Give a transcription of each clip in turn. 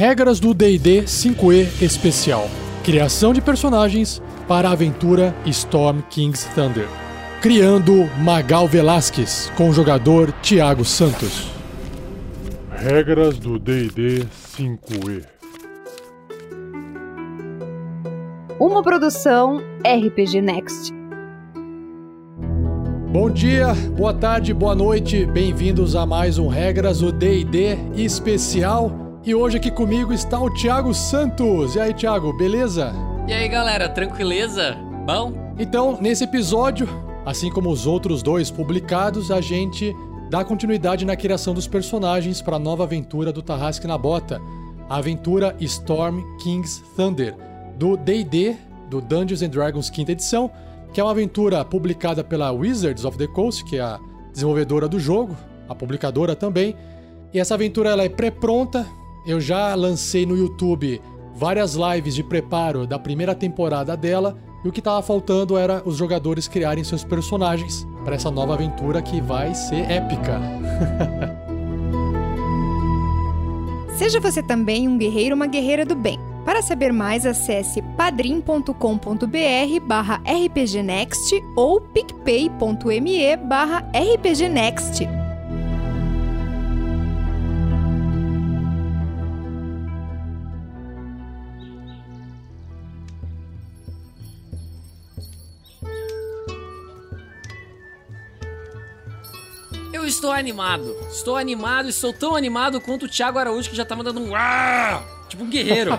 Regras do D&D 5e Especial. Criação de personagens para a aventura Storm King's Thunder. Criando Magal Velasquez com o jogador Thiago Santos. Regras do D&D 5e. Uma produção RPG Next. Bom dia, boa tarde, boa noite, bem-vindos a mais um Regras do D&D especial. E hoje aqui comigo está o Thiago Santos. E aí, Thiago, beleza? E aí, galera, tranquileza? Bom? Então, nesse episódio, assim como os outros dois publicados, a gente dá continuidade na criação dos personagens para a nova aventura do Tarrasque na Bota, a aventura Storm King's Thunder, do D&D, do Dungeons and Dragons quinta edição, que é uma aventura publicada pela Wizards of the Coast, que é a desenvolvedora do jogo, a publicadora também. E essa aventura ela é pré-pronta. Eu já lancei no YouTube várias lives de preparo da primeira temporada dela. E o que estava faltando era os jogadores criarem seus personagens para essa nova aventura que vai ser épica. Seja você também um guerreiro ou uma guerreira do bem. Para saber mais, acesse padrim.com.br barra rpgnext ou picpay.me barra rpgnext. Estou animado. Estou animado e sou tão animado quanto o Thiago Araújo que já tá mandando um "Ah!", tipo um guerreiro.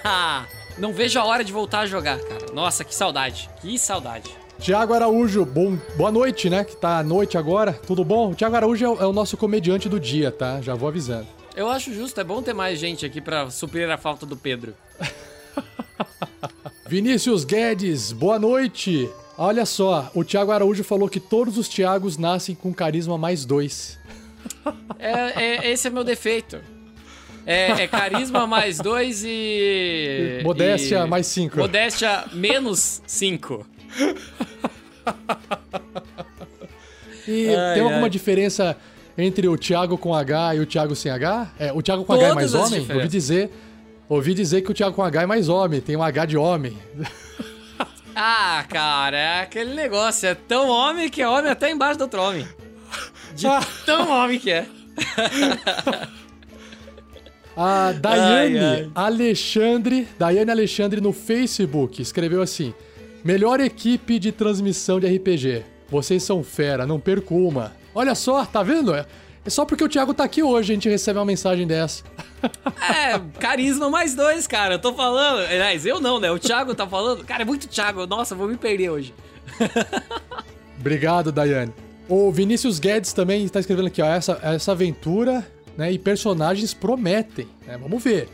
Não vejo a hora de voltar a jogar, cara. Nossa, que saudade. Que saudade. Tiago Araújo, bom, boa noite, né? Que tá à noite agora. Tudo bom? O Tiago Araújo é o, é o nosso comediante do dia, tá? Já vou avisando. Eu acho justo, é bom ter mais gente aqui pra suprir a falta do Pedro. Vinícius Guedes, boa noite. Olha só, o Tiago Araújo falou que todos os Tiagos nascem com carisma mais dois. É, é- esse é meu defeito. É, é carisma mais dois e. Modéstia e- mais cinco. Modéstia menos cinco. E Ai, tem alguma ai. diferença entre o Thiago com H e o Thiago sem H? É, o Thiago com H é mais Todas homem? diferenças. Ouvi dizer, ouvi dizer que o Thiago com H é mais homem, tem um H de homem. Ah, cara, é aquele negócio. É tão homem que é homem até embaixo do outro homem. De tão homem que é. A Daiane Ai, ai. Alexandre, Daiane Alexandre no Facebook escreveu assim: Melhor equipe de transmissão de RPG. Vocês são fera, não perco uma. Olha só, tá vendo? É só porque o Thiago tá aqui hoje a gente recebe uma mensagem dessa. É, carisma mais dois, cara. Eu tô falando. Aliás, eu não, né? O Thiago tá falando. Cara, é muito Thiago. Nossa, vou me perder hoje. Obrigado, Daiane. O Vinícius Guedes também está escrevendo aqui, ó, essa, essa aventura né, e personagens prometem. né? Vamos ver.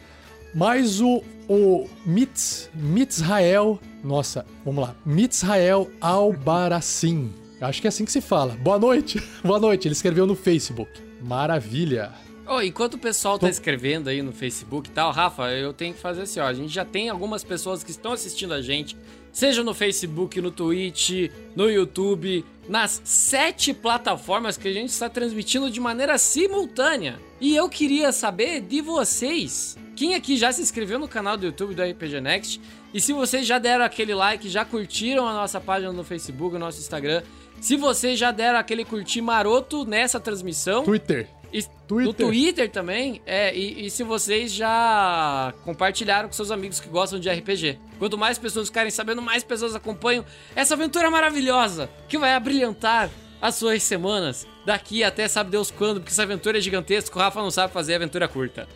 Mas o, o Mitz, Mitzrael, nossa, vamos lá. Mitzrael Albaracin. Acho que é assim que se fala. Boa noite. Boa noite. Ele escreveu no Facebook. Maravilha. Ô, enquanto o pessoal tá escrevendo aí no Facebook e tal, Rafa, eu tenho que fazer assim, ó. A gente já tem algumas pessoas que estão assistindo a gente, seja no Facebook, no Twitch, no YouTube, nas sete plataformas que a gente está transmitindo de maneira simultânea. E eu queria saber de vocês. Quem aqui já se inscreveu no canal do YouTube do RPG Next? E se vocês já deram aquele like, já curtiram a nossa página no Facebook, o nosso Instagram. Se vocês já deram aquele curtir maroto nessa transmissão. Twitter. E Twitter. No Twitter também, é, e, e se vocês já compartilharam com seus amigos que gostam de RPG. Quanto mais pessoas ficarem sabendo, mais pessoas acompanham essa aventura maravilhosa que vai abrilhantar as suas semanas daqui até sabe Deus quando, porque essa aventura é gigantesca, o Rafa não sabe fazer aventura curta.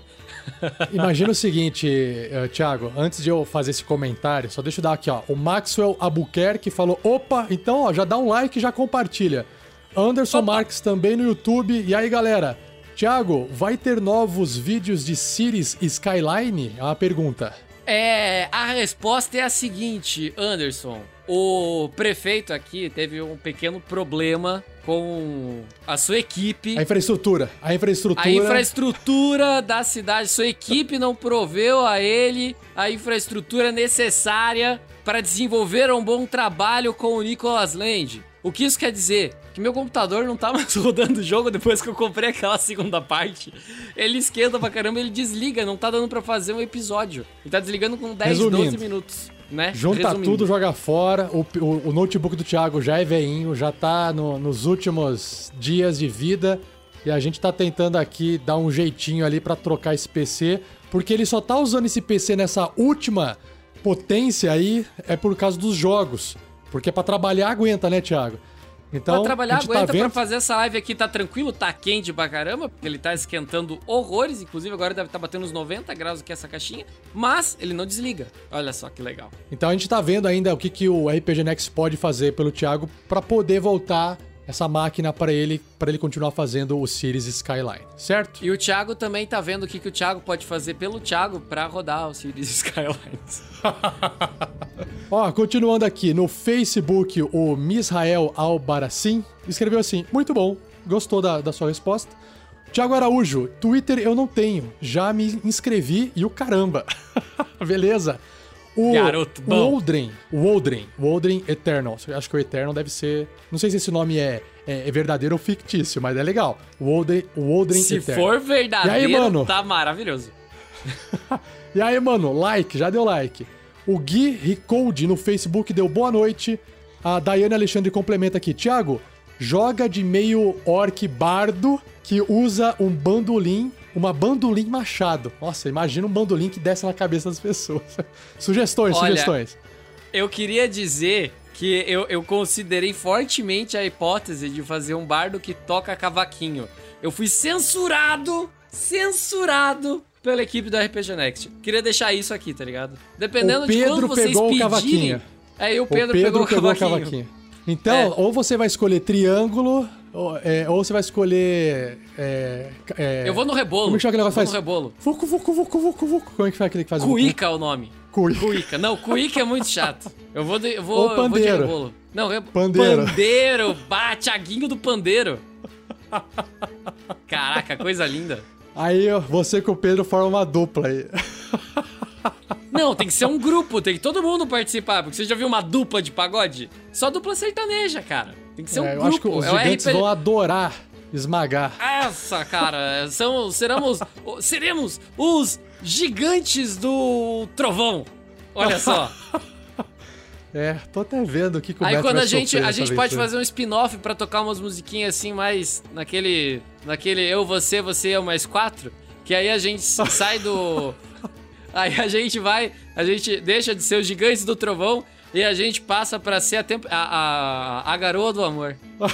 Imagina o seguinte, eh, Thiago, antes de eu fazer esse comentário, só deixa eu dar aqui, ó. O Maxwell Albuquerque falou: opa, então, ó, já dá um like e já compartilha. Anderson Marques também no YouTube. E aí, galera? Thiago, vai ter novos vídeos de Cities Skyline? É uma pergunta. É, a resposta é a seguinte, Anderson. O prefeito aqui teve um pequeno problema com a sua equipe. A infraestrutura. A infraestrutura. A infraestrutura da cidade, sua equipe não proveu a ele a infraestrutura necessária para desenvolver um bom trabalho com o Nicholas Land. O que isso quer dizer? que meu computador não tá mais rodando o jogo depois que eu comprei aquela segunda parte. Ele esquenta pra caramba, ele desliga, não tá dando pra fazer um episódio. Ele tá desligando com 10, Resumindo. 12 minutos, né? Junta Resumindo. tudo, joga fora. O, o- o notebook do Thiago já é veinho, já tá no- nos últimos dias de vida. E a gente tá tentando aqui dar um jeitinho ali pra trocar esse PC. Porque ele só tá usando esse PC nessa última potência aí é por causa dos jogos. Porque pra trabalhar aguenta, né, Thiago? Então, Pra trabalhar, aguenta tá pra vendo... fazer essa live aqui, tá tranquilo, tá quente pra caramba, porque ele tá esquentando horrores, inclusive agora deve estar batendo uns 90 graus aqui essa caixinha, mas ele não desliga. Olha só que legal. Então a gente tá vendo ainda o que, que o RPG Next pode fazer pelo Thiago pra poder voltar essa máquina pra ele, para ele continuar fazendo o Cities Skyline, certo? E o Thiago também tá vendo o que, que o Thiago pode fazer pelo Thiago pra rodar o Cities Skylines. Ó, continuando aqui, no Facebook, o Misrael Albaracim escreveu assim: Muito bom, gostou da, da sua resposta. Tiago Araújo, Twitter eu não tenho, já me inscrevi e o caramba. Beleza. O, Garoto o bom. Oldren, o Oldren, o Oldren Eternal. Acho que o Eternal deve ser. Não sei se esse nome é, é, é verdadeiro ou fictício, mas é legal. O Oldren, o Oldren Se Eternal. for verdadeiro, aí, mano? tá maravilhoso. E aí, mano, like, já deu like. O Gui Ricoldi no Facebook deu boa noite. A Daiane Alexandre complementa aqui. Tiago, joga de meio orc bardo que usa um bandolim, uma bandolim machado. Nossa, imagina um bandolim que desce na cabeça das pessoas. sugestões, Olha, sugestões. Eu queria dizer que eu, eu considerei fortemente a hipótese de fazer um bardo que toca cavaquinho. Eu fui censurado, censurado pela equipe do RPG Next. Queria deixar isso aqui, tá ligado? Dependendo O de Pedro quando vocês pegou o pedirem... cavaquinho. Aí o O Pedro, pegou, o cavaquinho. Então, É. ou você vai escolher triângulo, ou, é, ou você vai escolher. É, é, Eu vou no rebolo. Como é que aquele Eu vou negócio no rebolo. Vucu, vucu, vucu, vucu, vucu. Como é que faz aquele que faz? Cuíca é o nome. Cuíca. Cuíca. Não, cuíca é muito chato. Eu vou de, eu vou, Ou eu vou de pandeiro. rebolo. Não, re... Pandeiro. Pandeiro. Bah, Thiaguinho do pandeiro. Caraca, coisa linda. Aí você com o Pedro formam uma dupla aí. Não, tem que ser um grupo, tem que todo mundo participar, porque você já viu uma dupla de pagode? Só dupla sertaneja, cara. Tem que ser um É, eu grupo. acho que os é gigantes vão adorar esmagar. Essa, cara, são, seremos, seremos os gigantes do trovão. Olha só. É, tô até vendo o que, o Aí Beto quando a gente, a gente pode aventura. fazer um spin-off pra tocar umas musiquinhas assim mais naquele, naquele eu, você, você, eu mais quatro, que aí a gente sai do Aí a gente vai, a gente deixa de ser os gigantes do trovão e a gente passa pra ser a, temp- a, a, a garoa do amor.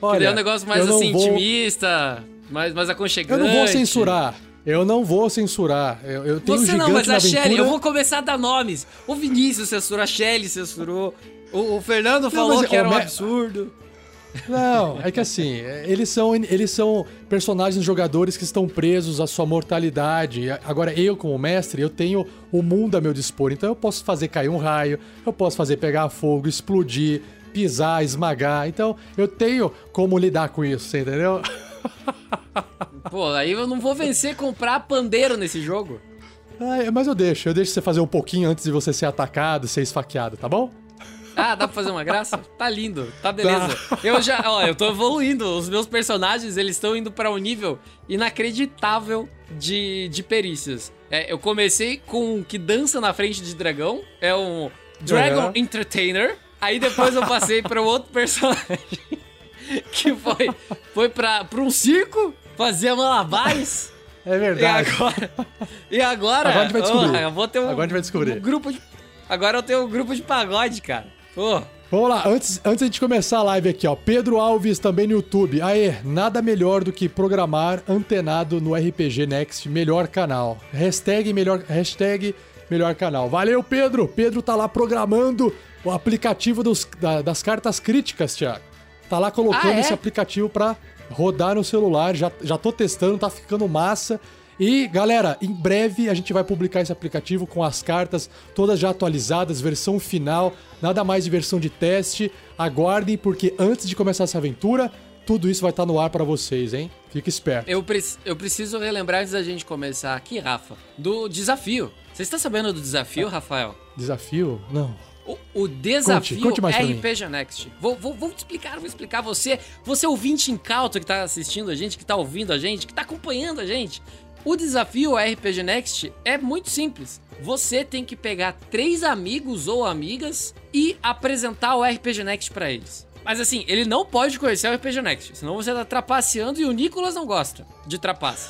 Olha, é um negócio mais eu não assim, vou- intimista, mais, mais Eu aconchegante. não vou censurar. Eu não vou censurar. Eu, eu tenho um Você gigante não, mas a Shelly, aventura. eu vou começar a dar nomes. O Vinícius censurou, a Shelly censurou. O, o Fernando falou mas, que era ó, um absurdo. Não, é que assim, eles são, eles são personagens jogadores que estão presos à sua mortalidade. Agora, eu, como mestre, eu tenho o mundo a meu dispor. Então eu posso fazer cair um raio, eu posso fazer pegar fogo, explodir, pisar, esmagar. Então eu tenho como lidar com isso, você entendeu? Pô, aí eu não vou vencer comprar pandeiro nesse jogo. Ah, mas eu deixo, eu deixo você fazer um pouquinho antes de você ser atacado, ser esfaqueado, tá bom? Ah, dá pra fazer uma graça? Tá lindo, tá beleza. Eu já, ó, eu tô evoluindo. Os meus personagens, eles estão indo pra um nível inacreditável de, de perícias. É, eu comecei com um que dança na frente de dragão, é um Dragon Uhum. Entertainer. Aí depois eu passei pra um outro personagem que foi, foi pra, pra um circo, fazia malabares. É E verdade. agora. E agora. Agora a gente vai descobrir. oh, eu vou ter um, Agora a gente vai descobrir. um grupo de. Agora eu tenho um grupo de pagode, cara. Pô. Vamos lá, antes, antes de começar a live aqui, ó. Pedro Alves também no YouTube. Aê, nada melhor do que programar antenado no RPG Next, melhor canal. Hashtag melhor, hashtag melhor canal. Valeu, Pedro! Pedro tá lá programando o aplicativo dos- da- das cartas críticas, Thiago. Tá lá colocando Ah, é? esse aplicativo pra rodar no celular. Já, já tô testando, tá ficando massa. E, galera, em breve a gente vai publicar esse aplicativo com as cartas todas já atualizadas, versão final, nada mais de versão de teste. Aguardem, porque antes de começar essa aventura, tudo isso vai estar no ar pra vocês, hein? Fica esperto. Eu, preci- eu preciso relembrar antes da gente começar aqui, Rafa, do desafio. Você está sabendo do desafio, Rafael? Desafio? Não. O, o desafio Conte, conte. RPG Next. Vou, vou, vou te explicar, vou explicar. Você, você ouvinte incauto que tá assistindo a gente, que tá ouvindo a gente, que tá acompanhando a gente. O desafio RPG Next é muito simples. Você tem que pegar três amigos ou amigas e apresentar o RPG Next pra eles. Mas assim, ele não pode conhecer o RPG Next, senão você tá trapaceando e o Nicolas não gosta de trapace.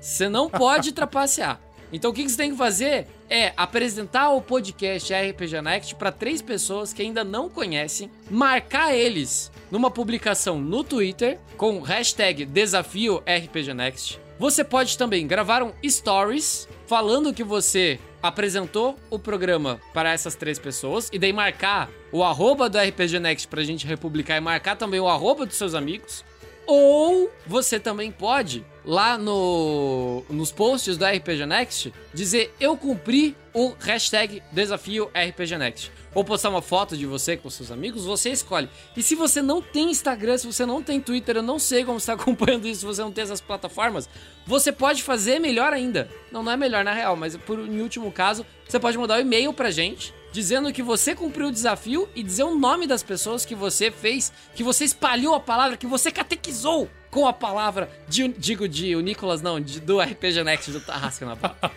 Você não pode trapacear. Então o que que você tem que fazer é apresentar o podcast RPG Next para três pessoas que ainda não conhecem, marcar eles numa publicação no Twitter com hashtag desafio RPG Next. Você pode também gravar um stories falando que você apresentou o programa para essas três pessoas e daí marcar o arroba do RPG Next pra gente republicar e marcar também o arroba dos seus amigos. Ou você também pode, lá no, nos posts do RPG Next, dizer eu cumpri o hashtag desafio RPG Next. Ou postar uma foto de você com seus amigos, você escolhe. E se você não tem Instagram, se você não tem Twitter, eu não sei como está acompanhando isso, se você não tem essas plataformas, você pode fazer melhor ainda. Não, não é melhor na real, mas por, em último caso, você pode mandar um e-mail pra gente dizendo que você cumpriu o desafio e dizer o nome das pessoas que você fez, que você espalhou a palavra, que você catequizou com a palavra, de, digo de o Nicolas, não, de, do RPG Next do Tarrasca na Bota.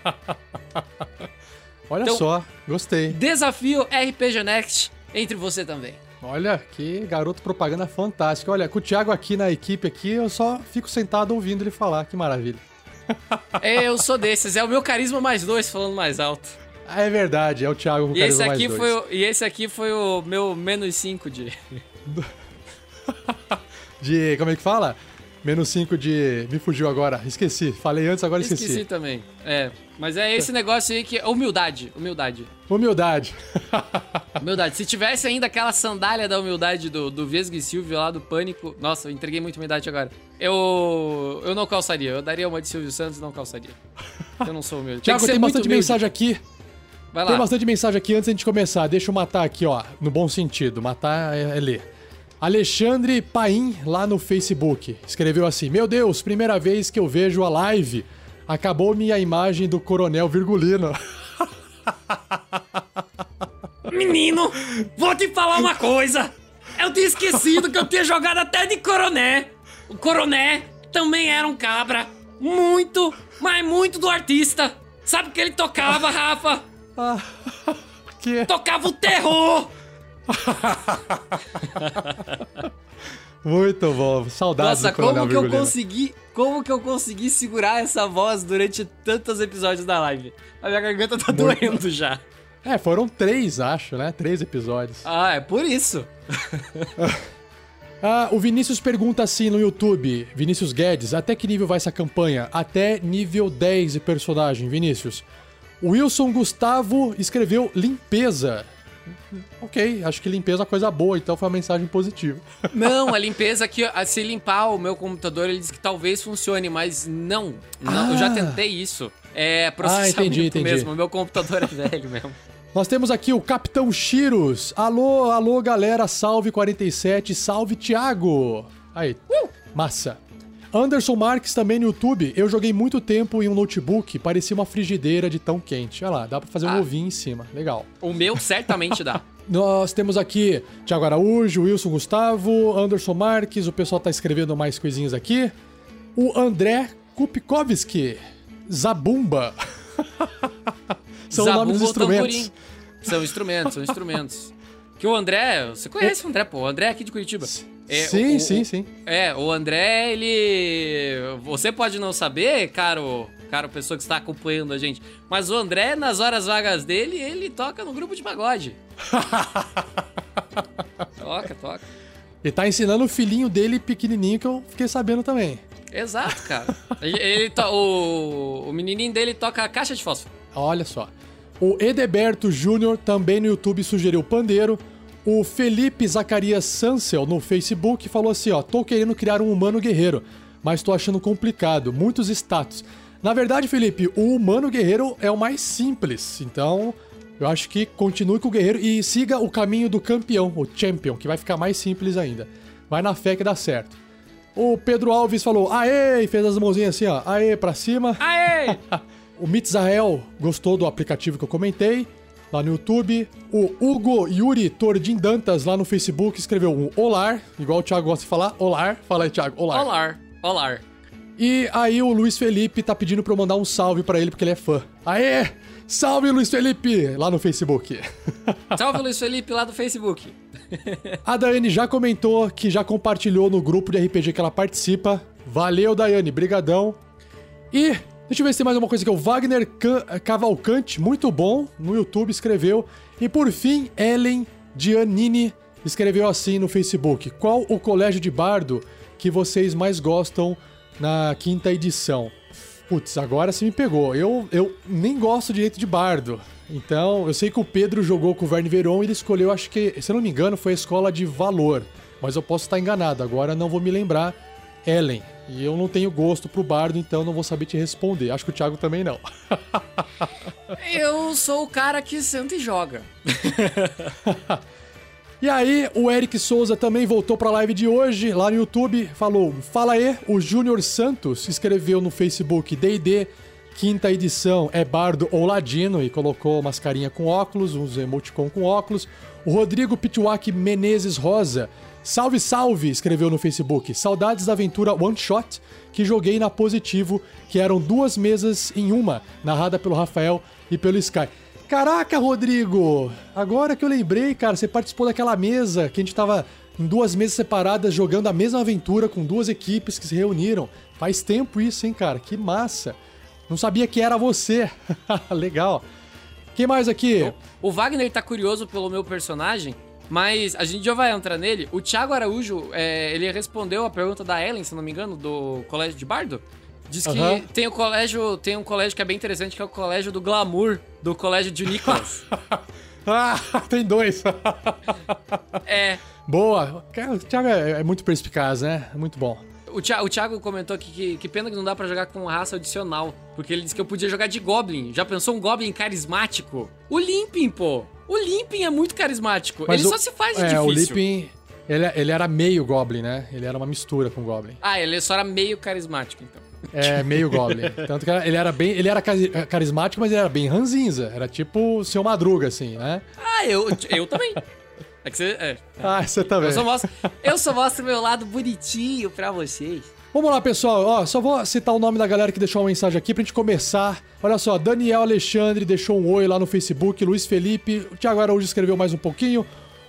Olha Então- só, gostei. Desafio RPG Next entre você também. Olha, que garoto propaganda fantástico. Olha, com o Thiago aqui na equipe aqui, eu só fico sentado ouvindo ele falar. Que maravilha. É, eu sou desses, é o meu carisma mais dois falando mais alto. Ah, é verdade, é o Thiago com E esse, mais aqui dois. foi o, e esse aqui foi o meu menos 5 de. De, como é que fala? Menos 5 de... Me fugiu agora, esqueci. Falei antes, agora esqueci. Esqueci também. É, mas é esse negócio aí que. Humildade, humildade. Humildade. Humildade. Se tivesse ainda aquela sandália da humildade do, do Vesgo e Silvio lá do Pânico. Nossa, eu entreguei muita humildade agora. Eu. Eu não calçaria. Eu daria uma de Silvio Santos e não calçaria. Eu não sou humilde. Ser tem muito bastante humilde. mensagem aqui. Vai lá. Tem bastante mensagem aqui antes da gente começar. Deixa eu matar aqui, ó, no bom sentido. Matar é, é ler. Alexandre Paim, lá no Facebook, escreveu assim: Meu Deus, primeira vez que eu vejo a live. Acabou minha imagem do Coronel Virgulino. Menino, vou te falar uma coisa. Eu tinha esquecido que eu tinha jogado até de coroné. O coroné também era um cabra. Muito, mas muito do artista. Sabe o que ele tocava, Rafa? que Tocava o terror. muito bom. Saudades Nossa, como que eu consegui. Como que eu consegui segurar essa voz durante tantos episódios da live? A minha garganta tá doendo já. É, foram três, acho, né? Três episódios. Ah, é por isso. Ah, o Vinícius pergunta assim no YouTube, Vinícius Guedes, até que nível vai essa campanha? Até nível 10 de personagem, Vinícius. Wilson Gustavo escreveu limpeza. Ok, acho que limpeza é coisa boa, então foi uma mensagem positiva. Não, a limpeza a- se limpar o meu computador, ele disse que talvez funcione, mas não. Não, eu já Ah. tentei isso. É processamento entendi, entendi. mesmo. O meu computador é velho mesmo. Nós temos aqui o Capitão Chiros. Alô, alô, galera, salve 47, salve Thiago. Aí, massa. Anderson Marques também no YouTube. Eu joguei muito tempo em um notebook, parecia uma frigideira de tão quente. Olha lá, dá pra fazer um Ah. ovinho em cima. Legal. O meu certamente dá. Nós temos aqui Thiago Araújo, Wilson Gustavo, Anderson Marques, o pessoal tá escrevendo mais coisinhas aqui. O André Kupikowski, Zabumba. São Zabumba nomes de instrumentos. São instrumentos, são instrumentos. Que o André, você conhece o André, pô? O André é aqui de Curitiba. É, sim, o- sim, sim. É, o André, ele. Você pode não saber, caro, caro pessoa que está acompanhando a gente, mas o André, nas horas vagas dele, ele toca no grupo de pagode. toca, toca. E tá ensinando o filhinho dele pequenininho que eu fiquei sabendo também. Exato, cara. Ele, ele to- o, o menininho dele toca a caixa de fósforo. Olha só. O Edeberto Júnior também no YouTube sugeriu pandeiro. O Felipe Zacarias Sansel no Facebook falou assim, ó, tô querendo criar um humano guerreiro, mas tô achando complicado, muitos status. Na verdade, Felipe, o humano guerreiro é o mais simples, então eu acho que continue com o guerreiro e siga o caminho do campeão, o champion, que vai ficar mais simples ainda. Vai na fé que dá certo. O Pedro Alves falou, aê, e fez as mãozinhas assim, ó, aê, pra cima. Aê! O Mitzael gostou do aplicativo que eu comentei. Lá no YouTube. O Hugo Yuri Tordim Dantas lá no Facebook escreveu um Olar, igual o Thiago gosta de falar. Olar. Fala aí, Thiago. Olar. Olar. Olar. E aí o Luiz Felipe tá pedindo pra eu mandar um salve pra ele porque ele é fã. Aê! Salve, Luiz Felipe! Lá no Facebook. Salve, Luiz Felipe, lá do Facebook. A Daiane já comentou que já compartilhou no grupo de RPG que ela participa. Valeu, Daiane, brigadão. E deixa eu ver se tem mais uma coisa aqui. O Wagner Cavalcante, muito bom, no YouTube escreveu. E por fim, Ellen Giannini escreveu assim no Facebook: Qual o colégio de bardo que vocês mais gostam na quinta edição? Putz, agora você me pegou. Eu, eu nem gosto direito de bardo. Então, eu sei que o Pedro jogou com o Verne Veron e ele escolheu, acho que, se eu não me engano, foi a escola de valor. Mas eu posso estar enganado, agora não vou me lembrar. Ellen. E eu não tenho gosto pro bardo, então não vou saber te responder. Acho que o Thiago também não. eu sou o cara que senta e joga. E aí, o Eric Souza também voltou pra live de hoje, lá no YouTube, falou: Fala aí, o Júnior Santos escreveu no Facebook DD, quinta edição, é bardo ou ladino, e colocou mascarinha com óculos, uns emoticon com óculos. O Rodrigo Pituak Menezes Rosa, salve, salve, escreveu no Facebook. Saudades da aventura One Shot, que joguei na Positivo, que eram duas mesas em uma, narrada pelo Rafael e pelo Sky. Caraca, Rodrigo! Agora que eu lembrei, cara, você participou daquela mesa que a gente tava em duas mesas separadas jogando a mesma aventura com duas equipes que se reuniram. Faz tempo isso, hein, cara? Que massa! Não sabia que era você. Legal. Quem mais aqui? O Wagner tá curioso pelo meu personagem, mas a gente já vai entrar nele. O Thiago Araújo, é, ele respondeu a pergunta da Ellen, se não me engano, do Colégio de Bardo. Diz que uhum. tem o colégio, tem um colégio que é bem interessante, que é o colégio do glamour, do colégio de Nicholas. ah, tem dois. é. Boa. O Thiago é, é, muito perspicaz, né? É muito bom. O Thiago, o Thiago comentou aqui que, que pena que não dá para jogar com raça adicional, porque ele disse que eu podia jogar de Goblin. Já pensou um Goblin carismático? O Limping, pô. O Limping é muito carismático. Mas ele o, só se faz de é, difícil. O Limping, ele, ele era meio Goblin, né? Ele era uma mistura com Goblin. Ah, ele só era meio carismático, então. É, meio Goblin. Tanto que ele era bem. Ele era carismático, mas ele era bem ranzinza. Era tipo o seu Madruga, assim, né? Ah, eu, eu também. É que você. É, Ah, você também. Eu só, mostro, eu só mostro meu lado bonitinho pra vocês. Vamos lá, pessoal. Ó, só vou citar o nome da galera que deixou uma mensagem aqui pra gente começar. Olha só, Daniel Alexandre deixou um oi lá no Facebook, Luiz Felipe, o Thiago Araújo escreveu mais um pouquinho,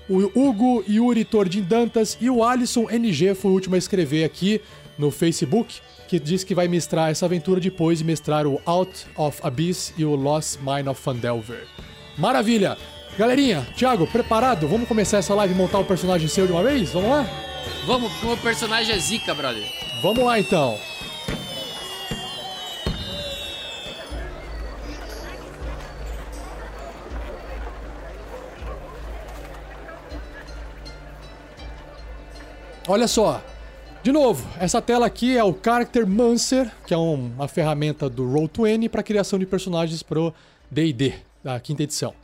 o Hugo Yuri Tordim Dantas e o Alisson NG foi o último a escrever aqui no Facebook que diz que vai mestrar essa aventura depois de mestrar o Out of Abyss e o Lost Mine of Fandelver. Maravilha! Galerinha, Thiago, preparado? Vamos começar essa live e montar o personagem seu de uma vez? Vamos lá? Vamos, o personagem é Zika, brother. Vamos lá então. Olha só, de novo, essa tela aqui é o Character Mancer, que é uma ferramenta do Roll20 para criação de personagens pro D&D, da quinta edição.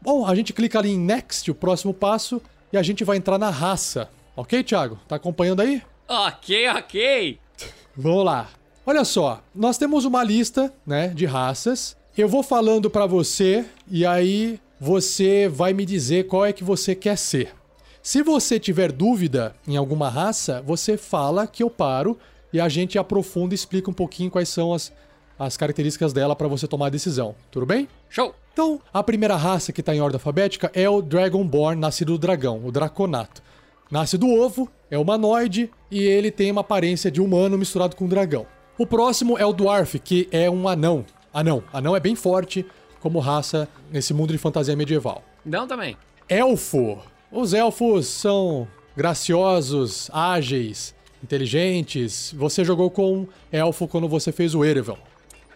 Bom, a gente clica ali em Next, o próximo passo, e a gente vai entrar na raça. Ok, Thiago? Tá acompanhando aí? Ok, ok. Vamos lá. Olha só, nós temos uma lista, né, de raças. Eu vou falando para você e aí você vai me dizer qual é que você quer ser. Se você tiver dúvida em alguma raça, você fala que eu paro e a gente aprofunda e explica um pouquinho quais são as, as características dela para você tomar a decisão. Tudo bem? Show! Então, a primeira raça que está em ordem alfabética é o Dragonborn, nascido do dragão, o Draconato. Nasce do ovo, é humanoide e ele tem uma aparência de humano misturado com um dragão. O próximo é o Dwarf, que é um anão. Anão. Anão é bem forte como raça nesse mundo de fantasia medieval. Não também. Elfo. Os elfos são graciosos, ágeis, inteligentes. Você jogou com elfo quando você fez o Erevan.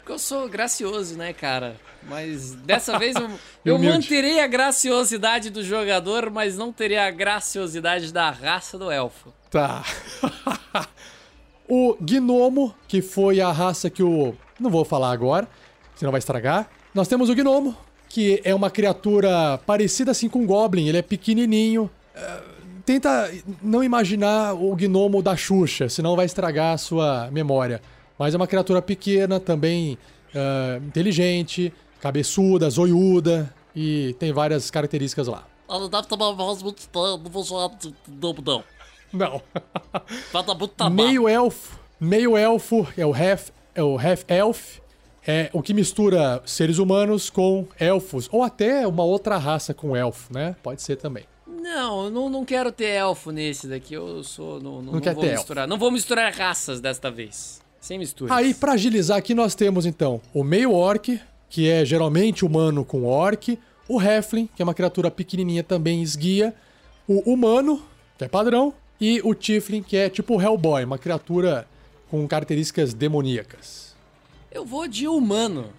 Porque eu sou gracioso, né, cara? Mas dessa vez eu, eu manterei a graciosidade do jogador, mas não terei a graciosidade da raça do elfo. Tá. o gnomo, que foi a raça que o. Não vou falar agora, senão vai estragar. Nós temos o gnomo, que é uma criatura parecida assim com um Goblin, ele é pequenininho. Uh, tenta não imaginar o gnomo da Xuxa, senão vai estragar a sua memória. Mas é uma criatura pequena, também uh, inteligente, cabeçuda, zoiuda, e tem várias características lá. Ela deve ter uma voz muito estranha, não vou de novo, não. Não. Vai dar muito meio elfo, meio elfo é o half, é o half elf, é o que mistura seres humanos com elfos ou até uma outra raça com elfo, né? Pode ser também. Não, eu não, não quero ter elfo nesse daqui. Eu sou. Não, não, Não quer vou misturar. Não vou misturar raças desta vez. Sem mistura. Aí, pra agilizar aqui, nós temos então o meio orc, que é geralmente humano com orc, o halfling, que é uma criatura pequenininha também esguia, o humano, que é padrão, e o tiefling, que é tipo o Hellboy, uma criatura com características demoníacas. Eu vou de humano.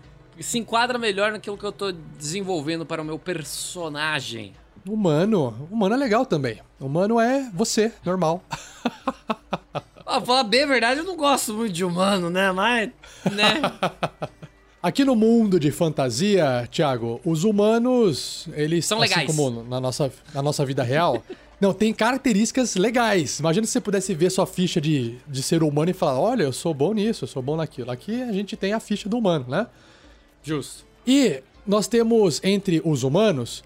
Se enquadra melhor naquilo que eu tô desenvolvendo para o meu personagem. Humano, humano é legal também. Humano é você, normal. Ah, pra falar bem a verdade, eu não gosto muito de humano, né? Mas, né? Aqui no mundo de fantasia, Thiago, os humanos, eles São assim legais. como na nossa, na nossa vida real, não, tem características legais. Imagina se você pudesse ver sua ficha de, de ser humano e falar: olha, eu sou bom nisso, eu sou bom naquilo. Aqui a gente tem a ficha do humano, né? Justo. E nós temos entre os humanos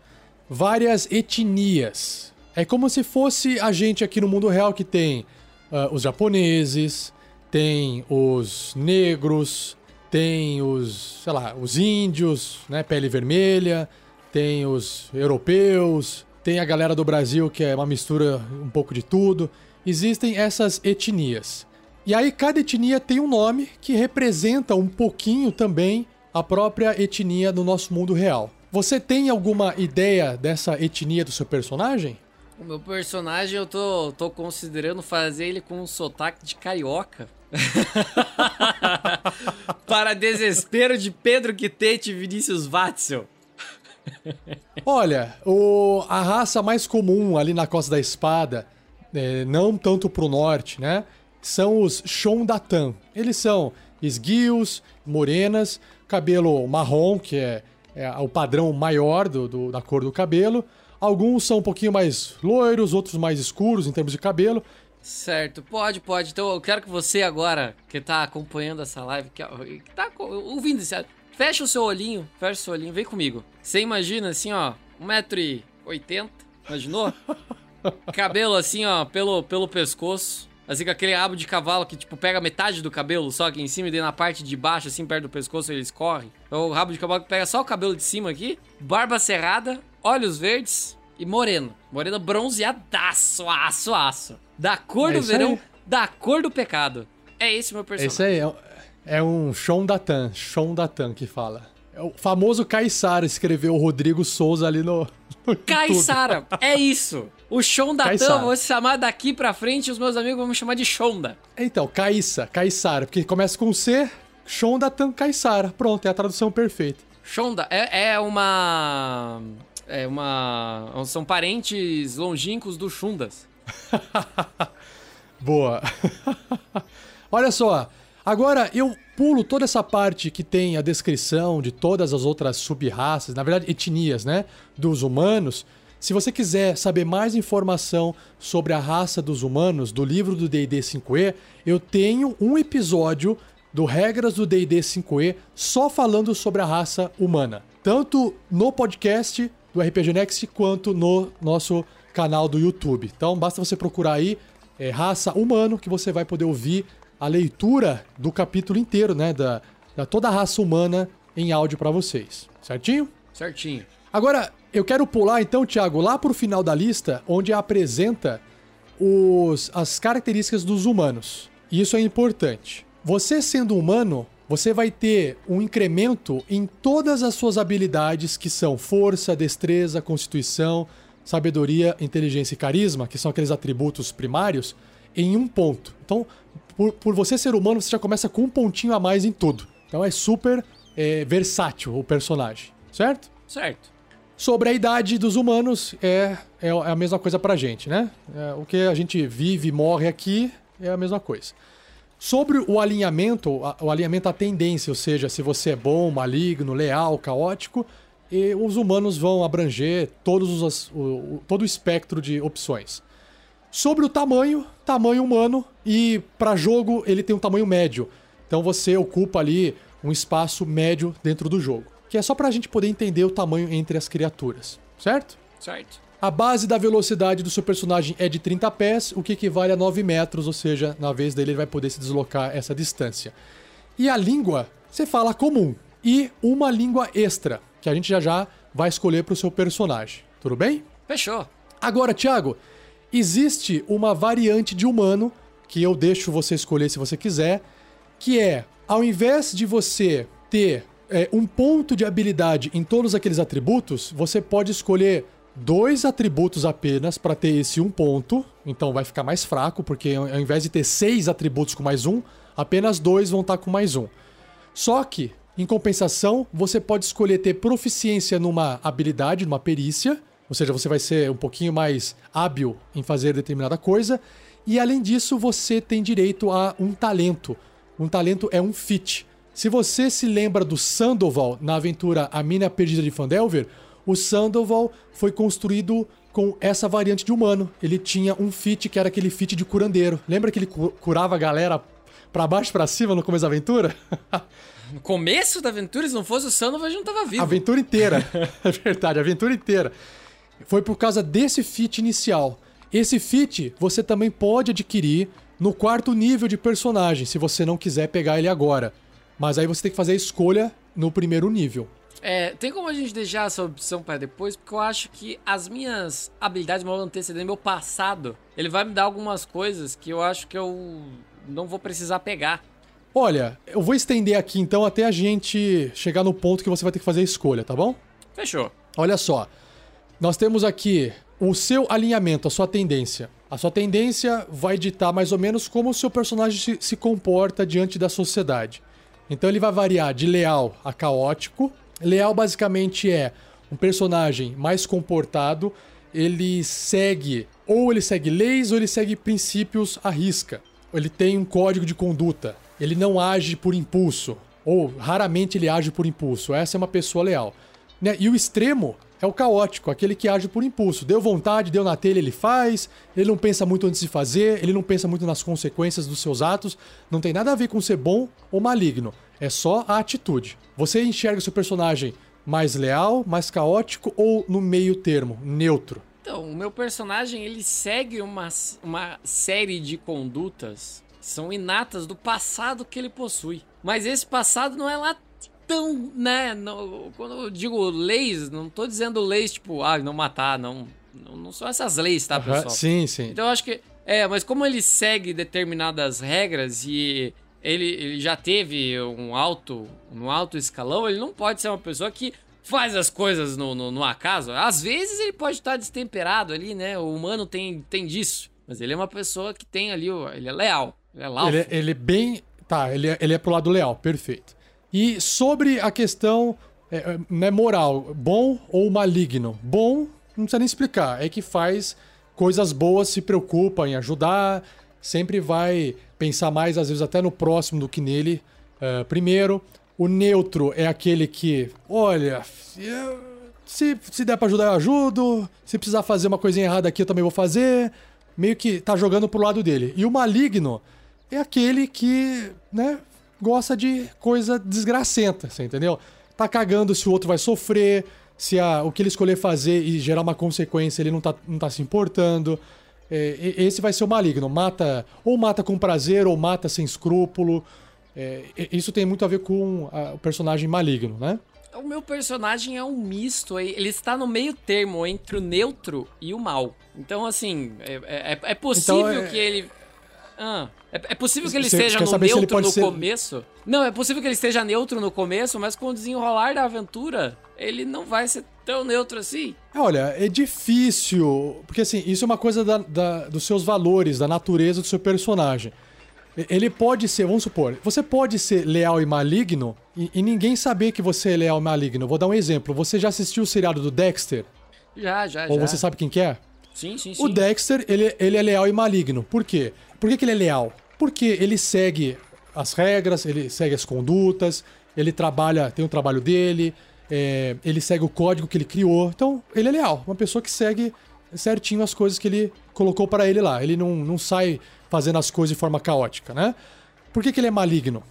várias etnias. É como se fosse a gente aqui no mundo real que tem ah, os japoneses, tem os negros, tem os, sei lá, os índios, né, pele vermelha, tem os europeus, tem a galera do Brasil que é uma mistura um pouco de tudo. Existem essas etnias. E aí cada etnia tem um nome que representa um pouquinho também a própria etnia no nosso mundo real. Você tem alguma ideia dessa etnia do seu personagem? O meu personagem, eu tô, tô considerando fazer ele com um sotaque de carioca. Para desespero de Pedro Quitete e Vinícius Watzel. Olha, o- a raça mais comum ali na Costa da Espada, é, não tanto pro norte, né? São os Shondatan. Eles são esguios, morenas, cabelo marrom, que é, é o padrão maior do, do- da cor do cabelo. Alguns são um pouquinho mais loiros, outros mais escuros em termos de cabelo. Certo, pode, pode. Então eu quero que você agora, que tá acompanhando essa live, que, que tá ouvindo isso, fecha o seu olhinho, fecha o seu olhinho, vem comigo. Você imagina assim, ó, 1,80m, imaginou? cabelo assim, ó, pelo, pelo pescoço. Assim, com aquele rabo de cavalo que, tipo, pega metade do cabelo só aqui em cima e daí na parte de baixo, assim, perto do pescoço, eles correm. Então, o rabo de cavalo que pega só o cabelo de cima aqui, barba cerrada, olhos verdes e moreno. Moreno bronzeadaço, aço, aço. Da cor É do verão, aí. da cor do pecado. É esse meu personagem. Esse aí é, é um Shondatan, Shondatan que fala. É o famoso Caissara escreveu o Rodrigo Souza ali no. Caissara, é isso. O Shonda Caissara. eu vou se chamar daqui pra frente e os meus amigos vão me chamar de Shonda. Então, Caissa, Caissara, porque começa com C, Shondatan Caissara. Pronto, é a tradução perfeita. Shonda é, é uma. É uma. São parentes longínquos do Shundas. Boa. Olha só, agora eu pulo toda essa parte que tem a descrição de todas as outras sub-raças, na verdade etnias, né, dos humanos. Se você quiser saber mais informação sobre a raça dos humanos do livro do D&D 5e, eu tenho um episódio do Regras do D&D 5e só falando sobre a raça humana, tanto no podcast do RPG Next quanto no nosso canal do YouTube. Então basta você procurar aí é, raça humano que você vai poder ouvir a leitura do capítulo inteiro, né, da, da toda a raça humana em áudio pra vocês, certinho? Certinho. Agora, eu quero pular então, Thiago, lá pro final da lista, onde apresenta os, as características dos humanos. E isso é importante. Você sendo humano, você vai ter um incremento em todas as suas habilidades, que são força, destreza, constituição, sabedoria, inteligência e carisma, que são aqueles atributos primários, em um ponto. Então, por, por você ser humano, você já começa com um pontinho a mais em tudo. Então é super é, versátil o personagem, certo? Certo. Sobre a idade dos humanos, é, é a mesma coisa pra gente, né? É, o que a gente vive e morre aqui é a mesma coisa. Sobre o alinhamento, a- o alinhamento à tendência, ou seja, se você é bom, maligno, leal, caótico, e os humanos vão abranger todos os, o, todo o espectro de opções. Sobre o tamanho, tamanho humano, e para jogo ele tem um tamanho médio. Então você ocupa ali um espaço médio dentro do jogo. que é só pra gente poder entender o tamanho entre as criaturas, certo? Certo. A base da velocidade do seu personagem é de 30 pés, o que equivale a 9 metros, ou seja, na vez dele ele vai poder se deslocar essa distância. E a língua, você fala comum. E uma língua extra, que a gente já já vai escolher para o seu personagem. Tudo bem? Fechou. Agora, Thiago, existe uma variante de humano que eu deixo você escolher se você quiser, que é, ao invés de você ter é, um ponto de habilidade em todos aqueles atributos, você pode escolher dois atributos apenas para ter esse um ponto. Então vai ficar mais fraco, porque ao invés de ter seis atributos com mais um, apenas dois vão estar tá com mais um. Só que, em compensação, você pode escolher ter proficiência numa habilidade, numa perícia, ou seja, você vai ser um pouquinho mais hábil em fazer determinada coisa. E além disso, você tem direito a um talento. Um talento é um fit. Se você se lembra do Sandoval na aventura A Mina Perdida de Fandelver, o Sandoval foi construído com essa variante de humano. Ele tinha um fit que era aquele fit de curandeiro. Lembra que ele curava a galera pra baixo e pra cima no começo da aventura? No começo da aventura, se não fosse o Sandoval, a gente não tava vivo. A aventura inteira. é verdade, a aventura inteira. Foi por causa desse fit inicial. Esse fit você também pode adquirir no quarto nível de personagem, se você não quiser pegar ele agora. Mas aí você tem que fazer a escolha no primeiro nível. É, tem como a gente deixar essa opção para depois? Porque eu acho que as minhas habilidades, meu antecedente, meu passado, ele vai me dar algumas coisas que eu acho que eu não vou precisar pegar. Olha, eu vou estender aqui então até a gente chegar no ponto que você vai ter que fazer a escolha, tá bom? Fechou. Olha só. Nós temos aqui o seu alinhamento, a sua tendência. A sua tendência vai ditar mais ou menos como o seu personagem se, se comporta diante da sociedade. Então ele vai variar de leal a caótico, Leal basicamente é um personagem mais comportado, ele segue ou ele segue leis ou ele segue princípios à risca. Ele tem um código de conduta. Ele não age por impulso ou raramente ele age por impulso. Essa é uma pessoa leal. Né? E o extremo é o caótico, aquele que age por impulso. Deu vontade, deu na telha, ele faz. Ele não pensa muito antes de fazer, ele não pensa muito nas consequências dos seus atos. Não tem nada a ver com ser bom ou maligno. É só a atitude. Você enxerga o seu personagem mais leal, mais caótico ou no meio termo, neutro? Então, o meu personagem ele segue uma, uma série de condutas são inatas do passado que ele possui. Mas esse passado não é lá tão, né? Não, quando eu digo leis, não tô dizendo leis tipo, ah, não matar, não. Não, não são essas leis, tá, pessoal? sim, sim. Então eu acho que. É, mas como ele segue determinadas regras e ele, ele já teve um alto, um alto escalão, ele não pode ser uma pessoa que faz as coisas no, no, no acaso. Às vezes ele pode estar destemperado ali, né? O humano tem, tem disso. Mas ele é uma pessoa que tem ali, ele é leal. Ele é Ele, é, ele é bem. Tá, ele é, ele é pro lado leal, perfeito. E sobre a questão é, né, moral, bom ou maligno? Bom, não precisa nem explicar, é que faz coisas boas, se preocupa em ajudar, sempre vai pensar mais, às vezes, até no próximo do que nele. Uh, primeiro, o neutro é aquele que, olha, se, se der para ajudar, eu ajudo. Se precisar fazer uma coisinha errada aqui, eu também vou fazer. Meio que tá jogando pro lado dele. E o maligno é aquele que, né, gosta de coisa desgracenta, você entendeu? Tá cagando se o outro vai sofrer, se a, o que ele escolher fazer e gerar uma consequência ele não tá, não tá se importando. É, esse vai ser o maligno. Mata ou mata com prazer ou mata sem escrúpulo. É, isso tem muito a ver com a, o personagem maligno, né? O meu personagem é um misto, ele está no meio termo entre o neutro e o mal. Então, assim, é, é, é possível então, é que ele. Ah, é, é, possível que ele Você esteja no neutro no ser... começo? Não, é possível que ele esteja neutro no começo, mas com o desenrolar da aventura, ele não vai ser tão neutro assim? Olha, é difícil. Porque assim, isso é uma coisa da, da, dos seus valores, da natureza do seu personagem. Ele pode ser, vamos supor, você pode ser leal e maligno e, e, ninguém saber que você é leal e maligno. Vou dar um exemplo. Você já assistiu o seriado do Dexter? Já, já, Ou já. você sabe quem que é? Sim, sim, sim. O Dexter, ele, ele é leal e maligno. Por quê? Por que, que ele é leal? Porque ele segue as regras, ele segue as condutas, ele trabalha, tem o trabalho dele, é, ele segue o código que ele criou. Então, ele é leal. Uma pessoa que segue certinho as coisas que ele colocou para ele lá. Ele não, não sai fazendo as coisas de forma caótica, né? Por que, que ele é maligno?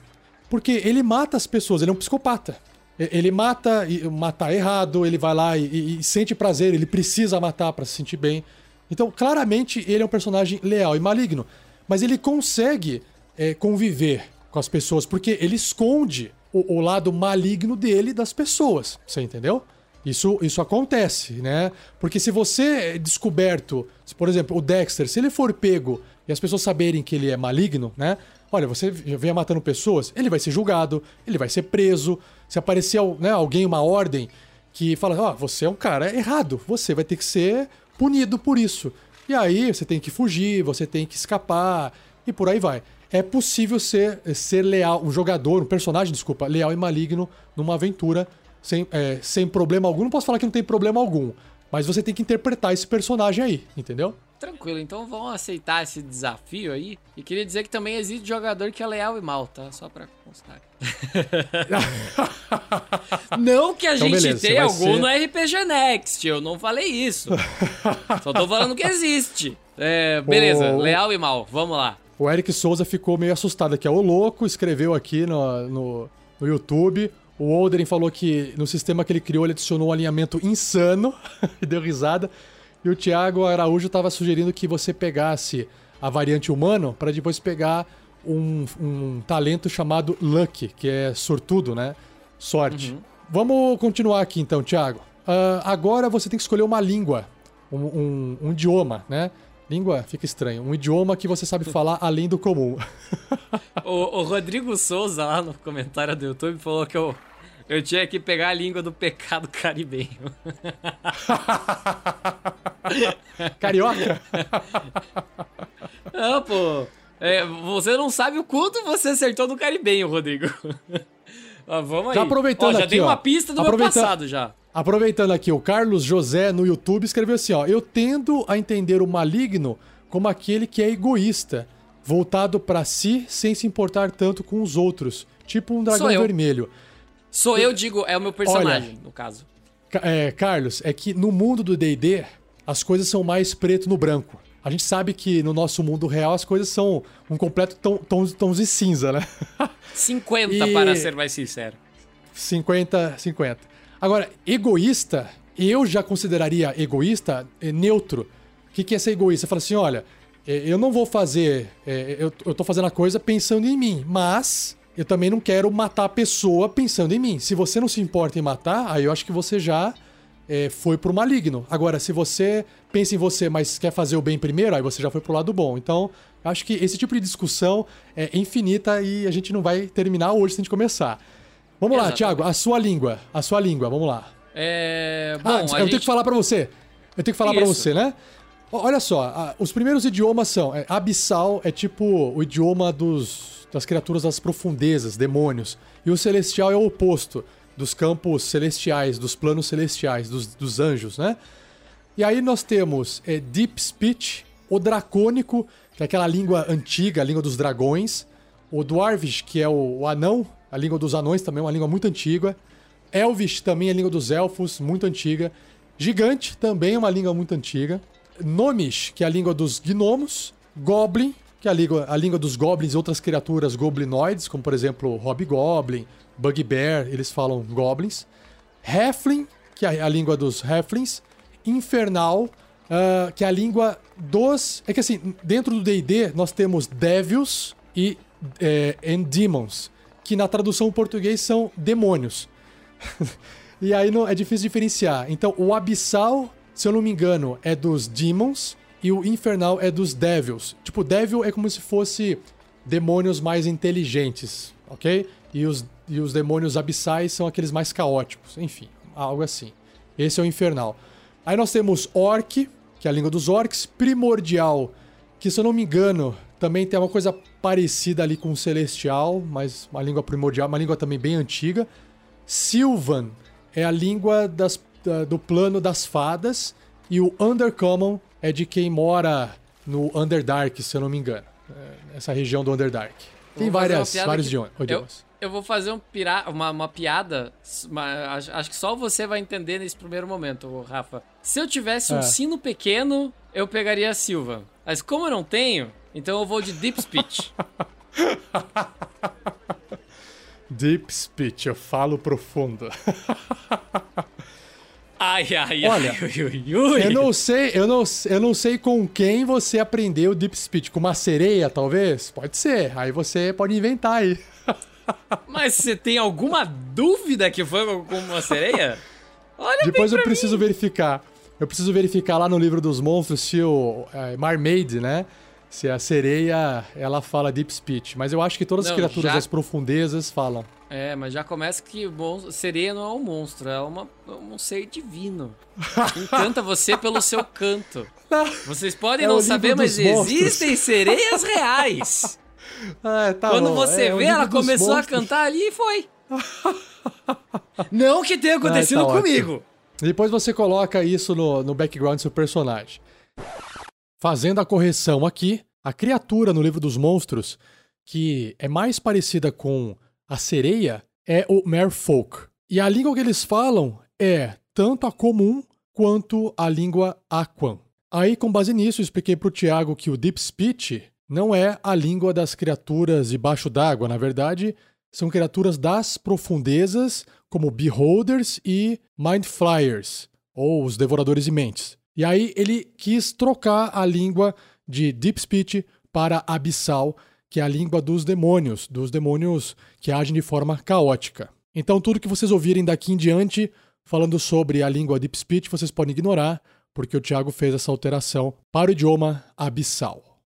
Porque ele mata as pessoas, ele é um psicopata. Ele mata e matar errado, ele vai lá e, e, sente prazer, ele precisa matar para se sentir bem. Então, claramente, ele é um personagem leal e maligno. Mas ele consegue é, conviver com as pessoas, porque ele esconde o, o, lado maligno dele das pessoas. Você entendeu? Isso, isso acontece, né? Porque se você é descoberto, se, por exemplo, o Dexter, se ele for pego e as pessoas saberem que ele é maligno, né? Olha, você vem matando pessoas, ele vai ser julgado, ele vai ser preso. Se aparecer né, alguém, uma ordem, que fala, ó, oh, você é um cara errado, você vai ter que ser punido por isso. E aí você tem que fugir, você tem que escapar e por aí vai. É possível ser, ser leal, um jogador, um personagem, desculpa, leal e maligno numa aventura sem, é, sem problema algum. Não posso falar que não tem problema algum, mas você tem que interpretar esse personagem aí, entendeu? Tranquilo, então vamos aceitar esse desafio aí. E queria dizer que também existe jogador que é leal e mal, tá? Só pra constar. não que a então, gente beleza, tenha algum ser... no RPG Next, eu não falei isso. Só tô falando que existe. É, beleza, leal e mal, vamos lá. O Eric Souza ficou meio assustado aqui. É o louco, escreveu aqui no, no, no YouTube. O Oldering falou que no sistema que ele criou, ele adicionou um alinhamento insano e deu risada. E o Thiago Araújo estava sugerindo que você pegasse a variante humano para depois pegar um, um, talento chamado Luck, que é sortudo, né? Sorte. Uhum. Vamos continuar aqui então, Thiago. Uh, agora você tem que escolher uma língua, um, um, um idioma, né? Língua fica estranho. Um idioma que você sabe falar além do comum. o, o, Rodrigo Souza, lá no comentário do YouTube, falou que eu, eu tinha que pegar a língua do pecado caribenho. Carioca? Não, pô. É, você não sabe o quanto você acertou no caribenho, Rodrigo. Ah, vamos aí. Já aproveitando ó, já aqui, tem ó, uma pista do meu passado já. Aproveitando aqui, o Carlos José no YouTube escreveu assim, ó: "Eu tendo a entender o maligno como aquele que é egoísta, voltado para si sem se importar tanto com os outros, tipo um dragão vermelho." Sou eu, digo, é o meu personagem, Olha, no caso. É, Carlos, é que no mundo do D&D, as coisas são mais preto no branco. A gente sabe que no nosso mundo real as coisas são um completo tom, tons, tons de cinza, né? 50 e... para ser mais sincero. 50, 50. Agora, egoísta, eu já consideraria egoísta é, neutro. O que, que é ser egoísta? Fala assim: olha, é, eu não vou fazer. É, eu, eu tô fazendo a coisa pensando em mim, mas eu também não quero matar a pessoa pensando em mim. Se você não se importa em matar, aí eu acho que você já é, foi pro maligno. Agora, se você pensa em você, mas quer fazer o bem primeiro, aí você já foi pro lado bom. Então, acho que esse tipo de discussão é infinita e a gente não vai terminar hoje se a gente começar. Vamos Exatamente. lá, Thiago, a sua língua. A sua língua, vamos lá. É. Bom, ah, eu gente... tenho que falar para você. Eu tenho que falar para você, né? Olha só, os primeiros idiomas são. É, abissal é tipo o idioma dos, das criaturas das profundezas, demônios. E o celestial é o oposto dos campos celestiais, dos planos celestiais, dos, dos anjos, né? E aí nós temos é, Deep Speech, o dracônico, que é aquela língua antiga, a língua dos dragões. O Dwarvish, que é o, o anão, a língua dos anões também, uma língua muito antiga. Elvish também é a língua dos elfos, muito antiga. Gigante também é uma língua muito antiga. Nomish, que é a língua dos gnomos. Goblin, que é a língua, a língua dos goblins e outras criaturas goblinoides, como por exemplo Hobgoblin, Bugbear, eles falam goblins. Halfling, que é a língua dos halflings. Infernal, uh, que é a língua dos... É que assim, dentro do D&D nós temos devils e é, and demons, que na tradução em português são demônios. e aí não, é difícil diferenciar. Então, o abissal, se eu não me engano, é dos demons e o infernal é dos devils. Tipo, devil é como se fosse demônios mais inteligentes, ok? E os, e os demônios abissais são aqueles mais caóticos. Enfim, algo assim. Esse é o infernal. Aí nós temos orc, que é a língua dos orcs, primordial, que se eu não me engano, também tem uma coisa parecida ali com o Celestial, mas uma língua primordial, uma língua também bem antiga. Sylvan é a língua das, do plano das fadas. E o Undercommon é de quem mora no Underdark, se eu não me engano. É, essa região do Underdark. Tem várias, vários idiomas. Eu, eu vou fazer um pira, uma, uma piada, mas acho que só você vai entender nesse primeiro momento, Rafa. Se eu tivesse um é. sino pequeno, eu pegaria a Silva. Mas como eu não tenho, então eu vou de Deep Speech. Deep Speech, eu falo profundo. Ai, ai, Olha, ai, ui, ui, ui. Eu não sei, eu não, eu não sei com quem você aprendeu Deep Speech. Com uma sereia, talvez? Pode ser. Aí você pode inventar aí. Mas você tem alguma dúvida que foi com uma sereia? Olha Depois eu preciso mim. verificar. Eu preciso verificar lá no livro dos monstros se o é, Marmaid, né? Se a sereia, ela fala Deep Speech. Mas eu acho que todas as Não, criaturas já- das profundezas falam. É, mas já começa que mon- sereia não é um monstro, é, uma, é um ser divino. Encanta você pelo seu canto. Vocês podem É não saber, mas monstros. existem sereias reais. Ah, tá Quando bom. você É, o vê, ela começou a monstros. cantar ali e foi. Não que tenha acontecido tá comigo. Depois você coloca isso no, no background do seu personagem. Fazendo a correção aqui, a criatura no livro dos monstros, que é mais parecida com a sereia, é o Merfolk. E a língua que eles falam é tanto a comum quanto a língua Aquan. Aí, com base nisso, eu expliquei pro Tiago que o Deep Speech não é a língua das criaturas debaixo d'água. Na verdade, são criaturas das profundezas, como Beholders e Mind Flyers, ou os Devoradores de Mentes. E aí ele quis trocar a língua de Deep Speech para Abissal, que é a língua dos demônios, dos demônios que agem de forma caótica. Então, tudo que vocês ouvirem daqui em diante, falando sobre a língua Deep Speech, vocês podem ignorar, porque o Thiago fez essa alteração para o idioma Abissal.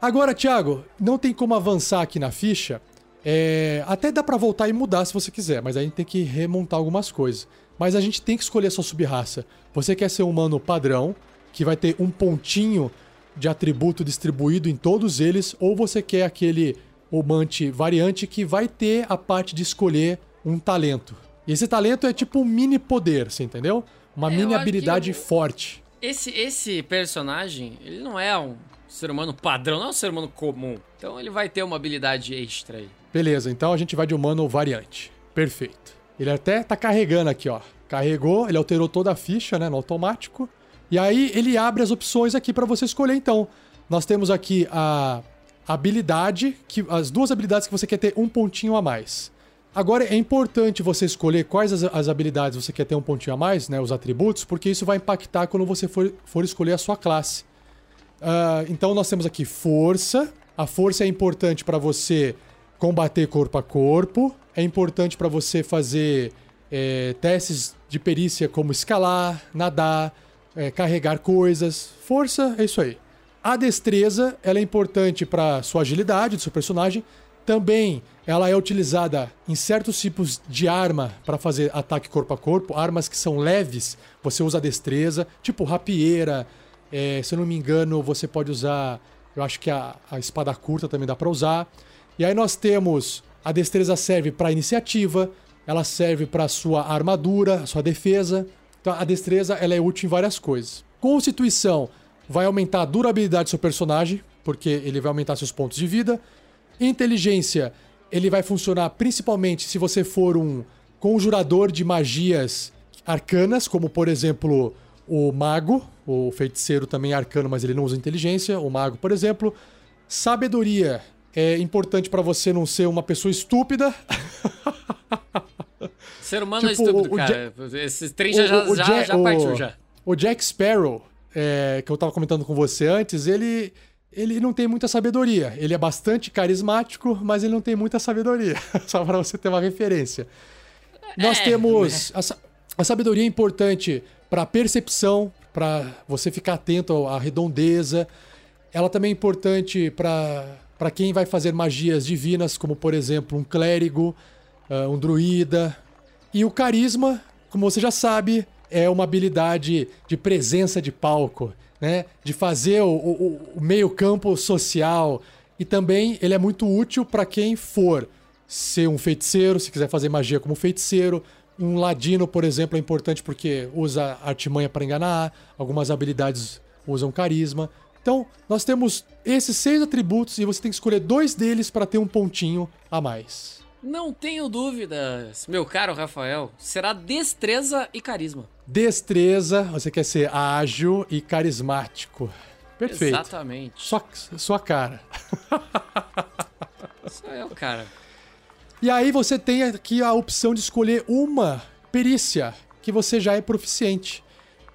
Agora, Thiago, não tem como avançar aqui na ficha. É, até dá pra voltar e mudar se você quiser, mas a gente tem que remontar algumas coisas. Mas a gente tem que escolher a sua subraça. Você quer ser um humano padrão, que vai ter um pontinho de atributo distribuído em todos eles, ou você quer aquele humante variante que vai ter a parte de escolher um talento. E esse talento é tipo um mini poder, você entendeu? Uma É, mini habilidade eu- forte. Esse, esse personagem, ele não é um ser humano padrão, não é um ser humano comum. Então ele vai ter uma habilidade extra aí. Beleza, então a gente vai de humano variante. Perfeito. Ele até tá carregando aqui, ó. Carregou, ele alterou toda a ficha, né, no automático. E aí ele abre as opções aqui pra você escolher então. Nós temos aqui a habilidade, que as duas habilidades que você quer ter um pontinho a mais. Agora é importante você escolher quais as, as habilidades você quer ter um pontinho a mais, né, os atributos, porque isso vai impactar quando você for, for escolher a sua classe. Ah, então nós temos aqui força. A força é importante para você combater corpo a corpo. É importante para você fazer é, testes de perícia como escalar, nadar, é, carregar coisas. Força é isso aí. A destreza ela é importante para sua agilidade do seu personagem. Também ela é utilizada em certos tipos de arma para fazer ataque corpo a corpo. Armas que são leves, você usa a destreza, tipo rapieira, é, se eu não me engano, você pode usar. Eu acho que a, a espada curta também dá pra usar. E aí nós temos. A destreza serve pra iniciativa, ela serve pra sua armadura, sua defesa. Então a destreza ela é útil em várias coisas. Constituição vai aumentar a durabilidade do seu personagem, porque ele vai aumentar seus pontos de vida. Inteligência, ele vai funcionar principalmente se você for um conjurador de magias arcanas, como por exemplo o mago, o feiticeiro também é arcano, mas ele não usa inteligência, o mago, por exemplo. Sabedoria é importante pra você não ser uma pessoa estúpida. Ser humano Tipo, é estúpido, o- o cara. Esse trem já, já, O- o já, Ja- já o- partiu já. O Jack Sparrow, é, que eu tava comentando com você antes, ele, ele não tem muita sabedoria. Ele é bastante carismático, mas ele não tem muita sabedoria. Só pra você ter uma referência. Nós É, temos. A, sa- a sabedoria é importante pra percepção, pra você ficar atento à redondeza. Ela também é importante para quem vai fazer magias divinas, como por exemplo um clérigo, ah, um druida. E o carisma, como você já sabe, é uma habilidade de presença de palco, né? De fazer o, o- o meio-campo social. E também ele é muito útil para quem for ser um feiticeiro, se quiser fazer magia como feiticeiro. Um ladino, por exemplo, é importante porque usa artimanha para enganar, algumas habilidades usam carisma. Então, nós temos esses seis atributos e você tem que escolher dois deles para ter um pontinho a mais. Não tenho dúvidas, meu caro Rafael. Será destreza e carisma. Destreza, você quer ser ágil e carismático. Perfeito. Exatamente. Sua, sua cara. Sou eu, cara. E aí você tem aqui a opção de escolher uma perícia que você já é proficiente.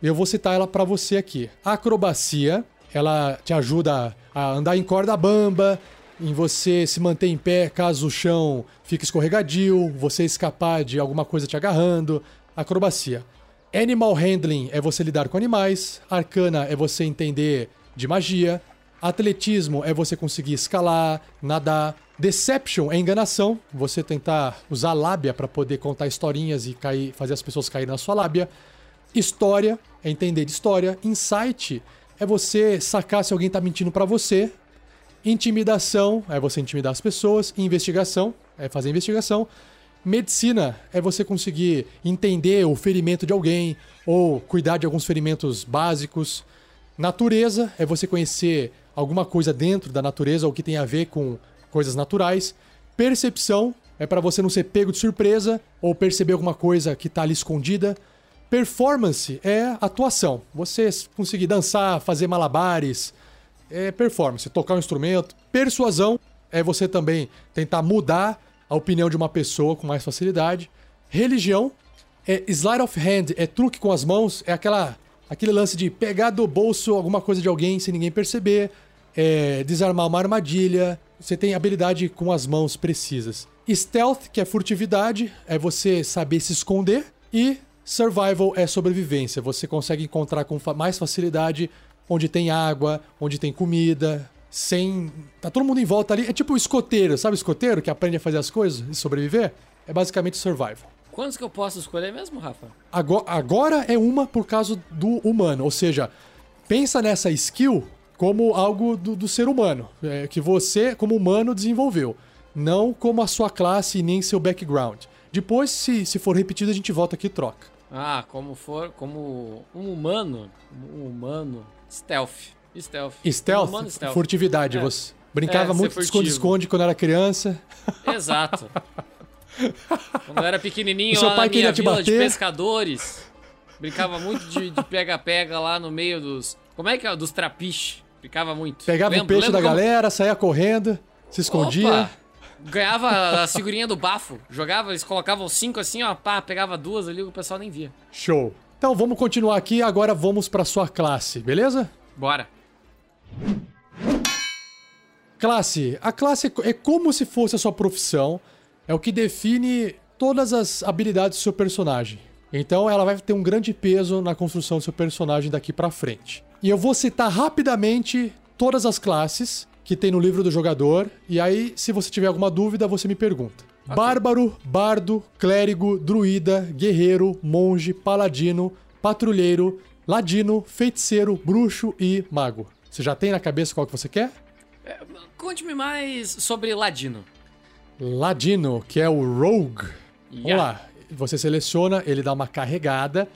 Eu vou citar ela para você aqui. Acrobacia, ela te ajuda a andar em corda bamba, em você se manter em pé caso o chão fique escorregadio, você escapar de alguma coisa te agarrando. Acrobacia. Animal Handling é você lidar com animais. Arcana é você entender de magia. Atletismo é você conseguir escalar, nadar. Deception é enganação, você tentar usar lábia para poder contar historinhas e cair, fazer as pessoas caírem na sua lábia. História é entender de história. Insight é você sacar se alguém tá mentindo para você. Intimidação é você intimidar as pessoas. Investigação é fazer investigação. Medicina é você conseguir entender o ferimento de alguém ou cuidar de alguns ferimentos básicos. Natureza é você conhecer alguma coisa dentro da natureza ou que tem a ver com coisas naturais. Percepção é para você não ser pego de surpresa ou perceber alguma coisa que está ali escondida. Performance é atuação. Você conseguir dançar, fazer malabares, é performance, tocar um instrumento. Persuasão é você também tentar mudar a opinião de uma pessoa com mais facilidade. Religião é slide of hand, é truque com as mãos, é aquela aquele lance de pegar do bolso alguma coisa de alguém sem ninguém perceber, é desarmar uma armadilha, você tem habilidade com as mãos precisas. Stealth, que é furtividade, é você saber se esconder. E Survival é sobrevivência. Você consegue encontrar com mais facilidade onde tem água, onde tem comida, sem. Tá todo mundo em volta ali. É tipo o escoteiro, sabe o escoteiro que aprende a fazer as coisas e sobreviver? É basicamente survival. Quantos que eu posso escolher mesmo, Rafa? Agora, agora é uma por causa do humano. Ou seja, pensa nessa skill como algo do, do ser humano, é, que você, como humano, desenvolveu, não como a sua classe e nem seu background. Depois, se, se for repetido, a gente volta aqui e troca. Ah, como for, como um humano, um humano, stealth, stealth. Stealth, um humano, stealth. furtividade. É. Você brincava é, muito de esconde-esconde quando era criança. Exato. quando eu era pequenininho, o seu lá pai na minha vila de pescadores, brincava muito de pega-pega lá no meio dos... Como é que é? Dos trapiches. Ficava muito. Pegava lembro, o peixe da como... galera, saía correndo, se escondia. Opa! Ganhava a figurinha do bafo. Jogava, eles colocavam cinco assim, ó, pá, pegava duas ali, o pessoal nem via. Show. Então vamos continuar aqui, agora vamos para sua classe, beleza? Bora. Classe. A classe é como se fosse a sua profissão, é o que define todas as habilidades do seu personagem. Então ela vai ter um grande peso na construção do seu personagem daqui para frente. E eu vou citar rapidamente todas as classes que tem no livro do jogador. E aí, se você tiver alguma dúvida, você me pergunta. Okay. Bárbaro, bardo, clérigo, druida, guerreiro, monge, paladino, patrulheiro, ladino, feiticeiro, bruxo e mago. Você já tem na cabeça qual que você quer? É, Conte-me mais sobre ladino. Ladino, que é o rogue. Yeah. Vamos lá. Você seleciona, ele dá uma carregada.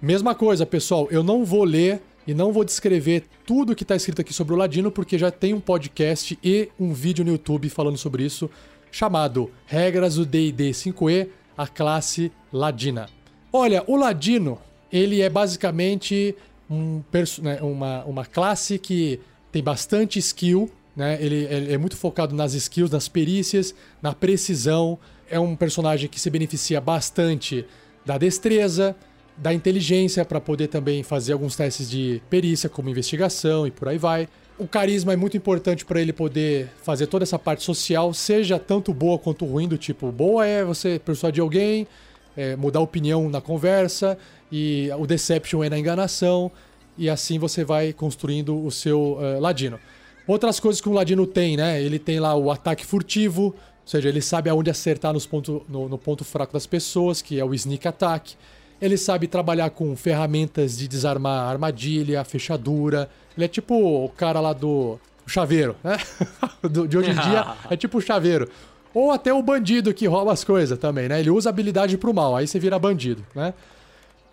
Mesma coisa, pessoal. Eu não vou ler e não vou descrever tudo que está escrito aqui sobre o Ladino, porque já tem um podcast e um vídeo no YouTube falando sobre isso, chamado Regras do DD 5E, a classe Ladina. Olha, o Ladino, ele é basicamente um né, uma, uma classe que tem bastante skill, né? Ele, ele é muito focado nas skills, nas perícias, na precisão. É um personagem que se beneficia bastante da destreza, da inteligência para poder também fazer alguns testes de perícia, como investigação e por aí vai. O carisma é muito importante para ele poder fazer toda essa parte social, seja tanto boa quanto ruim, do tipo, boa é você persuadir alguém, é, mudar opinião na conversa, e o deception é na enganação, e assim você vai construindo o seu uh, ladino. Outras coisas que o ladino tem, né? Ele tem lá o ataque furtivo, ou seja, ele sabe aonde acertar nos ponto, no, no ponto fraco das pessoas, que é o sneak attack. Ele sabe trabalhar com ferramentas de desarmar armadilha, fechadura. Ele é tipo o cara lá do chaveiro, né? de hoje em dia é tipo o chaveiro. Ou até o bandido que rouba as coisas também, né? Ele usa habilidade pro mal, aí você vira bandido, né?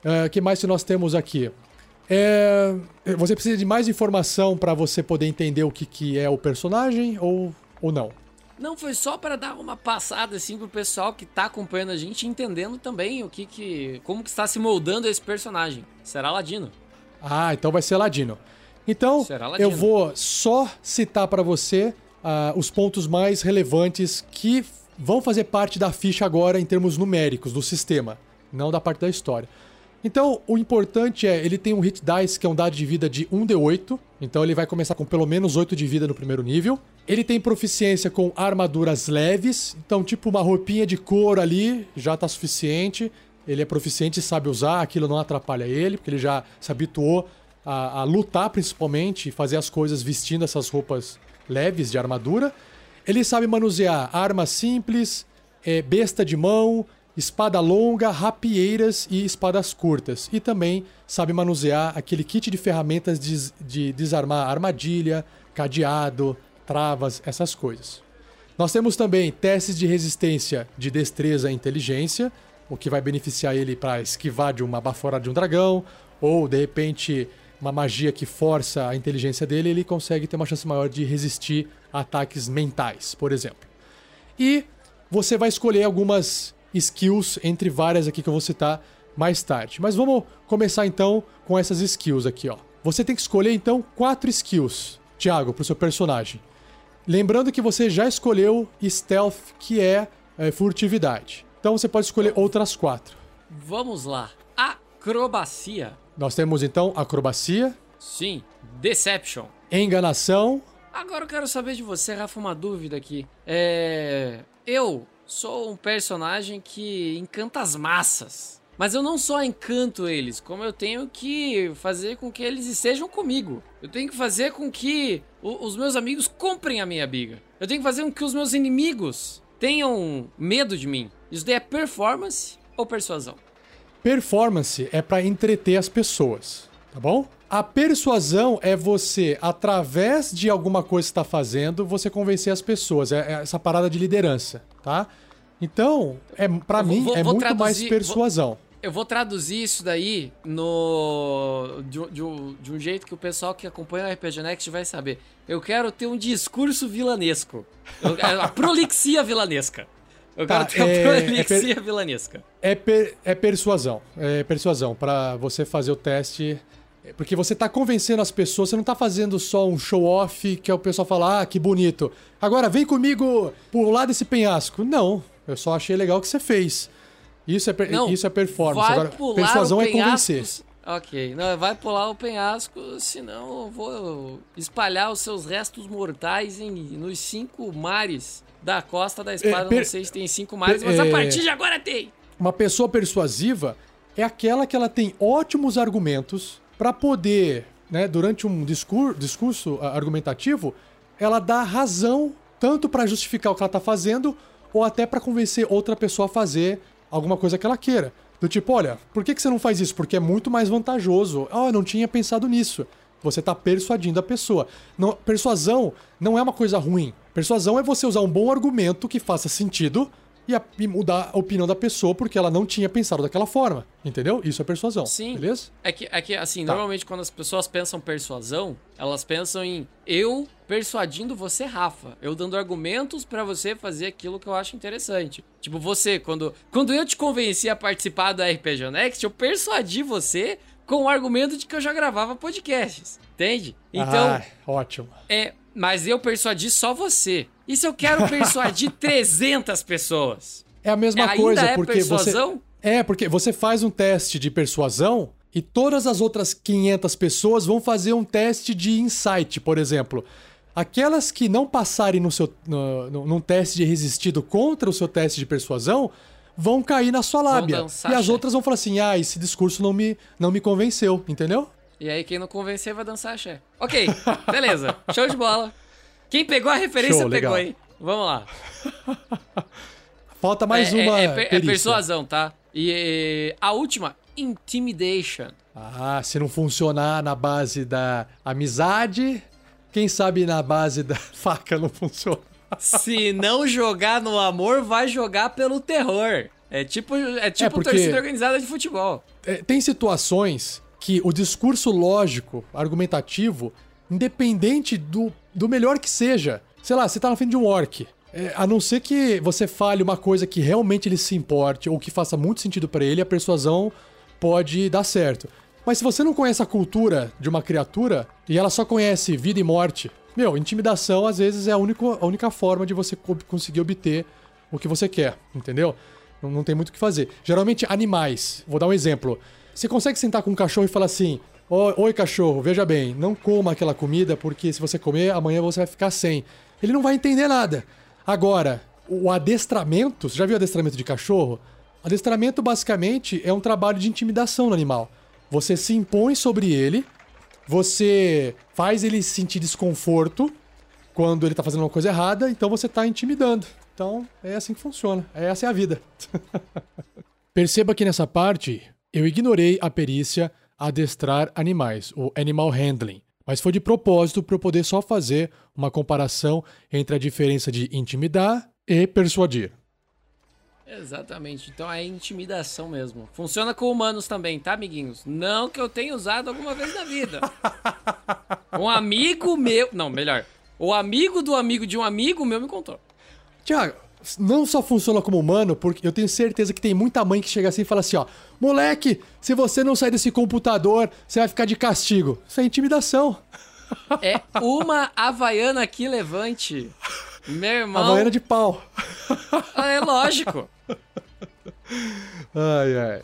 O uh, que mais que nós temos aqui? É... Você precisa de mais informação para você poder entender o que, que é o personagem ou, ou não? Não, foi só para dar uma passada assim pro pessoal que tá acompanhando a gente, entendendo também o que que como que está se moldando esse personagem. Será Ladino. Ah, então vai ser Ladino. Então, eu vou só citar para você uh, os pontos mais relevantes que vão fazer parte da ficha agora em termos numéricos do sistema, não da parte da história. Então, o importante é, ele tem um hit dice, que é um dado de vida de 1d8. Então, ele vai começar com pelo menos 8 de vida no primeiro nível. Ele tem proficiência com armaduras leves. Então, tipo uma roupinha de couro ali, já tá suficiente. Ele é proficiente e sabe usar, aquilo não atrapalha ele, porque ele já se habituou a, a lutar principalmente fazer as coisas vestindo essas roupas leves de armadura. Ele sabe manusear armas simples, é, besta de mão, espada longa, rapieiras e espadas curtas. E também sabe manusear aquele kit de ferramentas de, de desarmar armadilha, cadeado, travas, essas coisas. Nós temos também testes de resistência de destreza e inteligência, o que vai beneficiar ele para esquivar de uma baforada de um dragão, ou de repente uma magia que força a inteligência dele, ele consegue ter uma chance maior de resistir a ataques mentais, por exemplo. E você vai escolher algumas skills entre várias aqui que eu vou citar mais tarde. Mas vamos começar então com essas skills aqui, ó. Você tem que escolher então quatro skills, Thiago, para o seu personagem. Lembrando que você já escolheu Stealth, que é, é furtividade. Então você pode escolher outras quatro. Vamos lá. Acrobacia. Nós temos então acrobacia. Sim. Deception. Enganação. Agora eu quero saber de você, Rafa, uma dúvida aqui. É. Eu sou um personagem que encanta as massas. Mas eu não só encanto eles, como eu tenho que fazer com que eles estejam comigo. Eu tenho que fazer com que o, os meus amigos comprem a minha biga. Eu tenho que fazer com que os meus inimigos tenham medo de mim. Isso daí é performance ou persuasão? Performance é para entreter as pessoas, tá bom? A persuasão é você, através de alguma coisa que está fazendo, você convencer as pessoas. É, é essa parada de liderança, tá? Então, é, para mim, vou, é muito traduzir, mais persuasão. Vou, eu vou traduzir isso daí no de, de, de, um jeito que o pessoal que acompanha o RPG Next vai saber. Eu quero ter um discurso vilanesco. A prolixia vilanesca. Eu tá, quero ter é, a prolixia é per, vilanesca. É, per, é persuasão. É persuasão. para você fazer o teste porque você tá convencendo as pessoas, você não tá fazendo só um show-off que é o pessoal falar, ah, que bonito. Agora vem comigo pular desse penhasco. Não, eu só achei legal o que você fez. Isso é, não, isso é performance. Agora, persuasão é convencer. Ok, não, vai pular o penhasco, senão eu vou espalhar os seus restos mortais em, nos cinco mares da costa da espada. É, per, não sei se tem cinco per, mas a é, partir de agora tem. Uma pessoa persuasiva é aquela que ela tem ótimos argumentos para poder, né, durante um discurso, discurso argumentativo, ela dá razão tanto para justificar o que ela tá fazendo ou até para convencer outra pessoa a fazer alguma coisa que ela queira. Do tipo, olha, por que, que você não faz isso? Porque é muito mais vantajoso. Ah, oh, eu não tinha pensado nisso. Você está persuadindo a pessoa. Não, persuasão não é uma coisa ruim. Persuasão é você usar um bom argumento que faça sentido e, a, e, mudar a opinião da pessoa porque ela não tinha pensado daquela forma. Entendeu? Isso é persuasão. Sim. Beleza? É que, é que assim, tá. normalmente quando as pessoas pensam persuasão, elas pensam em eu persuadindo você, Rafa. Eu dando argumentos para você fazer aquilo que eu acho interessante. Tipo, você, quando, quando eu te convenci a participar do RPG Next, eu persuadi você com o argumento de que eu já gravava podcasts. Entende? Então. Ah, ótimo. É, mas eu persuadi só você. E se eu quero persuadir 300 pessoas? É a mesma coisa, é porque persuasão? você. É, porque você faz um teste de persuasão e todas as outras 500 pessoas vão fazer um teste de insight, por exemplo. Aquelas que não passarem no seu, no, no, num teste de resistido contra o seu teste de persuasão vão cair na sua lábia. Dançar, e as outras vão falar assim: ah, esse discurso não me, não me convenceu, entendeu? E aí, quem não convencer vai dançar axé. Ok, beleza. Show de bola. Quem pegou a referência Show, pegou, hein? Vamos lá. Falta mais é, uma. É, é, é, persuasão, tá? E a última, Intimidation. Ah, se não funcionar na base da amizade, quem sabe na base da faca não funciona. Se não jogar no amor, vai jogar pelo terror. É tipo, é tipo é porque... torcida organizada de futebol. É, tem situações que o discurso lógico, argumentativo, independente do, do melhor que seja, sei lá, você tá na frente de um orc. É, a não ser que você fale uma coisa que realmente ele se importe ou que faça muito sentido para ele, a persuasão pode dar certo. Mas se você não conhece a cultura de uma criatura e ela só conhece vida e morte, meu, intimidação às vezes é a única, a única forma de você conseguir obter o que você quer, entendeu? Não, não tem muito o que fazer. Geralmente, animais. Vou dar um exemplo. Você consegue sentar com um cachorro e falar assim: "Oi, cachorro, veja bem, não coma aquela comida porque se você comer, amanhã você vai ficar sem. Ele não vai entender nada. Agora, o adestramento, você já viu adestramento de cachorro? Adestramento basicamente é um trabalho de intimidação no animal. Você se impõe sobre ele, você faz ele sentir desconforto quando ele tá fazendo uma coisa errada, então você tá intimidando. Então, é assim que funciona. Essa é a vida. Perceba que nessa parte eu ignorei a perícia adestrar animais, o animal handling. Mas foi de propósito para eu poder só fazer uma comparação entre a diferença de intimidar e persuadir. Exatamente. Então é intimidação mesmo. Funciona com humanos também, tá, amiguinhos? Não que eu tenha usado alguma vez na vida. Um amigo meu. Não, melhor. O amigo do amigo de um amigo meu me contou. Tiago, não só funciona como humano, porque eu tenho certeza que tem muita mãe que chega assim e fala assim, ó, moleque, se você não sair desse computador, você vai ficar de castigo. Isso é intimidação. É uma havaiana que levante. Meu irmão. Havaiana de pau. Ah, é lógico. Ai, ai.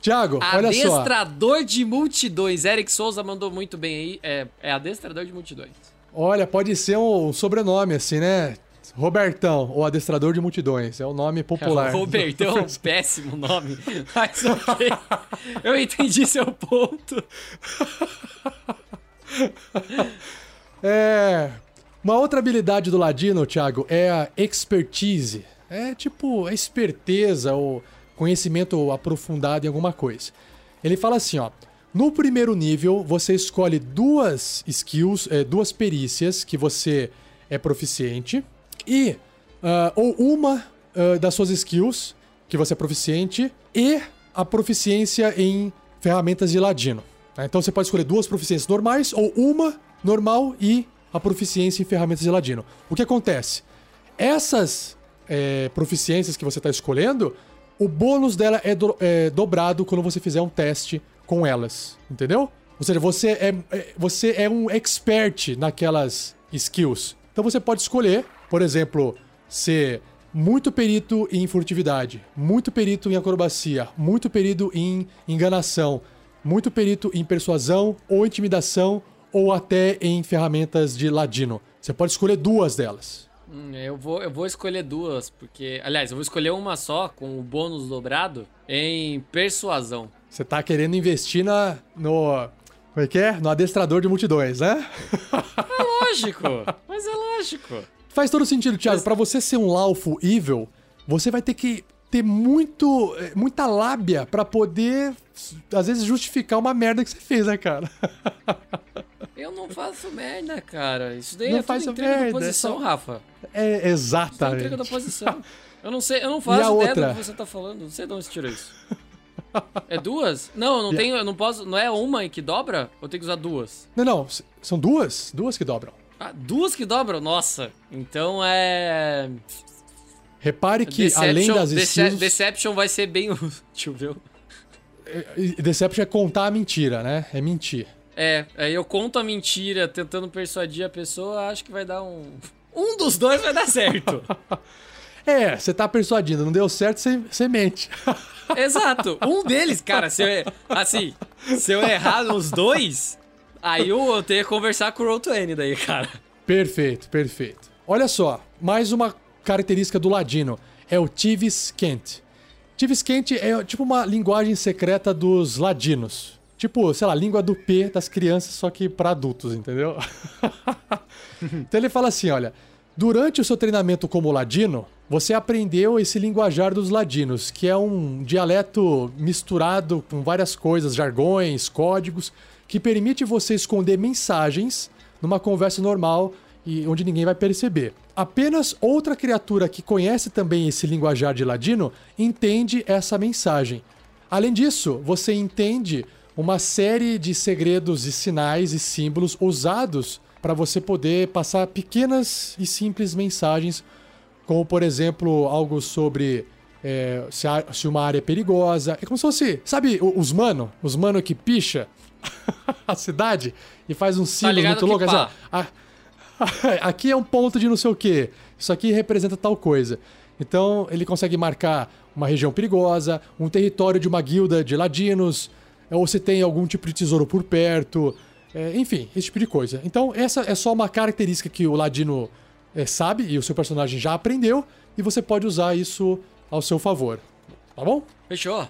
Tiago, olha só. Adestrador de multidões. Eric Souza mandou muito bem aí. É, é adestrador de multidões. Olha, pode ser um sobrenome assim, né? Robertão, o adestrador de multidões. É o nome popular. Robertão é um péssimo nome. Mas ok. Eu entendi seu ponto. É. Uma outra habilidade do Ladino, Thiago, é a expertise. É tipo a esperteza ou conhecimento aprofundado em alguma coisa. Ele fala assim, ó. No primeiro nível, você escolhe duas skills, é, duas perícias que você é proficiente. E. ah, ou uma ah, das suas skills que você é proficiente e a proficiência em ferramentas de ladino. tá? Então você pode escolher duas proficiências normais ou uma normal e a proficiência em ferramentas de ladino. O que acontece? Essas é, proficiências que você está escolhendo, o bônus dela é, do- é dobrado quando você fizer um teste com elas, entendeu? Ou seja, você é, é- você é um expert naquelas skills. Então você pode escolher, por exemplo, ser muito perito em furtividade, muito perito em acrobacia, muito perito em enganação, muito perito em persuasão ou intimidação ou até em ferramentas de ladino. Você pode escolher duas delas. Hum, eu, vou, eu vou escolher duas, porque. Aliás, eu vou escolher uma só, com o bônus dobrado, em persuasão. Você tá querendo investir na no como é que é? No adestrador de multidões, né? Lógico! mas é lógico. Faz todo sentido, Thiago. Pra você ser um lawful evil, você vai ter que ter muito, eh, muita lábia pra poder, às vezes, justificar uma merda que você fez, né, cara? Eu não faço merda, cara. Isso daí Não é faz entrega merda, da posição, é só- Rafa. É Isso é exatamente. entrega da posição. Eu não sei, eu não faço ideia outra? do que você tá falando. Não sei de onde você tirou isso. É duas? Não, eu não tenho, eu não posso. Não é uma que dobra? Eu tenho que usar duas. Não, não, são duas, duas que dobram. Ah, duas que dobram? Nossa. Então é. Repare que além das skills, Deception vai ser bem útil, viu? eh, Deception é contar a mentira, né? É mentir. É, aí eu conto a mentira tentando persuadir a pessoa, acho que vai dar um. Um dos dois vai dar certo. É, você tá persuadindo, não deu certo, você, você mente. Exato. Um deles, cara, se eu, assim, se eu errar nos dois, aí eu, tenho que conversar com o Roll 20 daí, cara. Perfeito, perfeito. Olha só, mais uma característica do ladino é o Tivis Kent. Tivis Kent é tipo uma linguagem secreta dos ladinos. Tipo, sei lá, língua do P das crianças, só que para adultos, entendeu? então ele fala assim, olha, durante o seu treinamento como ladino, você aprendeu esse linguajar dos ladinos, que é um dialeto misturado com várias coisas, jargões, códigos, que permite você esconder mensagens numa conversa normal e onde ninguém vai perceber. Apenas outra criatura que conhece também esse linguajar de ladino entende essa mensagem. Além disso, você entende uma série de segredos e sinais e símbolos usados para você poder passar pequenas e simples mensagens, como por exemplo algo sobre é, se, a- se uma área é perigosa. É como se fosse, sabe, os mano, os mano que picha a cidade e faz um símbolo ligado muito louco. assim, ó, a- aqui é um ponto de não sei o que. Isso aqui representa tal coisa. Então ele consegue marcar uma região perigosa, um território de uma guilda de ladinos, ou se tem algum tipo de tesouro por perto, é, enfim, esse tipo de coisa. Então essa é só uma característica que o ladino é, sabe e o seu personagem já aprendeu, e você pode usar isso ao seu favor. Tá bom? Fechou.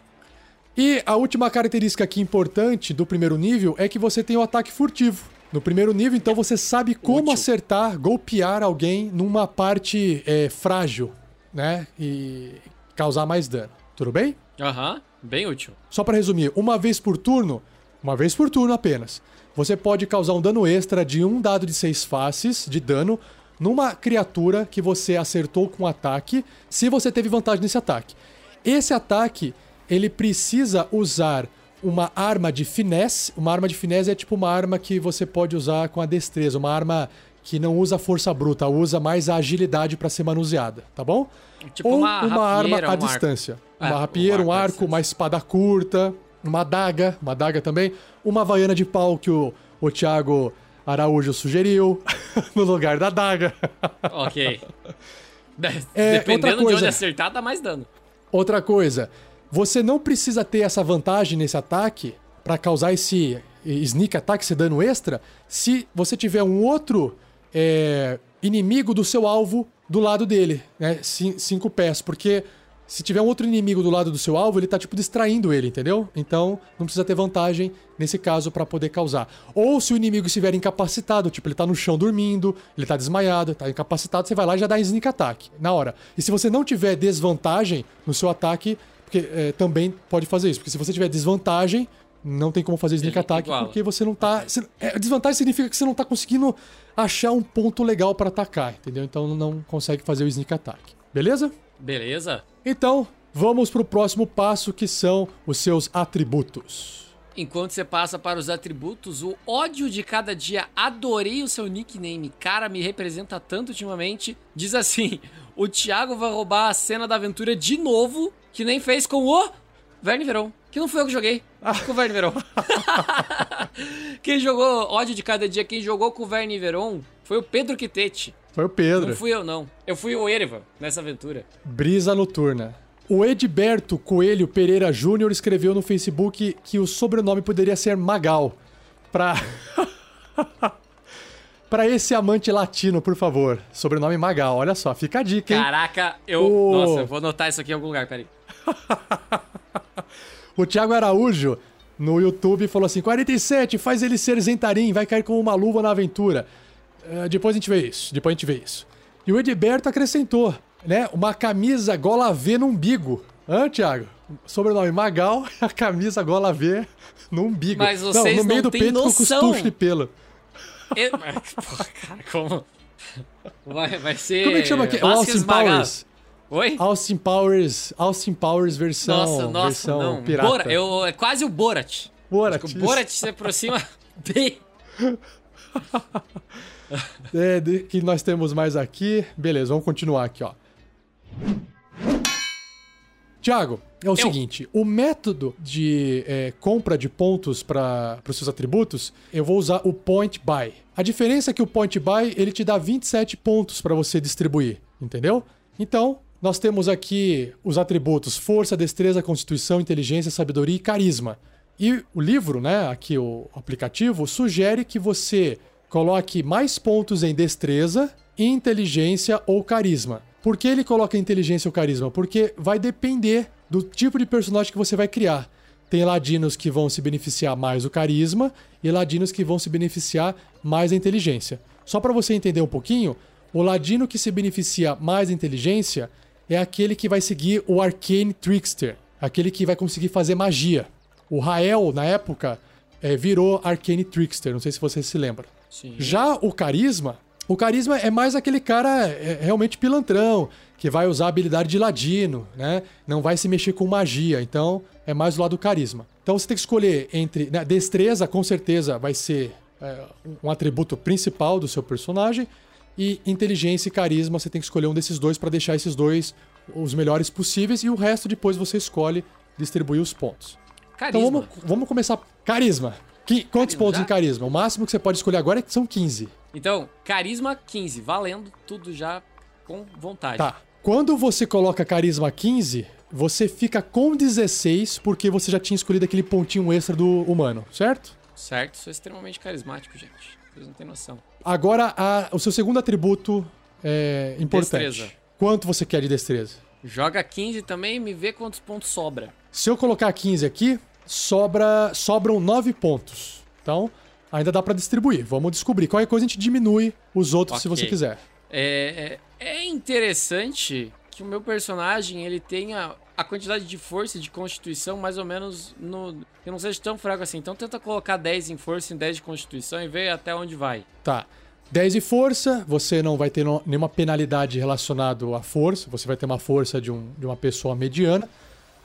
E a última característica aqui importante do primeiro nível é que você tem o ataque furtivo. No primeiro nível, então, você sabe como Útil. acertar, golpear alguém numa parte é, frágil, né? E causar mais dano. Tudo bem? Aham, bem útil. Só para resumir, uma vez por turno, uma vez por turno apenas, você pode causar um dano extra de um dado de seis faces de dano numa criatura que você acertou com ataque, se você teve vantagem nesse ataque. Esse ataque, ele precisa usar uma arma de finesse. Uma arma de finesse é tipo uma arma que você pode usar com a destreza, uma arma que não usa força bruta, usa mais a agilidade para ser manuseada, tá bom? Tipo Ou uma uma, arma à um arco. distância. É, uma um rapieira, arco um arco, uma espada curta, uma adaga, uma adaga também, uma havaiana de pau que o, o Thiago Araújo sugeriu no lugar da adaga. Ok. É, Dependendo de onde acertar, dá mais dano. Outra coisa, você não precisa ter essa vantagem nesse ataque para causar esse sneak attack, esse dano extra, se você tiver um outro é, inimigo do seu alvo do lado dele, né? Cin- Cinco pés, porque se tiver um outro inimigo do lado do seu alvo, ele tá tipo distraindo ele, entendeu? Então não precisa ter vantagem nesse caso para poder causar. Ou se o inimigo estiver incapacitado, tipo ele tá no chão dormindo, ele tá desmaiado, tá incapacitado, você vai lá e já dá sneak attack na hora. E se você não tiver desvantagem no seu ataque, porque é, também pode fazer isso, porque se você tiver desvantagem, não tem como fazer sneak attack porque você não tá. você- é, desvantagem significa que você não tá conseguindo achar um ponto legal para atacar, entendeu? Então não consegue fazer o sneak attack. Beleza? Beleza? Então, vamos pro próximo passo que são os seus atributos. Enquanto você passa para os atributos, o ódio de cada dia, adorei o seu nickname, cara, me representa tanto ultimamente. Diz assim: o Thiago vai roubar a cena da aventura de novo, que nem fez com o Verne Veron. Que não foi eu que joguei, com o Verne Veron. quem jogou ódio de cada dia, quem jogou com o Verne Veron foi o Pedro Quitete. Foi o Pedro. Não fui eu, não. Eu fui o Erevan nessa aventura. Brisa Noturna. O Edberto Coelho Pereira Júnior escreveu no Facebook que o sobrenome poderia ser Magal. Pra. pra esse amante latino, por favor. Sobrenome Magal. Olha só, fica a dica, hein? Caraca, eu. O- Nossa, eu vou anotar isso aqui em algum lugar, peraí. O Thiago Araújo, no YouTube, falou assim: 47, faz ele ser Zentarim, vai cair como uma luva na aventura. Eh, depois a gente vê isso, depois a gente vê isso. E o Edberto acrescentou, né? Uma camisa gola V no umbigo. Hã, Thiago? Sobrenome Magal, a camisa gola V no umbigo. Mas não, vocês no meio não do têm peito com noção. costuche de pelo. Eu- Porra, cara, como. Vai, vai ser. Como é que chama aqui? Austin. Powers. Oi? Austin Powers, Austin Powers versão, Nossa, nossa, versão não. pirata. Bora, eu, é quase o Borat. Borat, o Borat se aproxima bem. É, de- que nós temos mais aqui. Beleza, vamos continuar aqui, ó. Tiago, é o seguinte: o método de é, compra de pontos para os seus atributos, eu vou usar o Point Buy. A diferença é que o Point Buy ele te dá 27 pontos para você distribuir, entendeu? Então, nós temos aqui os atributos Força, Destreza, Constituição, Inteligência, Sabedoria e Carisma. E o livro, né, aqui o aplicativo, sugere que você coloque mais pontos em destreza, inteligência ou carisma. Por que ele coloca inteligência ou carisma? Porque vai depender do tipo de personagem que você vai criar. Tem ladinos que vão se beneficiar mais do carisma e ladinos que vão se beneficiar mais da inteligência. Só para você entender um pouquinho, o ladino que se beneficia mais da inteligência é aquele que vai seguir o Arcane Trickster, aquele que vai conseguir fazer magia. O Rael, na época, eh, virou Arcane Trickster, não sei se você se lembra. Sim. Já o carisma, o carisma é mais aquele cara é, realmente pilantrão, que vai usar a habilidade de ladino, né? Não vai se mexer com magia, então é mais do lado do carisma. Então você tem que escolher entre né, destreza, com certeza vai ser é, um atributo principal do seu personagem, e inteligência e carisma você tem que escolher um desses dois para deixar esses dois os melhores possíveis e o resto depois você escolhe distribuir os pontos. Carisma. Então vamos, vamos começar. Carisma. Qui- quantos Carisma, pontos já? em carisma? O máximo que você pode escolher agora é que são 15. Então, carisma 15, valendo tudo já com vontade. Tá. Quando você coloca carisma 15, você fica com 16 porque você já tinha escolhido aquele pontinho extra do humano, certo? Certo, sou extremamente carismático, gente. Vocês não têm noção. Agora, a- o seu segundo atributo é importante. Destreza. Quanto você quer de destreza? Joga 15 também e me vê quantos pontos sobra. Se eu colocar 15 aqui, sobra, sobram 9 pontos. Então, ainda dá pra distribuir. Vamos descobrir. Qualquer coisa a gente diminui os outros se Ok. você quiser. É, é, é interessante que o meu personagem ele tenha a quantidade de força e de constituição mais ou menos no. Que não seja tão fraco assim. Então tenta colocar 10 em força e 10 de constituição e ver até onde vai. Tá. 10 de força, você não vai ter nenhuma penalidade relacionada à força. Você vai ter uma força de, um- de uma pessoa mediana.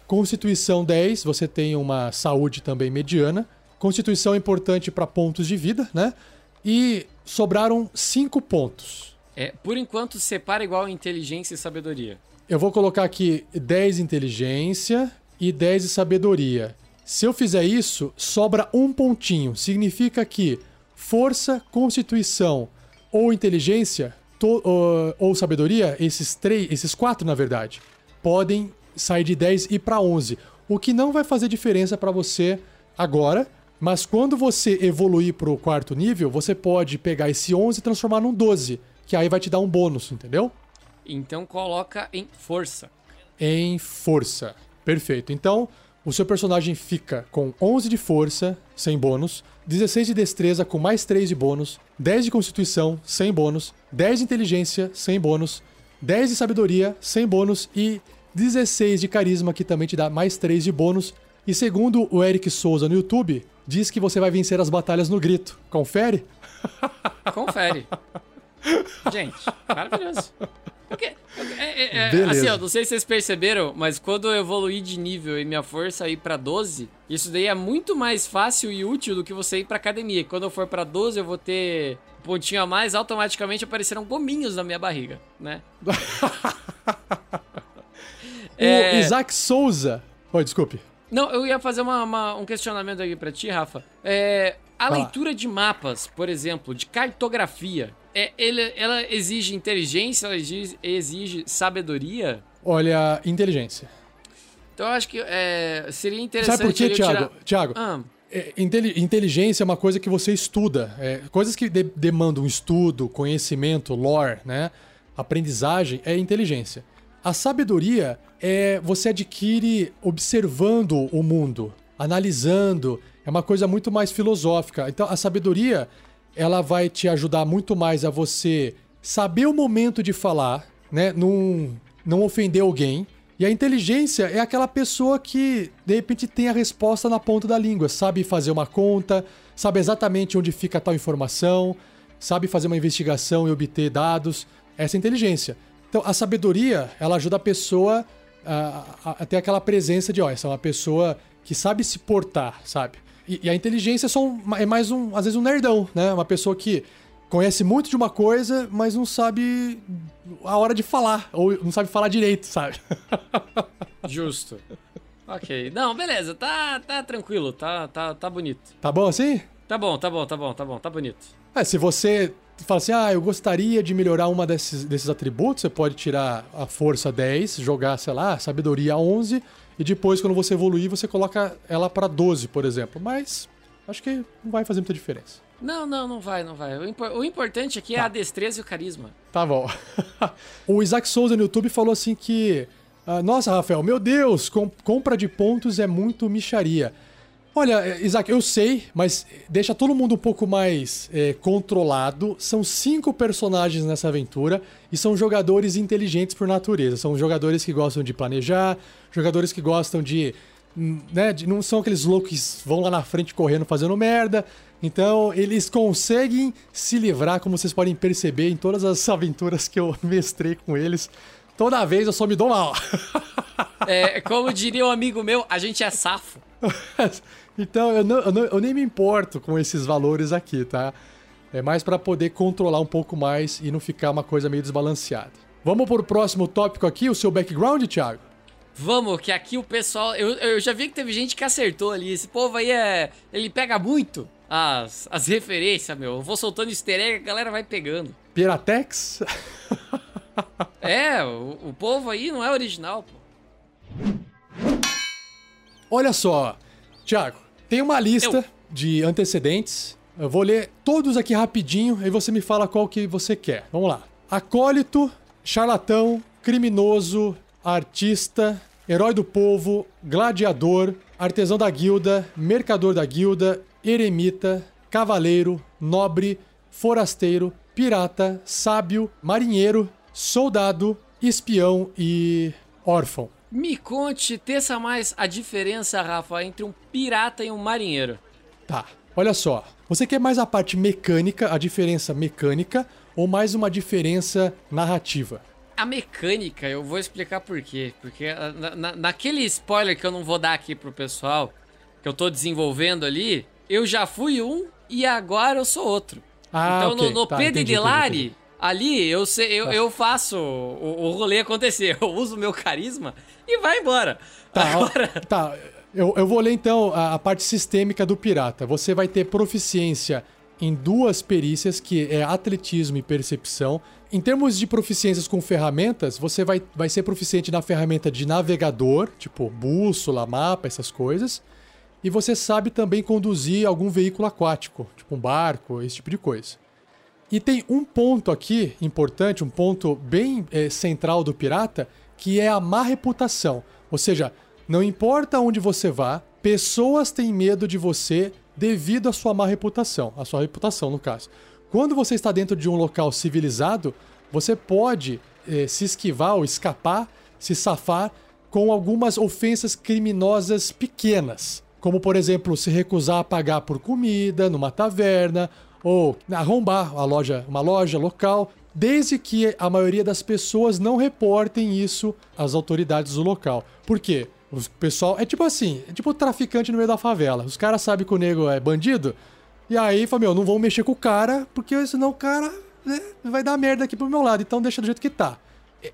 Constituição 10, você tem uma saúde também mediana. Constituição é importante para pontos de vida, né? E sobraram 5 pontos. É, por enquanto, separa igual inteligência e sabedoria. Eu vou colocar aqui 10 inteligência e 10 de sabedoria. Se eu fizer isso, sobra um pontinho. Significa que força, constituição ou inteligência to- ou, ou sabedoria, esses três, esses quatro na verdade, podem sair de 10 e para 11, o que não vai fazer diferença para você agora, mas quando você evoluir para o quarto nível, você pode pegar esse 11 e transformar num 12, que aí vai te dar um bônus, entendeu? Então coloca em força. em força. Perfeito. Então, o seu personagem fica com 11 de força, sem bônus, 16 de destreza com mais 3 de bônus, 10 de constituição, sem bônus, 10 de inteligência, sem bônus, 10 de sabedoria, sem bônus e 16 de carisma, que também te dá mais 3 de bônus. E segundo o Eric Souza no YouTube, diz que você vai vencer as batalhas no grito. Confere? Confere. Gente, maravilhoso. Porque, é, é, é, Beleza. assim, ó, não sei se vocês perceberam, mas quando eu evoluir de nível e minha força ir pra 12, isso daí é muito mais fácil e útil do que você ir pra academia. Quando eu for pra 12, eu vou ter um pontinho a mais, automaticamente aparecerão gominhos na minha barriga, né? É. O Isaac Souza. Oi, desculpe. Não, eu ia fazer uma- uma- um questionamento aqui pra ti, Rafa. É, a leitura de mapas, por exemplo, de cartografia, é, ele- ela exige inteligência, ela exige, exige sabedoria? Olha, inteligência. Então eu acho que é, seria interessante. Sabe por quê, Thiago? tirar- Thiago, Ah, É, inteli- inteligência é uma coisa que você estuda. É, coisas que de- demandam estudo, conhecimento, lore, né? Aprendizagem é inteligência. A sabedoria é você adquire observando o mundo, analisando. É uma coisa muito mais filosófica. Então, a sabedoria ela vai te ajudar muito mais a você saber o momento de falar, né? Não, não ofender alguém. E a inteligência é aquela pessoa que, de repente, tem a resposta na ponta da língua, sabe fazer uma conta, sabe exatamente onde fica tal informação, sabe fazer uma investigação e obter dados. Essa é a inteligência. Então, a sabedoria, ela ajuda a pessoa a, a- a ter aquela presença de, ó, essa é uma pessoa que sabe se portar, sabe? E, e a inteligência é, só um- é mais um, às vezes, um nerdão, né? Uma pessoa que conhece muito de uma coisa, mas não sabe a hora de falar, ou não sabe falar direito, sabe? justo. ok. Não, beleza, tá, tá tranquilo, tá, tá, tá bonito. Tá bom assim? Tá bom, tá bom, tá bom, tá bom, tá bonito. É, se você fala assim, ah, eu gostaria de melhorar uma desses, desses atributos, você pode tirar a força 10, jogar, sei lá, sabedoria 11, e depois, quando você evoluir, você coloca ela pra 12, por exemplo. Mas acho que não vai fazer muita diferença. Não, não, não vai, não vai. O, impor- o importante aqui é a destreza e o carisma. Tá bom. o Isaac Souza no YouTube falou assim que. ah, Nossa, Rafael, meu Deus, com- compra de pontos é muito micharia. Olha, eh, Isaac, eu sei, mas deixa todo mundo um pouco mais eh, controlado. São cinco personagens nessa aventura e são jogadores inteligentes por natureza. São jogadores que gostam de planejar, jogadores que gostam de. hum, Né, de- não são aqueles loucos que vão lá na frente correndo fazendo merda. Então, eles conseguem se livrar, como vocês podem perceber em todas as aventuras que eu mestrei com eles. Toda vez eu só me dou mal. É, como diria um amigo meu, a gente é safo. então, eu, não- eu não- eu nem me importo com esses valores aqui, tá? É mais pra poder controlar um pouco mais e não ficar uma coisa meio desbalanceada. Vamos pro próximo tópico aqui, o seu background, Thiago? Vamos, que aqui o pessoal. Eu, eu já vi que teve gente que acertou ali. Esse povo aí é. Ele pega muito as, as referências, meu. Eu vou soltando easter egg, a galera vai pegando. Piratex? É, o, o povo aí não é original, pô. Olha só, Thiago, tem uma lista Eu. de antecedentes. Eu vou ler todos aqui rapidinho e você me fala qual que você quer. Vamos lá. Acólito, charlatão, criminoso, artista, herói do povo, gladiador, artesão da guilda, mercador da guilda, eremita, cavaleiro, nobre, forasteiro, pirata, sábio, marinheiro, soldado, espião e órfão. Me conte, teça mais a diferença, Rafa, entre um pirata e um marinheiro. Tá, olha só. Você quer mais a parte mecânica, a diferença mecânica, ou mais uma diferença narrativa? A mecânica, eu vou explicar por quê. Porque ah, na- na- naquele spoiler que eu não vou dar aqui pro pessoal, que eu tô desenvolvendo ali, eu já fui um e agora eu sou outro. Ah, então ok. no, no Tá, Pedro entendi, Delari, entendi, entendi. Ali eu, sei, eu, Tá. eu faço o, o rolê acontecer. Eu uso meu carisma e vai embora. Tá, Agora, tá. Eu, eu vou ler então a, a parte sistêmica do pirata. Você vai ter proficiência em duas perícias, que é atletismo e percepção. Em termos de proficiências com ferramentas, você vai, vai ser proficiente na ferramenta de navegador, tipo bússola, mapa, essas coisas. E você sabe também conduzir algum veículo aquático, tipo um barco, esse tipo de coisa. E tem um ponto aqui importante, um ponto bem eh, central do pirata, que é a má reputação. Ou seja, não importa onde você vá, pessoas têm medo de você devido à sua má reputação, a sua reputação no caso. Quando você está dentro de um local civilizado, você pode eh, se esquivar ou escapar, se safar com algumas ofensas criminosas pequenas, como por exemplo se recusar a pagar por comida numa taverna ou arrombar a loja, uma loja local, desde que a maioria das pessoas não reportem isso às autoridades do local. Por quê? O pessoal é tipo assim, é tipo traficante no meio da favela. Os caras sabem que o nego é bandido, e aí fala, meu, não vão mexer com o cara, porque senão o cara né, vai dar merda aqui pro meu lado, então deixa do jeito que tá.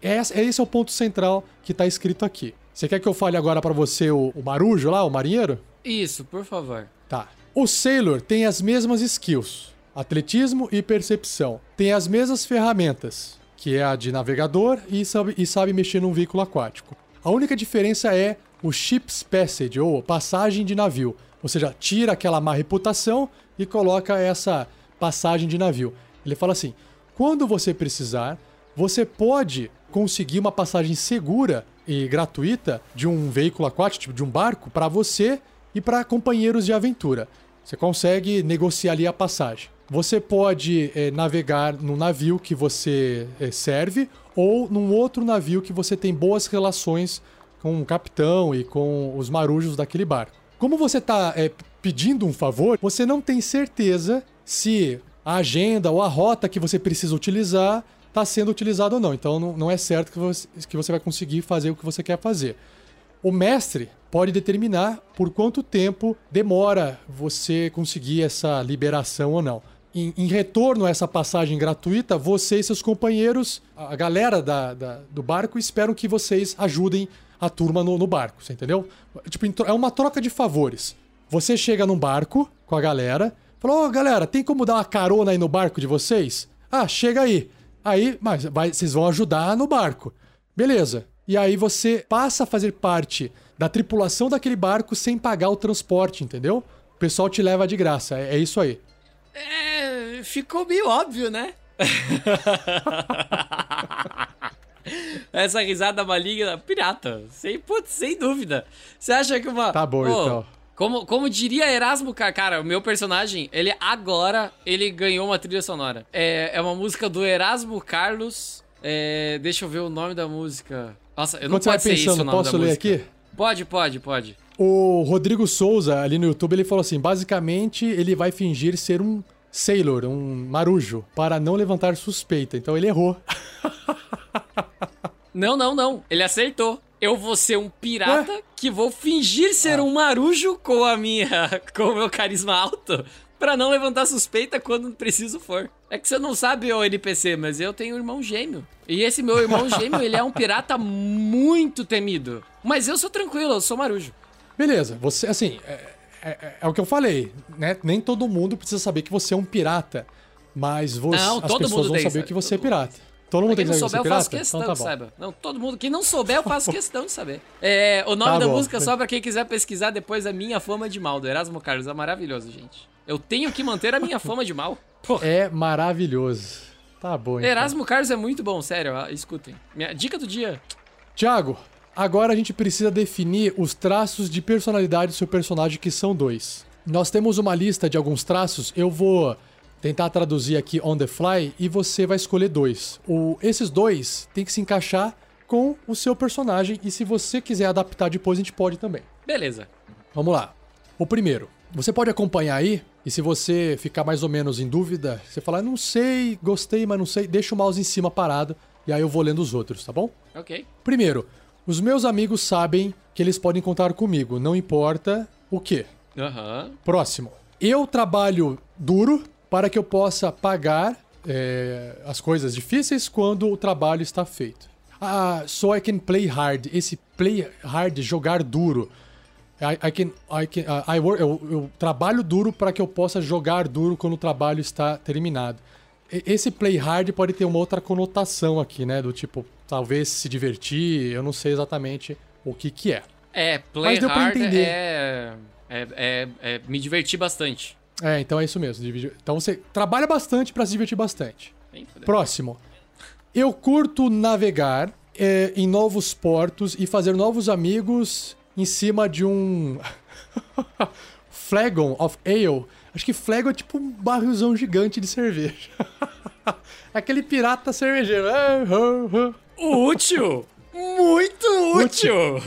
É, esse esse é o ponto central que tá escrito aqui. Você quer que eu fale agora pra você o, o marujo lá, o marinheiro? isso, por favor. Tá. O Sailor tem as mesmas skills: atletismo e percepção. Tem as mesmas ferramentas, que é a de navegador e sabe, e sabe mexer num veículo aquático. A única diferença é o Ship's Passage, ou passagem de navio. Ou seja, tira aquela má reputação e coloca essa passagem de navio. Ele fala assim: quando você precisar, você pode conseguir uma passagem segura e gratuita de um veículo aquático, tipo de um barco, para você e para companheiros de aventura. Você consegue negociar ali a passagem. Você pode eh, navegar num navio que você eh, serve ou num outro navio que você tem boas relações com o capitão e com os marujos daquele barco. Como você está pedindo um favor, você não tem certeza se a agenda ou a rota que você precisa utilizar está sendo utilizada ou não. Então não, não é certo que você, que você vai conseguir fazer o que você quer fazer. O mestre pode determinar por quanto tempo demora você conseguir essa liberação ou não. Em, em retorno a essa passagem gratuita, você e seus companheiros, a galera da, da- do barco, esperam que vocês ajudem a turma no, no barco, você entendeu? Tipo, é uma troca de favores. Você chega num barco com a galera, fala: Ô galera, tem como dar uma carona aí no barco de vocês? Ah, chega aí. Aí, mas vai- vocês vão ajudar no barco. Beleza. E aí você passa a fazer parte da tripulação daquele barco sem pagar o transporte, entendeu? O pessoal te leva de graça. É, é isso aí. É, ficou meio óbvio, né? Essa risada maligna, pirata. Sem, putz, sem dúvida. Você acha que uma. Tá bom, Ô, então. Como, como diria Erasmo, Car- cara, o meu personagem, ele agora, ele ganhou uma trilha sonora. É, é uma música do Erasmo Carlos. É, deixa eu ver o nome da música. Nossa, eu não vai pode ser isso o pensando, nome posso da ler música. aqui? Pode, pode, pode. O Rodrigo Souza, ali no YouTube, ele falou assim: basicamente, ele vai fingir ser um sailor, um marujo, para não levantar suspeita. Então ele errou. Não, não, não. Ele acertou. Eu vou ser um pirata que vou fingir ser um marujo com a minha, com o meu carisma alto, pra não levantar suspeita quando preciso for. É que você não sabe, ô NPC, mas eu tenho um irmão gêmeo. E esse meu irmão gêmeo, ele é um pirata muito temido. Mas eu sou tranquilo, eu sou marujo. Beleza, você, assim, é, é- é o que eu falei, né? Nem todo mundo precisa saber que você é um pirata, mas você, Não, as pessoas vão saber sabe? que você é pirata. Todo mundo Quem tem que saber souber, que eu você faço pirata? questão Então tá saiba. Não, todo mundo. Quem não souber, eu faço questão de saber. É, o nome Tá da bom. música, só pra quem quiser pesquisar depois, é Minha Fama de Mal, do Erasmo Carlos. É maravilhoso, gente. Eu tenho que manter a minha fama de mal. Porra. É maravilhoso. Tá bom, então. Erasmo Carlos é muito bom, sério. Escutem. Minha dica do dia. Tiago, agora a gente precisa definir os traços de personalidade do seu personagem, que são dois. Nós temos uma lista de alguns traços, eu vou tentar traduzir aqui on the fly e você vai escolher dois. O, esses dois tem que se encaixar com o seu personagem e se você quiser adaptar depois, a gente pode também. Beleza. Vamos lá. O primeiro. Você pode acompanhar aí, e se você ficar mais ou menos em dúvida, você falar, não sei, gostei, mas não sei, deixa o mouse em cima parado, e aí eu vou lendo os outros, tá bom? Ok. Primeiro, os meus amigos sabem que eles podem contar comigo, não importa o quê. Aham. Próximo. Eu trabalho duro para que eu possa pagar é, as coisas difíceis quando o trabalho está feito. Ah, so I can play hard. Esse play hard, jogar duro. I, I can, I can, ah, I work, eu, eu trabalho duro para que eu possa jogar duro quando o trabalho está terminado. Esse play hard pode ter uma outra conotação aqui, né? Do tipo, talvez se divertir, eu não sei exatamente o que que é. É, play Mas deu pra hard entender. é, é, é, é me divertir bastante. É, então é isso mesmo. Então você trabalha bastante para se divertir bastante. Próximo. Eu curto navegar é, em novos portos e fazer novos amigos em cima de um flagon of ale. Acho que flagon é tipo um barrilzão gigante de cerveja. Aquele pirata cervejeiro. Útil! Muito útil!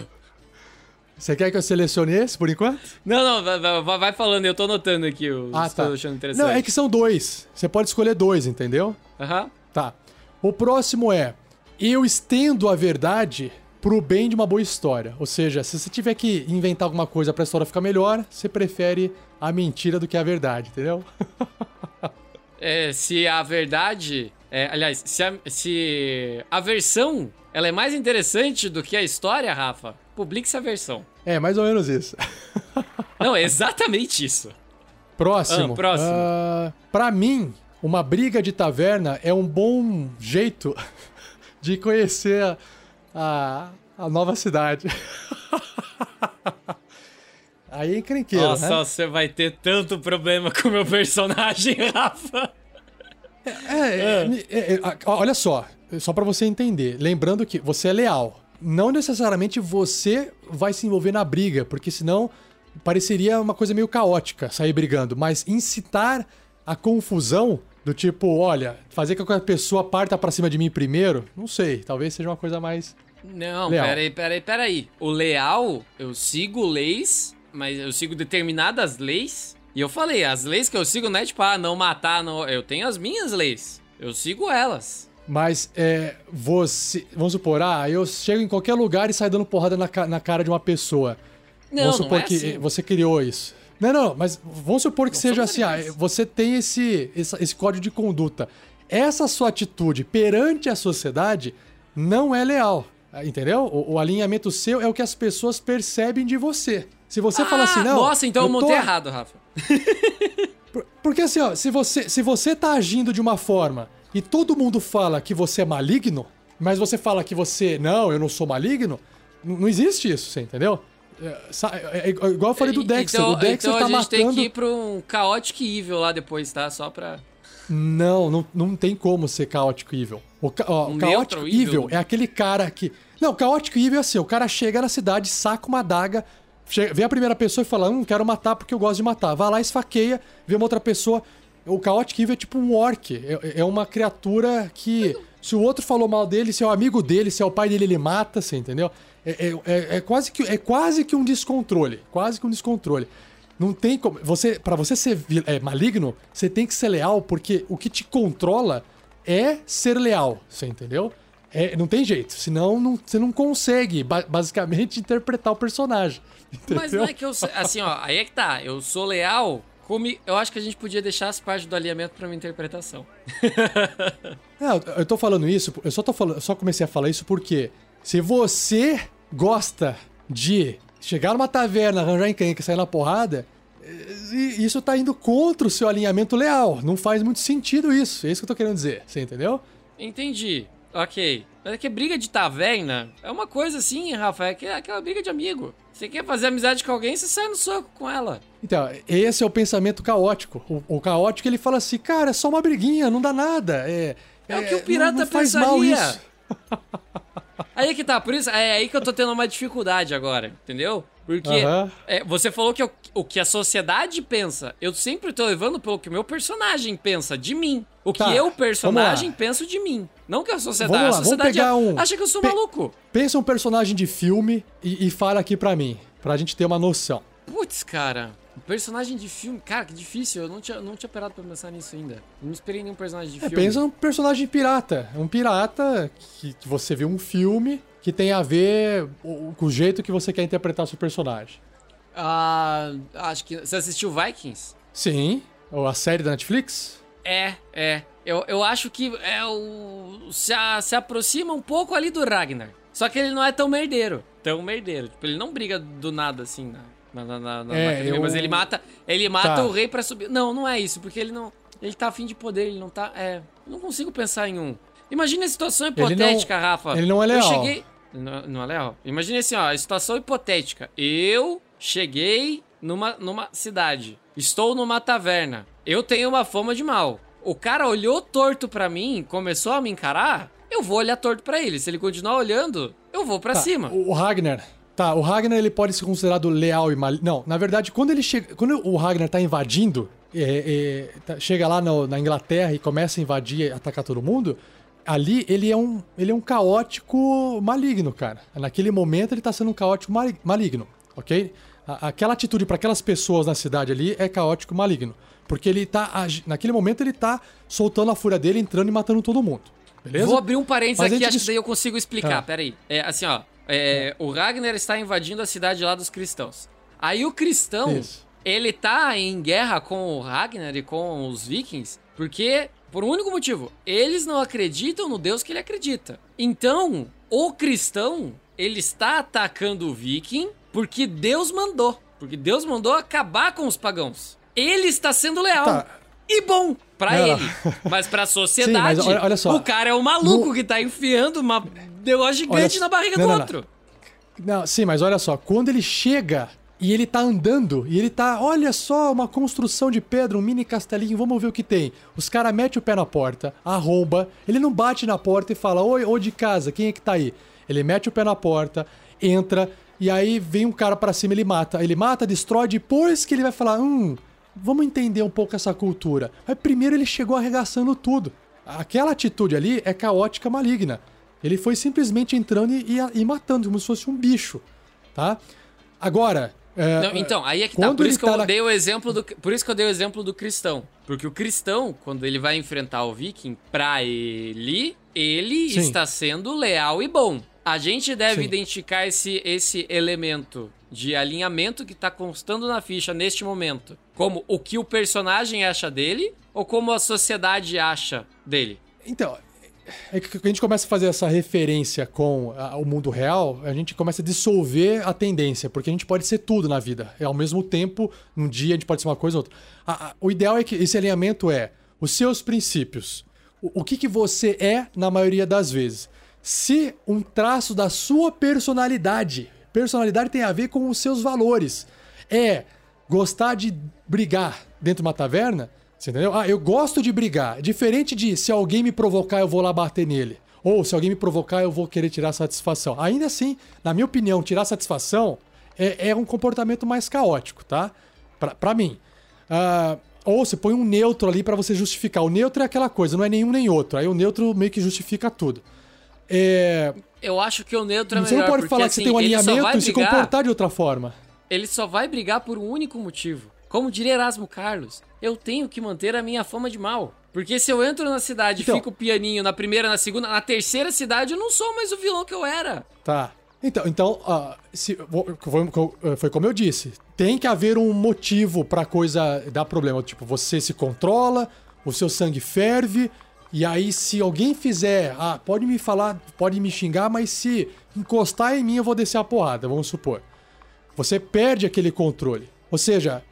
Você quer que eu selecione esse por enquanto? Não, não, vai, vai- falando, eu tô anotando aqui os Ah, tá. achando interessante. Não, é que são dois. Você pode escolher dois, entendeu? Aham. Tá. O próximo é: eu estendo a verdade pro bem de uma boa história. Ou seja, se você tiver que inventar alguma coisa pra história ficar melhor, você prefere a mentira do que a verdade, entendeu? É, se a verdade. é, aliás, se a, se a versão ela é mais interessante do que a história, Rafa, publique essa versão. É, mais ou menos isso. Não, é exatamente isso. Próximo. Ah, próximo. Ah, pra mim, uma briga de taverna é um bom jeito de conhecer a, a, a nova cidade. Aí é encrenqueiro, Nossa, né? você vai ter tanto problema com o meu personagem, Rafa. É, é, é, é, a- olha só, só pra você entender. Lembrando que você é leal. Não necessariamente você vai se envolver na briga, porque senão pareceria uma coisa meio caótica sair brigando. Mas incitar a confusão do tipo, olha, fazer com que a pessoa parta pra cima de mim primeiro, não sei. Talvez seja uma coisa mais. Não, Leal. peraí, peraí, peraí. O leal, eu sigo leis, mas eu sigo determinadas leis. E eu falei, as leis que eu sigo não é tipo, ah, não matar, não. Eu tenho as minhas leis. Eu sigo elas. Mas é. Você. Vamos supor, ah, eu chego em qualquer lugar e saio dando porrada na, na cara de uma pessoa. Não, vamos não supor é que assim. você criou isso. Não, não, mas vamos supor que Não seja assim, ah, você tem esse, esse, esse código de conduta. Essa sua atitude perante a sociedade não é leal. Ah, Entendeu? O, o alinhamento seu é o que as pessoas percebem de você. Se você fala assim, não. Ah, Nossa, então eu, tô montei a- errado, Rafa. por- Porque assim, ó, se você, se você tá agindo de uma forma e todo mundo fala que você é maligno, mas você fala que você, não, eu não sou maligno, não existe isso, você entendeu? É, sa- é- é igual eu falei do Dexter. Então, o Dexter então tá a gente tem matando. que ir pra um Chaotic Evil lá depois, tá? Só pra. Não, não, não tem como ser caótico evil. O, ca- ó, Um caótico neutral evil, evil? é aquele cara que. Não, caótico evil é assim: o cara chega na cidade, saca uma adaga, chega, vê a primeira pessoa e fala: Hum, quero matar porque eu gosto de matar. Vai lá, esfaqueia, vê uma outra pessoa. O caótico evil é tipo um orc. É, é uma criatura que. Se o outro falou mal dele, se é o amigo dele, se é o pai dele, ele mata, você entendeu? É, é- é- é quase que, é quase que um descontrole. Quase que um descontrole. Não tem como. Você, para você ser é, maligno, você tem que ser leal, porque o que te controla é ser leal. Você entendeu? É, não tem jeito. Senão não, você não consegue, ba- basicamente, interpretar o personagem. Entendeu? Mas não é que eu. Assim, ó, aí é que tá. Eu sou leal. Como eu acho que a gente podia deixar as partes do alinhamento pra minha interpretação. Não, eu tô falando isso, eu só, tô falando, eu só comecei a falar isso porque se você gosta de chegar numa taverna, arranjar encrenca e sair na porrada, isso tá indo contra o seu alinhamento leal. Não faz muito sentido isso. É isso que eu tô querendo dizer. Você entendeu? entendi. Ok. Mas é que briga de taverna é uma coisa assim, Rafa, é, é aquela briga de amigo. Você quer fazer amizade com alguém, você sai no soco com ela. Então, esse é o pensamento caótico. O, o caótico ele fala assim, cara, é só uma briguinha, não dá nada. É, é, o que o pirata não, não faz pensaria. Aí é que tá, por isso é aí que eu tô tendo uma dificuldade agora, entendeu? Porque uhum. é, você falou que o, o, que a sociedade pensa, eu sempre tô levando pelo que o meu personagem pensa de mim. O tá, que eu, personagem, penso de mim. Não que a sociedade. Vamos lá, a sociedade vamos pegar um... acha que eu sou Pe maluco. Pensa um personagem de filme e, e fala aqui pra mim, pra gente ter uma noção. Putz, cara. Um personagem de filme. Cara, que difícil. Eu não tinha, não tinha parado pra pensar nisso ainda. Não esperei nenhum personagem de é, filme. Pensa um personagem pirata. Um pirata que, que você vê um filme que tem a ver com o jeito que você quer interpretar seu personagem. Ah, acho que. Você assistiu Vikings? Sim. Ou a série da Netflix? É, é. Eu, eu acho que é o. Se, a, se aproxima um pouco ali do Ragnar. Só que ele não é tão merdeiro. Tão merdeiro. Tipo, ele não briga do nada assim na, na, na, na é, eu... Mas ele mata. Ele mata tá. o rei para subir. Não, não é isso, porque ele não. Ele tá afim de poder, ele não tá. É. Não consigo pensar em um. Imagina a situação hipotética, ele não, Rafa. Ele não é leal. Eu cheguei. Não, não é leal. Imagina assim, ó, a situação hipotética. Eu cheguei numa, numa cidade. Estou numa taverna. Eu tenho uma fama de mal. O cara olhou torto para mim, começou a me encarar. Eu vou olhar torto para ele. Se ele continuar olhando, eu vou para tá, cima. O Ragnar. Tá, o Ragnar ele pode ser considerado leal e mal. Não, na verdade, quando ele chega. Quando o Ragnar tá invadindo, é, é, tá, chega lá no, na Inglaterra e começa a invadir e atacar todo mundo ali ele é um, ele é um caótico maligno, cara. Naquele momento ele tá sendo um caótico maligno, ok? Aquela atitude para aquelas pessoas na cidade ali é caótico maligno. Porque ele tá. Naquele momento ele tá soltando a fúria dele, entrando e matando todo mundo. Beleza? Vou abrir um parênteses Mas aqui, acho que daí eu consigo explicar. Ah. Pera aí. É assim, ó. É, o Ragnar está invadindo a cidade lá dos cristãos. Aí o cristão, Isso. ele tá em guerra com o Ragnar e com os vikings, porque por um único motivo. Eles não acreditam no Deus que ele acredita. Então, o cristão, ele está atacando o viking porque Deus mandou. Porque Deus mandou acabar com os pagãos. Ele está sendo leal. Tá. E bom para ele. Mas para a sociedade, Sim, olha, olha, só. o cara é o maluco no... que tá enfiando uma negócio gigante olha... na barriga não, do não, outro. Não. não, sim, mas olha só. Quando ele chega e ele tá andando, e ele tá, olha só, uma construção de pedra, um mini castelinho, vamos ver o que tem. Os caras metem o pé na porta, arromba, ele não bate na porta e fala, oi, ô de casa, quem é que tá aí? Ele mete o pé na porta, entra, e aí vem um cara para cima, ele mata. Ele mata, destrói, depois que ele vai falar, hum, vamos entender um pouco essa cultura. Mas primeiro ele chegou arregaçando tudo. Aquela atitude ali é caótica maligna. Ele foi simplesmente entrando e, e, e matando, como se fosse um bicho, tá? Agora, é, não, então, aí é que tá. Por isso que tá eu na... dei o exemplo do. Por isso que eu dei o exemplo do cristão. Porque o cristão, quando ele vai enfrentar o viking, pra ele, ele Sim. está sendo leal e bom. A gente deve Sim. identificar esse, esse elemento de alinhamento que tá constando na ficha neste momento. Como o que o personagem acha dele ou como a sociedade acha dele. Então, é que a gente começa a fazer essa referência com a, o mundo real, a gente começa a dissolver a tendência, porque a gente pode ser tudo na vida. E ao mesmo tempo, num dia a gente pode ser uma coisa ou outra. A, a, o ideal é que esse alinhamento é os seus princípios. O, o que, que você é na maioria das vezes. Se um traço da sua personalidade, personalidade tem a ver com os seus valores, é gostar de brigar dentro de uma taverna, você entendeu? Ah, eu gosto de brigar. Diferente de se alguém me provocar, eu vou lá bater nele. Ou se alguém me provocar, eu vou querer tirar satisfação. Ainda assim, na minha opinião, tirar satisfação é, é um comportamento mais caótico, tá? Pra, pra mim. Uh, ou você põe um neutro ali para você justificar. O neutro é aquela coisa, não é nenhum nem outro. Aí o neutro meio que justifica tudo. É... Eu acho que o neutro é você melhor. Você não pode porque, falar assim, que você tem um alinhamento e se comportar de outra forma. Ele só vai brigar por um único motivo. Como diria Erasmo Carlos, eu tenho que manter a minha fama de mal. Porque se eu entro na cidade e então, fico pianinho na primeira, na segunda, na terceira cidade, eu não sou mais o vilão que eu era. Tá. Então, então uh, se, foi, como eu disse. Tem que haver um motivo pra coisa dar problema. Tipo, você se controla, o seu sangue ferve, e aí se alguém fizer. Ah, pode me falar, pode me xingar, mas se encostar em mim, eu vou descer a porrada, vamos supor. Você perde aquele controle. Ou seja,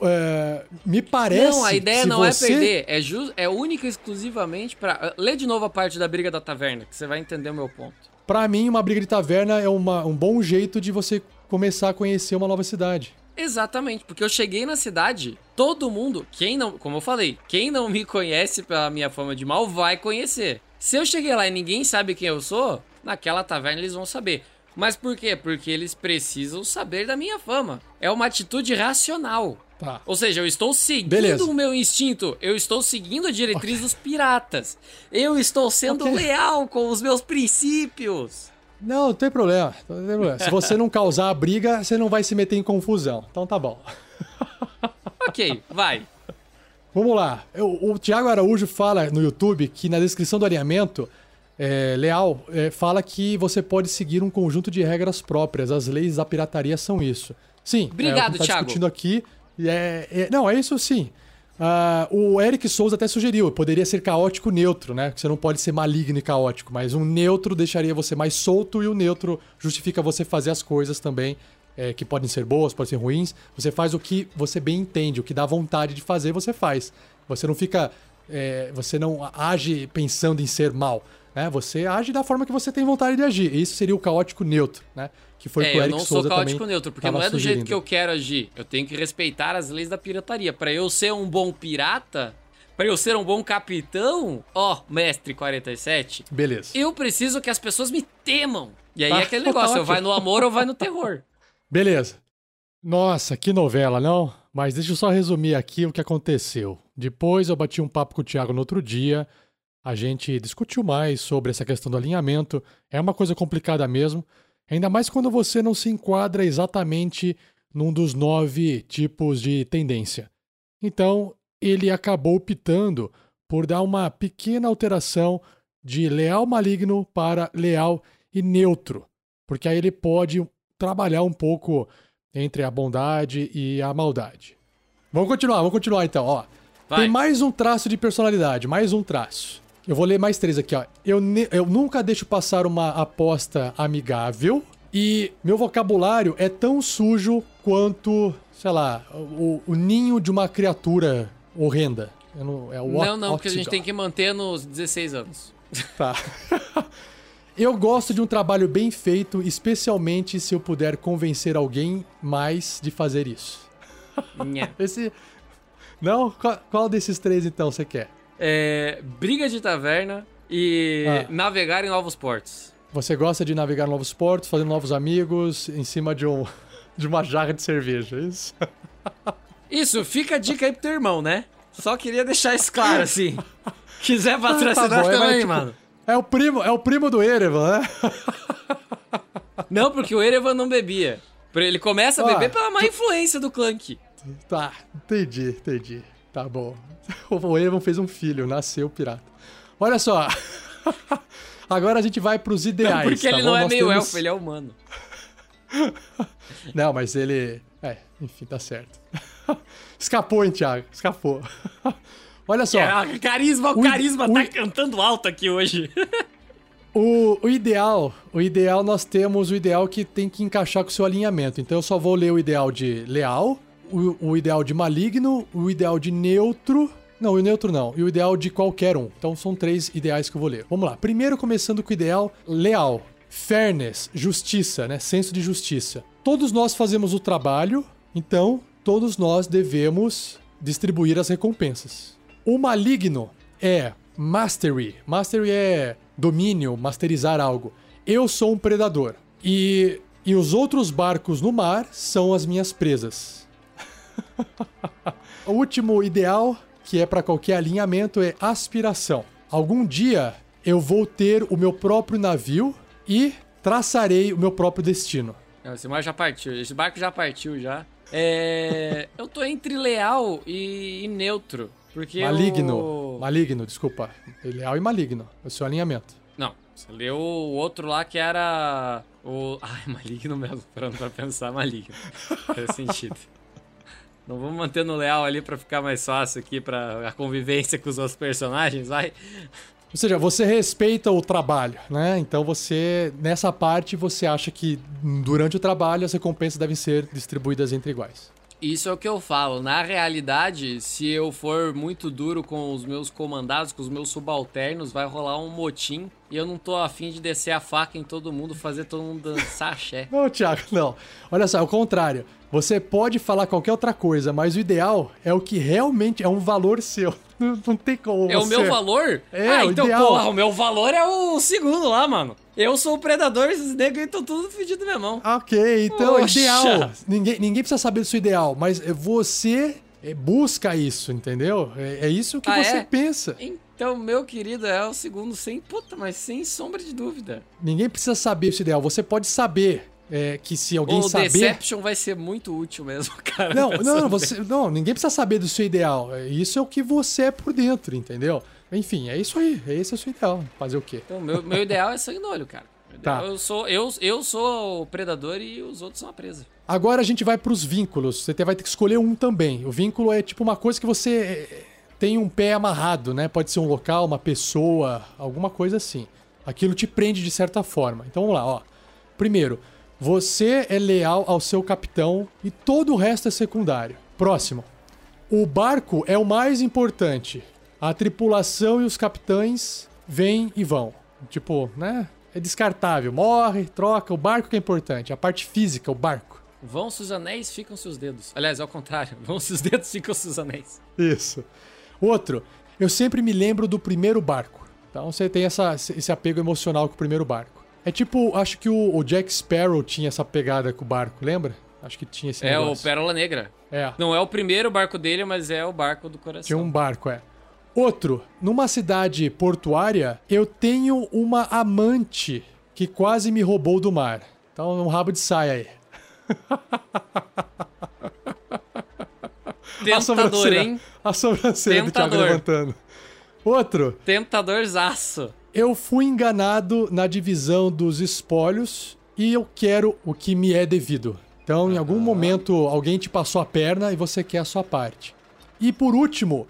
é, me parece. Não, a ideia não você... é perder, é, é única e exclusivamente pra. Lê de novo a parte da briga da taverna, que você vai entender o meu ponto. Pra mim, uma briga de taverna é uma, um bom jeito de você começar a conhecer uma nova cidade. Exatamente, porque eu cheguei na cidade, todo mundo, quem não, como eu falei, quem não me conhece pela minha fama de mal vai conhecer. Se eu cheguei lá e ninguém sabe quem eu sou, naquela taverna eles vão saber. Mas por quê? Porque eles precisam saber da minha fama. É uma atitude racional. Tá. Ou seja, eu estou seguindo Beleza. o meu instinto, eu estou seguindo a diretriz dos piratas. Eu estou sendo Ok. leal com os meus princípios. Não, não tem problema. não tem problema. Se você não causar a briga, você não vai se meter em confusão. Então tá bom. Ok, vai. Vamos lá. Eu- o Thiago Araújo fala no YouTube que na descrição do alinhamento, é, Leal, é, fala que você pode seguir um conjunto de regras próprias. As leis da pirataria são isso. Sim. Obrigado, é, o que tá Thiago. discutindo aqui. É, é- não, é isso sim. Ah, o Eric Souza até sugeriu, poderia ser caótico neutro, né? Você não pode ser maligno e caótico, mas um neutro deixaria você mais solto e o neutro justifica você fazer as coisas também, é, que podem ser boas, podem ser ruins. Você faz o que você bem entende, o que dá vontade de fazer, você faz. Você não fica. é, você não age pensando em ser mal. Né? Você age da forma que você tem vontade de agir. Isso seria o caótico neutro, né? Que foi o é, que o eu Eric não sou Souza caótico também neutro, porque não é do jeito sugerindo. que eu quero agir. Eu tenho que respeitar as leis da pirataria. Pra eu ser um bom pirata, pra eu ser um bom capitão, ó, mestre 47, Beleza. eu preciso que as pessoas me temam. E aí Tá, é aquele negócio, ou ótimo. vai no amor ou vai no terror. Beleza. Nossa, que novela, não? Mas deixa eu só resumir aqui o que aconteceu. Depois eu bati um papo com o Thiago no outro dia. A gente discutiu mais sobre essa questão do alinhamento. É uma coisa complicada mesmo. Ainda mais quando você não se enquadra exatamente num dos nove tipos de tendência. Então, ele acabou optando por dar uma pequena alteração de leal maligno para leal e neutro. Porque aí ele pode trabalhar um pouco entre a bondade e a maldade. Vamos continuar, vamos continuar então, ó. Vai. Tem mais um traço de personalidade, mais um traço. Eu vou ler mais três aqui, ó. Eu, eu nunca deixo passar uma aposta amigável e meu vocabulário é tão sujo quanto, sei lá, o, o ninho de uma criatura horrenda. Eu não, é o não, não, porque a gente tem que manter nos 16 anos. Tá. eu gosto de um trabalho bem feito, especialmente se eu puder convencer alguém mais de fazer isso. Esse. Não? Qual, qual desses três então você quer? É, briga de taverna e Ah. navegar em novos portos. Você gosta de navegar em novos portos, fazer novos amigos em cima de um de uma jarra de cerveja, é isso? Isso, fica a dica aí pro teu irmão, né? Só queria deixar isso claro, assim. Quiser patrocinar Tá bom, é, também, mas, tipo, mano. É o primo, é o primo do Erevan, né? Não, porque o Erevan não bebia. Ele começa a Ah, beber pela má influência do Clank. Tá, entendi, entendi. Tá bom. O Erevan fez um filho, nasceu pirata. Olha só. Agora a gente vai pros ideais. porque tá ele bom? não é Nós meio temos- elfo, ele é humano. Não, mas ele. É, enfim, tá certo. Escapou, hein, Thiago? Escapou. Olha só. É, carisma, o carisma o tá cantando alto aqui hoje. O, o ideal, o ideal nós temos o ideal que tem que encaixar com o seu alinhamento. Então eu só vou ler o ideal de leal, o, o ideal de maligno, o ideal de neutro. Não, o neutro não. E o ideal de qualquer um. Então são três ideais que eu vou ler. Vamos lá. Primeiro começando com o ideal leal. Fairness, justiça, né? Senso de justiça. Todos nós fazemos o trabalho, então todos nós devemos distribuir as recompensas. O maligno é mastery. Mastery é domínio, masterizar algo. Eu sou um predador. E, e os outros barcos no mar são as minhas presas. o último ideal, que é para qualquer alinhamento, é aspiração. Algum dia eu vou ter o meu próprio navio e traçarei o meu próprio destino. Não, Esse mar já partiu, esse barco já partiu já. É, eu tô entre leal e, e neutro. Porque Maligno. o- Maligno, desculpa. Leal e maligno. É o seu alinhamento. Não, você leu o outro lá que era o... Ai, maligno mesmo, pra pensar, maligno. Faz sentido. Não vamos manter no leal ali pra ficar mais fácil aqui pra a convivência com os outros personagens, vai? Ou seja, você respeita o trabalho, né? Então você, nessa parte, você acha que durante o trabalho as recompensas devem ser distribuídas entre iguais. Isso é o que eu falo. Na realidade, se eu for muito duro com os meus comandados, com os meus subalternos, vai rolar um motim e eu não tô afim de descer a faca em todo mundo, fazer todo mundo dançar axé. Não, Thiago, não. Olha só, é o contrário. Você pode falar qualquer outra coisa, mas o ideal é o que realmente é um valor seu. Não, tem como. É o você- meu valor? É, ah, o então, ideal. porra, o meu valor é o segundo lá, mano. Eu sou o predador, esses negros estão tudo fedido na minha mão. Ah, Ok, então é ideal. Ninguém, ninguém precisa saber do seu ideal, mas você é, busca isso, entendeu? É, é isso que Ah, você é? pensa. Então, meu querido, é o segundo sem. Puta, mas sem sombra de dúvida. Ninguém precisa saber o seu ideal. Você pode saber é, que se alguém o saber. Deception vai ser muito útil mesmo, cara. Não, não, vez. você, não, ninguém precisa saber do seu ideal. É, Isso é o que você é por dentro, entendeu? Enfim, é isso aí. Esse é o seu ideal. Fazer o quê? Então, meu, meu ideal é sangue no olho, cara. Tá. Eu, sou, eu, eu sou o predador e os outros são a presa. Agora a gente vai pros vínculos. Você vai ter que escolher um também. O vínculo é tipo uma coisa que você é, tem um pé amarrado, né? Pode ser um local, uma pessoa, alguma coisa assim. Aquilo te prende de certa forma. Então vamos lá, ó. Primeiro, você é leal ao seu capitão e todo o resto é secundário. Próximo. O barco é o mais importante. A tripulação e os capitães vêm e vão. Tipo, né? É descartável. Morre, troca. O barco que é importante. A parte física, o barco. Vão-se os anéis, ficam-se os dedos. Aliás, ao contrário. Vão-se os dedos, ficam-se os anéis. Isso. Outro. Eu sempre me lembro do primeiro barco. Então você tem essa, esse apego emocional com o primeiro barco. É tipo, acho que o, o Jack Sparrow tinha essa pegada com o barco, lembra? Acho que tinha esse É o negócio. Pérola Negra. É. Não é o primeiro barco dele, mas é o barco do coração. Tinha um barco, é. Outro, numa cidade portuária, eu tenho uma amante que quase me roubou do mar. Então, um rabo de saia aí. A Tentador, sobrancelha- hein? A sobrancelha do Thiago Tentador. levantando. Outro, Tentadorzaço. Eu fui enganado na divisão dos espólios e eu quero o que me é devido. Então, em algum momento, alguém te passou a perna e você quer a sua parte. E por último,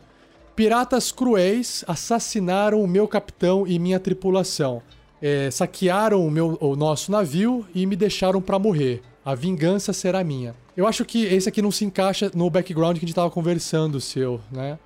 piratas cruéis assassinaram o meu capitão e minha tripulação. É, saquearam o, meu, o nosso navio e me deixaram pra morrer. A vingança será minha. Eu acho que esse aqui não se encaixa no background que a gente tava conversando, seu, né?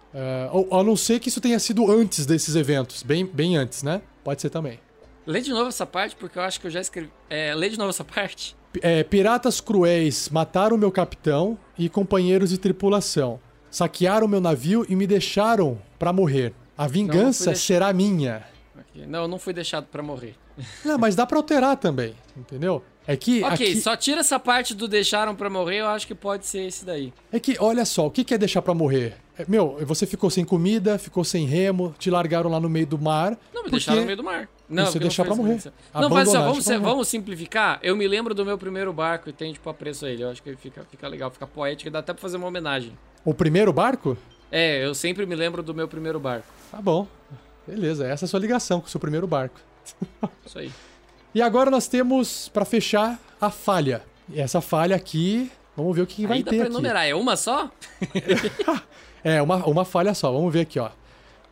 Ou- a não ser que isso tenha sido antes desses eventos, bem, bem antes, né? Pode ser também. Lê de novo essa parte, porque eu acho que eu já escrevi. É, lê de novo essa parte. É, piratas cruéis mataram meu capitão e companheiros de tripulação. Saquearam meu navio e me deixaram pra morrer. A vingança deixar- será minha. Não, eu não fui deixado pra morrer. Não, mas dá pra alterar também, entendeu? É que Ok, aqui, só tira essa parte do deixaram pra morrer, eu acho que pode ser esse daí. é que olha só, o que é deixar pra morrer? É, meu, você ficou sem comida, ficou sem remo, te largaram lá no meio do mar. Não, me deixaram no meio do mar. Não, Você deixar pra morrer. Não, faz assim, ó, Abandonar, vamos, ser- vamos simplificar. Eu me lembro do meu primeiro barco e tem, tipo, apreço a ele. Eu acho que fica, fica legal, fica poético e dá até pra fazer uma homenagem. O primeiro barco? É, eu sempre me lembro do meu primeiro barco. Tá bom. Beleza, essa é a sua ligação com o seu primeiro barco. Isso aí. E agora nós temos, pra fechar, a falha. E essa falha aqui, vamos ver o que, que vai dá ter pra aqui. enumerar. É uma só? É, uma, uma falha só. Vamos ver aqui, ó.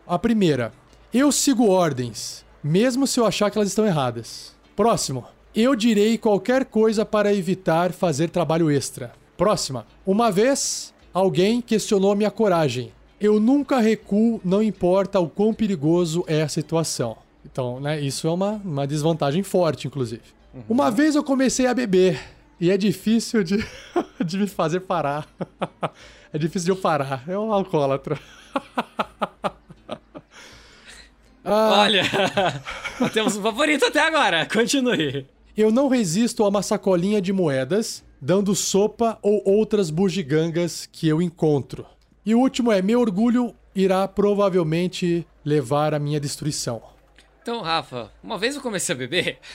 A primeira. Eu sigo ordens, mesmo se eu achar que elas estão erradas. Próximo. Eu direi qualquer coisa para evitar fazer trabalho extra. Próxima. Uma vez, alguém questionou minha coragem. Eu nunca recuo, não importa o quão perigoso é a situação. Então, né, isso é uma, uma desvantagem forte, inclusive. Uma vez eu comecei a beber. E é difícil de, de me fazer parar. É difícil de eu parar. É um alcoólatra. Ah, Olha, temos um favorito até agora. Continue. Eu não resisto a uma sacolinha de moedas, dando sopa ou outras bugigangas que eu encontro. E o último é: meu orgulho irá provavelmente levar à minha destruição. Então, Rafa, uma vez eu comecei a beber.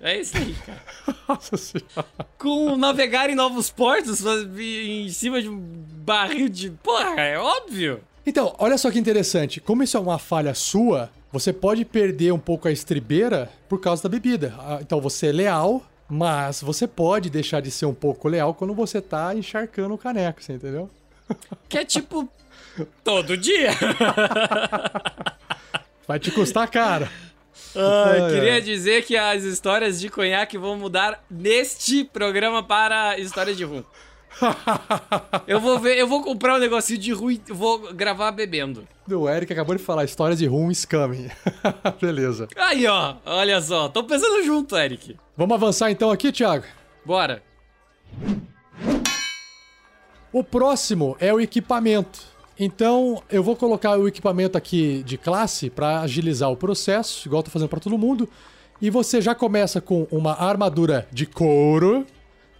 É isso aí, cara. Nossa senhora. Com navegar em novos portos em cima de um barril de. Porra, é óbvio. Então, olha só que interessante. Como isso é uma falha sua, você pode perder um pouco a estribeira por causa da bebida. Ah, Então você é leal, mas você pode deixar de ser um pouco leal quando você tá encharcando o caneco, você entendeu? Que é tipo. Todo dia. Vai te custar caro. Ai, queria dizer que as histórias de conhaque vão mudar neste programa para histórias de rum. eu vou ver, eu vou comprar um negocinho de ruim, vou gravar bebendo. O Eric acabou de falar histórias de rum coming. Beleza. Aí, ó, olha só, tô pensando junto, Eric. Vamos avançar então aqui, Thiago? Bora. O próximo é o equipamento. Então, eu vou colocar o equipamento aqui de classe para agilizar o processo, igual eu tô fazendo para todo mundo. E você já começa com uma armadura de couro,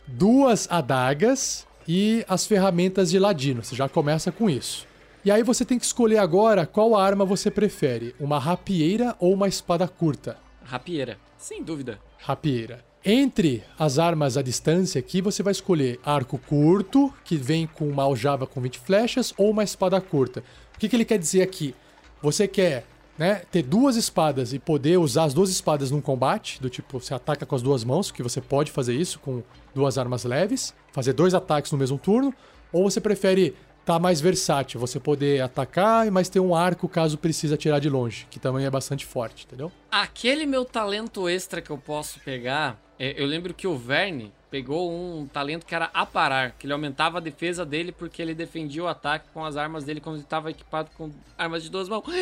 duas adagas e as ferramentas de ladino. Você já começa com isso. E aí você tem que escolher agora qual arma você prefere, uma rapieira ou uma espada curta. Rapieira, sem dúvida. Rapieira. Entre as armas à distância aqui, você vai escolher arco curto, que vem com uma aljava com 20 flechas, ou uma espada curta. O que, que ele quer dizer aqui? Você quer né, ter duas espadas e poder usar as duas espadas num combate, do tipo, você ataca com as duas mãos, que você pode fazer isso com duas armas leves, fazer dois ataques no mesmo turno, ou você prefere tá mais versátil, você poder atacar, mas ter um arco caso precise atirar de longe, que também é bastante forte, entendeu? Aquele meu talento extra que eu posso pegar, é, eu lembro que o Verne pegou um talento que era aparar, que ele aumentava a defesa dele porque ele defendia o ataque com as armas dele quando ele estava equipado com armas de duas mãos.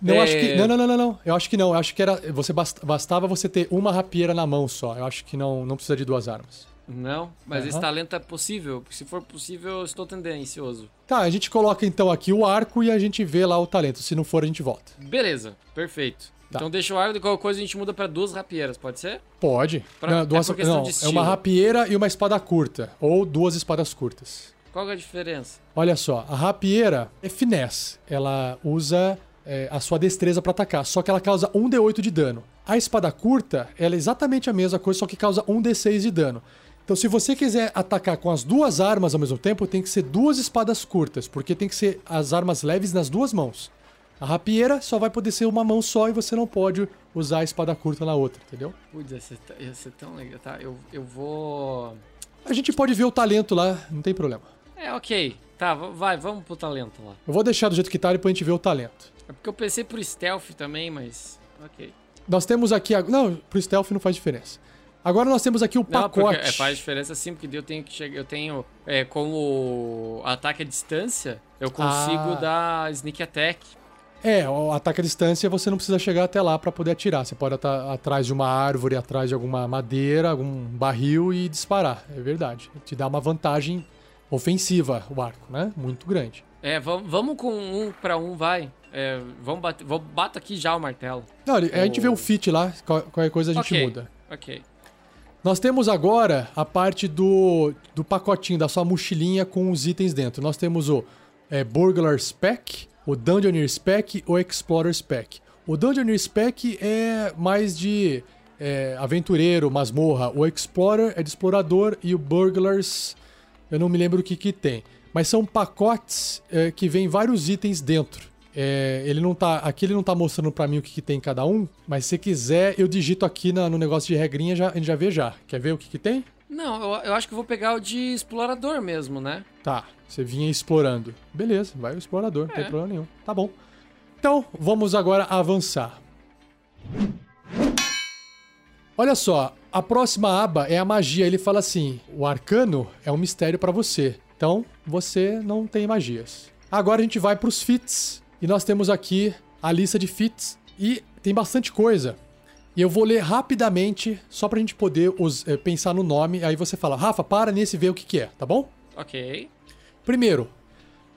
Não, é... acho que. Não, não, não, não, não. Eu acho que não. Eu acho que era. Você bastava você ter uma rapieira na mão só. Eu acho que não, não precisa de duas armas. Não, mas uhum. esse talento é possível. Se for possível, eu estou tendencioso. Tá, a gente coloca então aqui o arco e a gente vê lá o talento. Se não for, a gente volta. Beleza, perfeito. Tá. Então deixa o arco e qualquer coisa a gente muda para duas rapieiras, pode ser? Pode. Pra... Não, duas... é, não é uma rapieira e uma espada curta. Ou duas espadas curtas. Qual é a diferença? Olha só, a rapieira é finesse. Ela usa é, a sua destreza para atacar, só que ela causa 1d8 de dano. A espada curta, ela é exatamente a mesma coisa, só que causa 1d6 de dano. Então, se você quiser atacar com as duas armas ao mesmo tempo, tem que ser duas espadas curtas, porque tem que ser as armas leves nas duas mãos. A rapieira só vai poder ser uma mão só e você não pode usar a espada curta na outra, entendeu? Putz, ia ser, tão legal. Tá, eu, eu vou. A gente pode ver o talento lá, não tem problema. É, ok. Tá, vai, vamos pro talento lá. Eu vou deixar do jeito que tá e depois a gente vê o talento. É porque eu pensei pro stealth também, mas. Ok. Nós temos aqui. A... Não, pro stealth não faz diferença. Agora nós temos aqui o pacote. É, faz diferença sim, porque eu tenho que chegar. Eu tenho. É, como ataque à distância, eu consigo ah. dar sneak attack. É, o ataque à distância você não precisa chegar até lá para poder atirar. Você pode estar atrás de uma árvore, atrás de alguma madeira, algum barril e disparar. É verdade. Te dá uma vantagem ofensiva o arco, né? Muito grande. É, vamos, vamos com um para um, vai. É, vamos bater. Vou, bato aqui já o martelo. Não, a gente vê o fit lá, qualquer coisa a gente okay. muda. Ok. Nós temos agora a parte do, do pacotinho, da sua mochilinha com os itens dentro. Nós temos o é, Burglar Spec, o Dungeoneer Spec, o Explorer Spec. O Dungeoneer Spec é mais de é, aventureiro, masmorra. O Explorer é de explorador e o Burglars, eu não me lembro o que que tem. Mas são pacotes é, que vem vários itens dentro. É, ele não tá. Aqui ele não tá mostrando para mim o que, que, tem cada um, mas se quiser, eu digito aqui na, no negócio de regrinha, já, a gente já vê já. Quer ver o que, que tem? Não, eu, eu, acho que vou pegar o de explorador mesmo, né? Tá, você vinha explorando. Beleza, vai o explorador, é. não tem é. problema nenhum. Tá bom. Então, vamos agora avançar. Olha só, a próxima aba é a magia. Ele fala assim: o arcano é um mistério para você. Então, você não tem magias. Agora a gente vai para os fits. E nós temos aqui a lista de fits e tem bastante coisa. E eu vou ler rapidamente, só pra gente poder os, é, pensar no nome. Aí você fala, Rafa, para nesse e vê o que, que é, tá bom? Ok. Primeiro,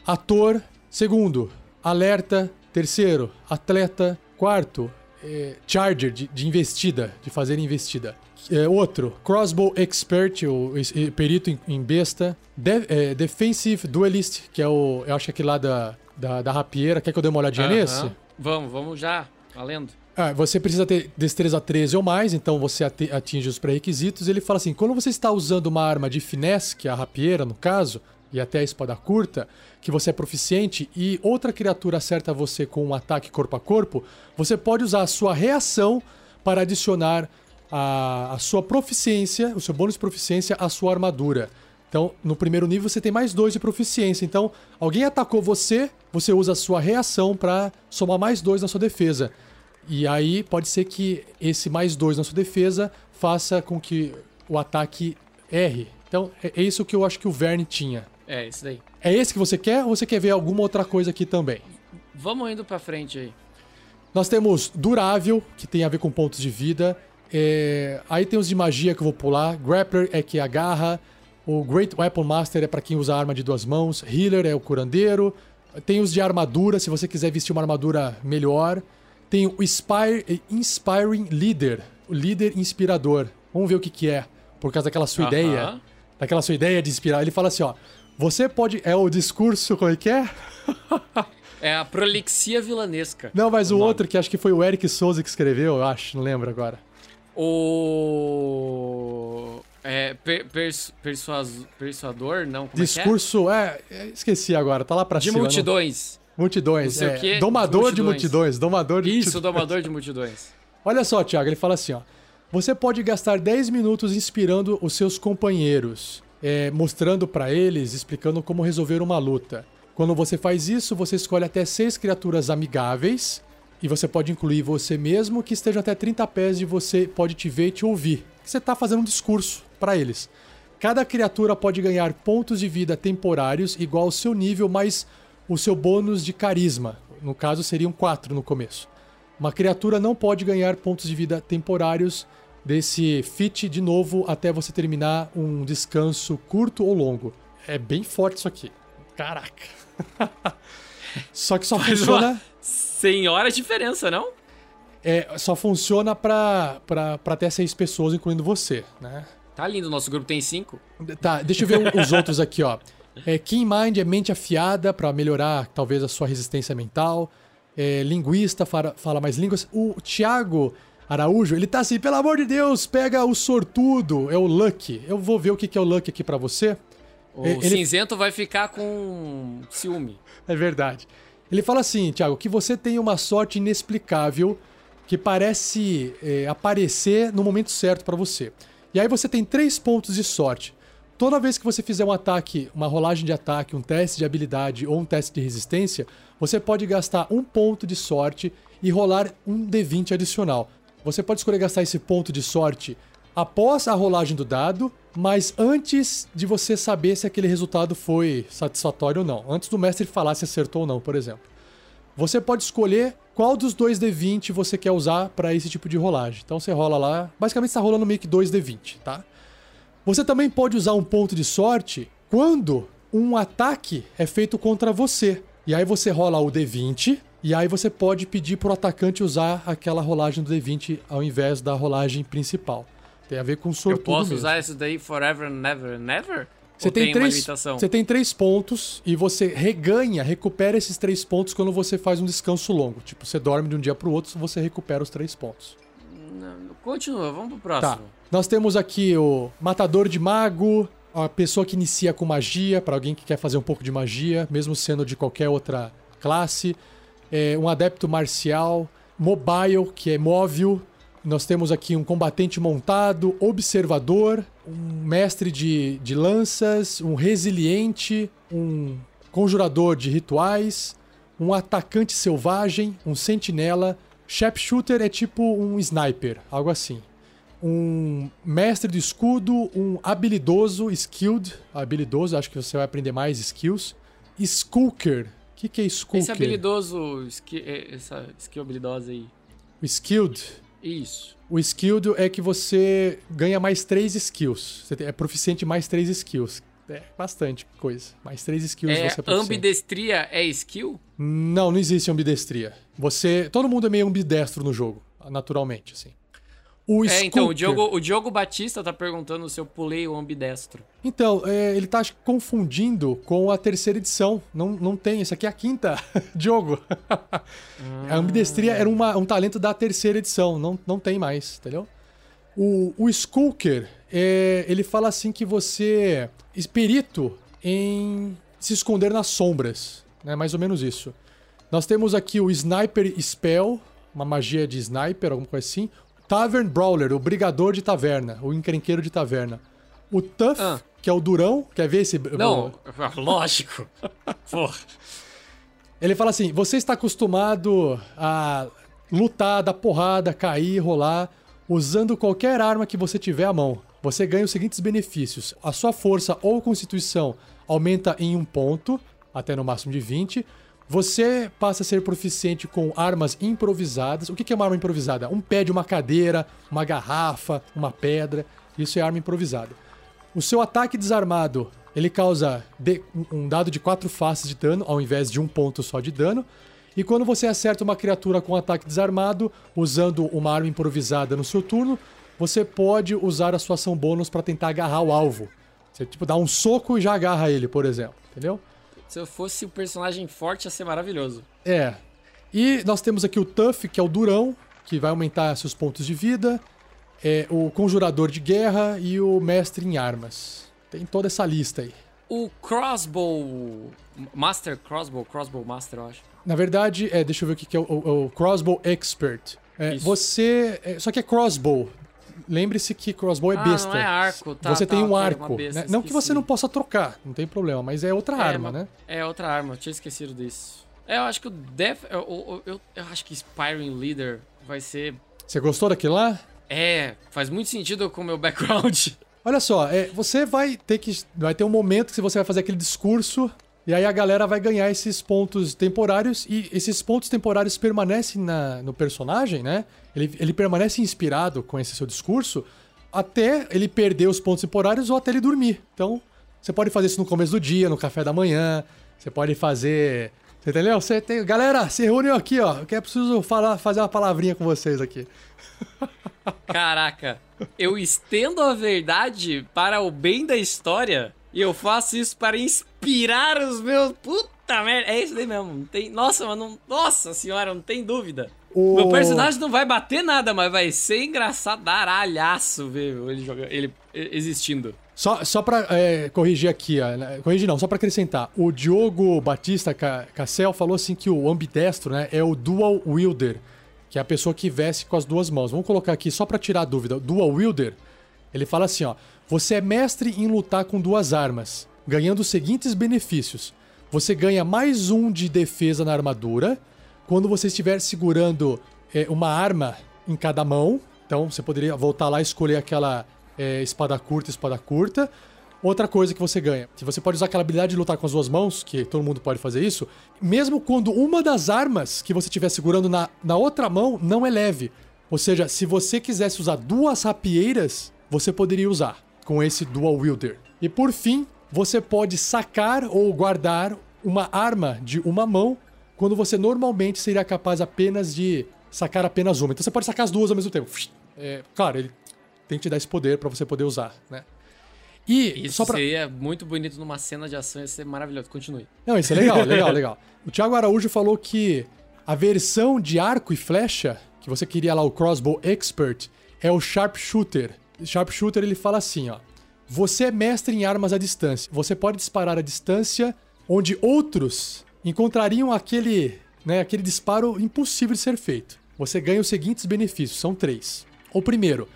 ator. Segundo, alerta. Terceiro, atleta. Quarto, é, charger, de, de, investida, de fazer investida. É, outro, crossbow expert, o, o perito em, em besta. De, é, defensive duelist, que é o. Eu acho que é aquele lá da da, da rapieira. Quer que eu dê uma olhadinha uh -huh. nesse? Vamos, vamos já, valendo. Ah, você precisa ter destreza 13 ou mais, então você atinge os pré-requisitos. Ele fala assim: quando você está usando uma arma de finesse, que é a rapieira no caso, e até a espada curta, que você é proficiente e outra criatura acerta você com um ataque corpo a corpo, você pode usar a sua reação para adicionar a, a sua proficiência, o seu bônus de proficiência à sua armadura. Então, no primeiro nível você tem mais dois de proficiência. Então, alguém atacou você, você usa a sua reação para somar mais dois na sua defesa. E aí pode ser que esse mais dois na sua defesa faça com que o ataque erre. Então, é é isso que eu acho que o Verne tinha. É, isso daí. É esse que você quer ou você quer ver alguma outra coisa aqui também? Vamos indo pra frente aí. Nós temos durável, que tem a ver com pontos de vida. É, Aí tem os de magia que eu vou pular. Grappler é que agarra. O Great Weapon Master é pra quem usa arma de duas mãos. Healer é o curandeiro. Tem os de armadura, se você quiser vestir uma armadura melhor. Tem o Inspire- Inspiring Leader, o líder inspirador. Vamos ver o que, que é, por causa daquela sua Aham. ideia. Daquela sua ideia de inspirar. Ele fala assim, ó. Você pode. É o discurso, como é que é? É a prolixia vilanesca. Não, mas o, outro que acho que foi o Eric Souza que escreveu, eu acho, não lembro agora. O. É. Per, pers- persuas- persuador? Não, como Discurso, é, é, esqueci agora, tá lá pra é que é? De cima. não- multidões. Multidões, Não sei é. o quê, Domador de de multidões. multidões, domador de Isso, multidões. domador de multidões. Olha só, Thiago, ele fala assim, ó. Você pode gastar 10 minutos inspirando os seus companheiros, é, mostrando pra eles, explicando como resolver uma luta. Quando você faz isso, você escolhe até seis criaturas amigáveis e você pode incluir você mesmo que estejam até 30 pés de você, pode te ver e te ouvir. Você tá fazendo um discurso pra eles. Cada criatura pode ganhar pontos de vida temporários igual ao seu nível mais o seu bônus de carisma. No caso, seriam 4 no começo. Uma criatura não pode ganhar pontos de vida temporários desse feat de novo até você terminar um descanso curto ou longo. É bem forte isso aqui. Caraca. só que só Faz funciona, senhora diferença, não? é, só funciona pra, pra, pra até seis pessoas, incluindo você, né? Tá lindo, nosso grupo tem cinco. Tá, deixa eu ver os outros aqui, ó. É, Keen Mind é mente afiada pra melhorar talvez a sua resistência mental. É, linguista fala, fala mais línguas. O Thiago Araújo, ele tá assim, pelo amor de Deus, pega o sortudo, é o Lucky. Eu vou ver o que que é o Lucky aqui pra você. O É, ele- cinzento vai ficar com ciúme. É verdade. Ele fala assim, Thiago, que você tem uma sorte inexplicável que parece é, aparecer no momento certo pra você. E aí você tem três pontos de sorte. Toda vez que você fizer um ataque, uma rolagem de ataque, um teste de habilidade ou um teste de resistência, você pode gastar um ponto de sorte e rolar um D20 adicional. Você pode escolher gastar esse ponto de sorte após a rolagem do dado, mas antes de você saber se aquele resultado foi satisfatório ou não. Antes do mestre falar se acertou ou não, por exemplo. Você pode escolher qual dos dois D20 você quer usar para esse tipo de rolagem. Então você rola lá, basicamente está rolando meio que dois D20, tá? Você também pode usar um ponto de sorte quando um ataque é feito contra você. E aí você rola o D20 e aí você pode pedir pro atacante usar aquela rolagem do D20 ao invés da rolagem principal. Tem a ver com Eu sortudo posso mesmo. usar isso daí forever never never? Você tem, tem uma três, limitação? você tem três pontos e você reganha, recupera esses três pontos quando você faz um descanso longo. Tipo, você dorme de um dia pro outro, você recupera os três pontos. Não, Continua, vamos pro Tá. Nós temos aqui o Matador de Mago, a pessoa que inicia com magia, para alguém que quer fazer um pouco de magia, mesmo sendo de qualquer outra classe. É, um adepto marcial, mobile, que é móvel. Nós temos aqui um combatente montado, observador, um mestre de, de lanças, um resiliente, um conjurador de rituais, um atacante selvagem, um sentinela. Sharpshooter é tipo um sniper, algo assim um mestre do escudo, um habilidoso, skilled, habilidoso, acho que você vai aprender mais skills. Skulker, o que, que é Skulker? Esse habilidoso, ski- é, essa skill habilidosa aí. O skilled. Isso. O skilled é que você ganha mais três skills. Você é proficiente mais três skills. É bastante coisa. Mais três skills É, você é proficiente. ambidestria é skill? Não, não existe ambidestria. Você, todo mundo é meio ambidestro no jogo, naturalmente, assim. O É, então, o Diogo, o Diogo Batista tá perguntando se eu pulei o ambidestro. Então, é, ele tá confundindo com a terceira edição. Não, não tem, isso aqui é a quinta, Diogo. A ambidestria era uma- um talento da terceira edição, não, não tem mais, entendeu? O, o Skulker, é, ele fala assim que você é perito em se esconder nas sombras, né? Mais ou menos isso. Nós temos aqui o Sniper Spell, uma magia de sniper, alguma coisa assim. Tavern Brawler, o brigador de taverna, o encrenqueiro de taverna. O Tough, Ah. que é o durão, quer ver esse... Não, lógico. Porra. Ele fala assim: você está acostumado a lutar, dar porrada, cair, rolar, usando qualquer arma que você tiver à mão. você ganha os seguintes benefícios: a sua força ou constituição aumenta em um ponto, até no máximo de 20. Você passa a ser proficiente com armas improvisadas. O que é uma arma improvisada? Um pé de uma cadeira, uma garrafa, uma pedra. Isso é arma improvisada. O seu ataque desarmado, ele causa um dado de quatro faces de dano, ao invés de um ponto só de dano. E quando você acerta uma criatura com ataque desarmado, usando uma arma improvisada no seu turno, você pode usar a sua ação bônus para tentar agarrar o alvo. Você, tipo, dá um soco e já agarra ele, por exemplo. Entendeu? Se eu fosse um personagem forte, ia ser maravilhoso. É. E nós temos aqui o Tuff, que é o Durão, que vai aumentar seus pontos de vida. É, o Conjurador de Guerra e o Mestre em Armas. Tem toda essa lista aí. O Crossbow. Master Crossbow, Crossbow Master, eu acho. Na verdade, é, deixa eu ver o que é o, o- o Crossbow Expert. É, Isso. você. é, só que é crossbow. Lembre-se que crossbow é Ah, besta. não é arco, tá, Você tá, tem um uma arco. né? Não que você não possa trocar, não tem problema, mas é outra arma, mas- né? É outra arma, eu tinha esquecido disso. É, eu acho que o Death. Eu, eu, eu- eu acho que Spyring Leader vai ser. Você gostou daquilo lá? É, faz muito sentido com o meu background. Olha só, é, você vai ter que. Vai ter um momento que você vai fazer aquele discurso. E aí a galera vai ganhar esses pontos temporários. E esses pontos temporários permanecem na- no personagem, né? Ele, ele permanece inspirado com esse seu discurso até ele perder os pontos temporários ou até ele dormir. Então, você pode fazer isso no começo do dia, no café da manhã. Você pode fazer. Você entendeu? Você tem. Galera, se reuniu aqui, ó. Que é preciso falar, fazer uma palavrinha com vocês aqui. Caraca, eu estendo a verdade para o bem da história e eu faço isso para inspirar os meus. Puta merda, é isso daí mesmo. Não tem... Nossa, mas não. Nossa senhora, não tem dúvida. O- Meu personagem não vai bater nada, mas vai ser engraçadaralhaço ver ele, joga... ele existindo. Só, só pra é, corrigir aqui, ó, né, corrigir não, só pra acrescentar. O Diogo Batista Ca- Cassel falou assim que o ambidestro, né, é o dual wielder, que é a pessoa que veste com as duas mãos. Vamos colocar aqui só pra tirar a dúvida. O dual wielder, ele fala assim, ó: "Você é mestre em lutar com duas armas, ganhando os seguintes benefícios. Você ganha mais um de defesa na armadura quando você estiver segurando é, uma arma em cada mão. Então você poderia voltar lá e escolher aquela é, espada curta, espada curta. Outra coisa que você ganha, se você pode usar aquela habilidade de lutar com as duas mãos, que todo mundo pode fazer isso, mesmo quando uma das armas que você estiver segurando na, na outra mão não é leve. Ou seja, se você quisesse usar duas rapieiras, você poderia usar com esse dual wielder. E por fim, você pode sacar ou guardar uma arma de uma mão quando você normalmente seria capaz apenas de sacar apenas uma. Então você pode sacar as duas ao mesmo tempo. É, claro, ele tem que te dar esse poder pra você poder usar, né? E Isso pra... seria muito bonito numa cena de ação, ia ser maravilhoso. Continue. Não, isso é legal, legal, legal. O Thiago Araújo falou que a versão de arco e flecha, que você queria lá o Crossbow Expert, é o Sharpshooter. Sharpshooter ele fala assim, ó. Você é mestre em armas à distância. Você pode disparar à distância onde outros encontrariam aquele, né, aquele disparo impossível de ser feito. Você ganha os seguintes benefícios, são três. O primeiro,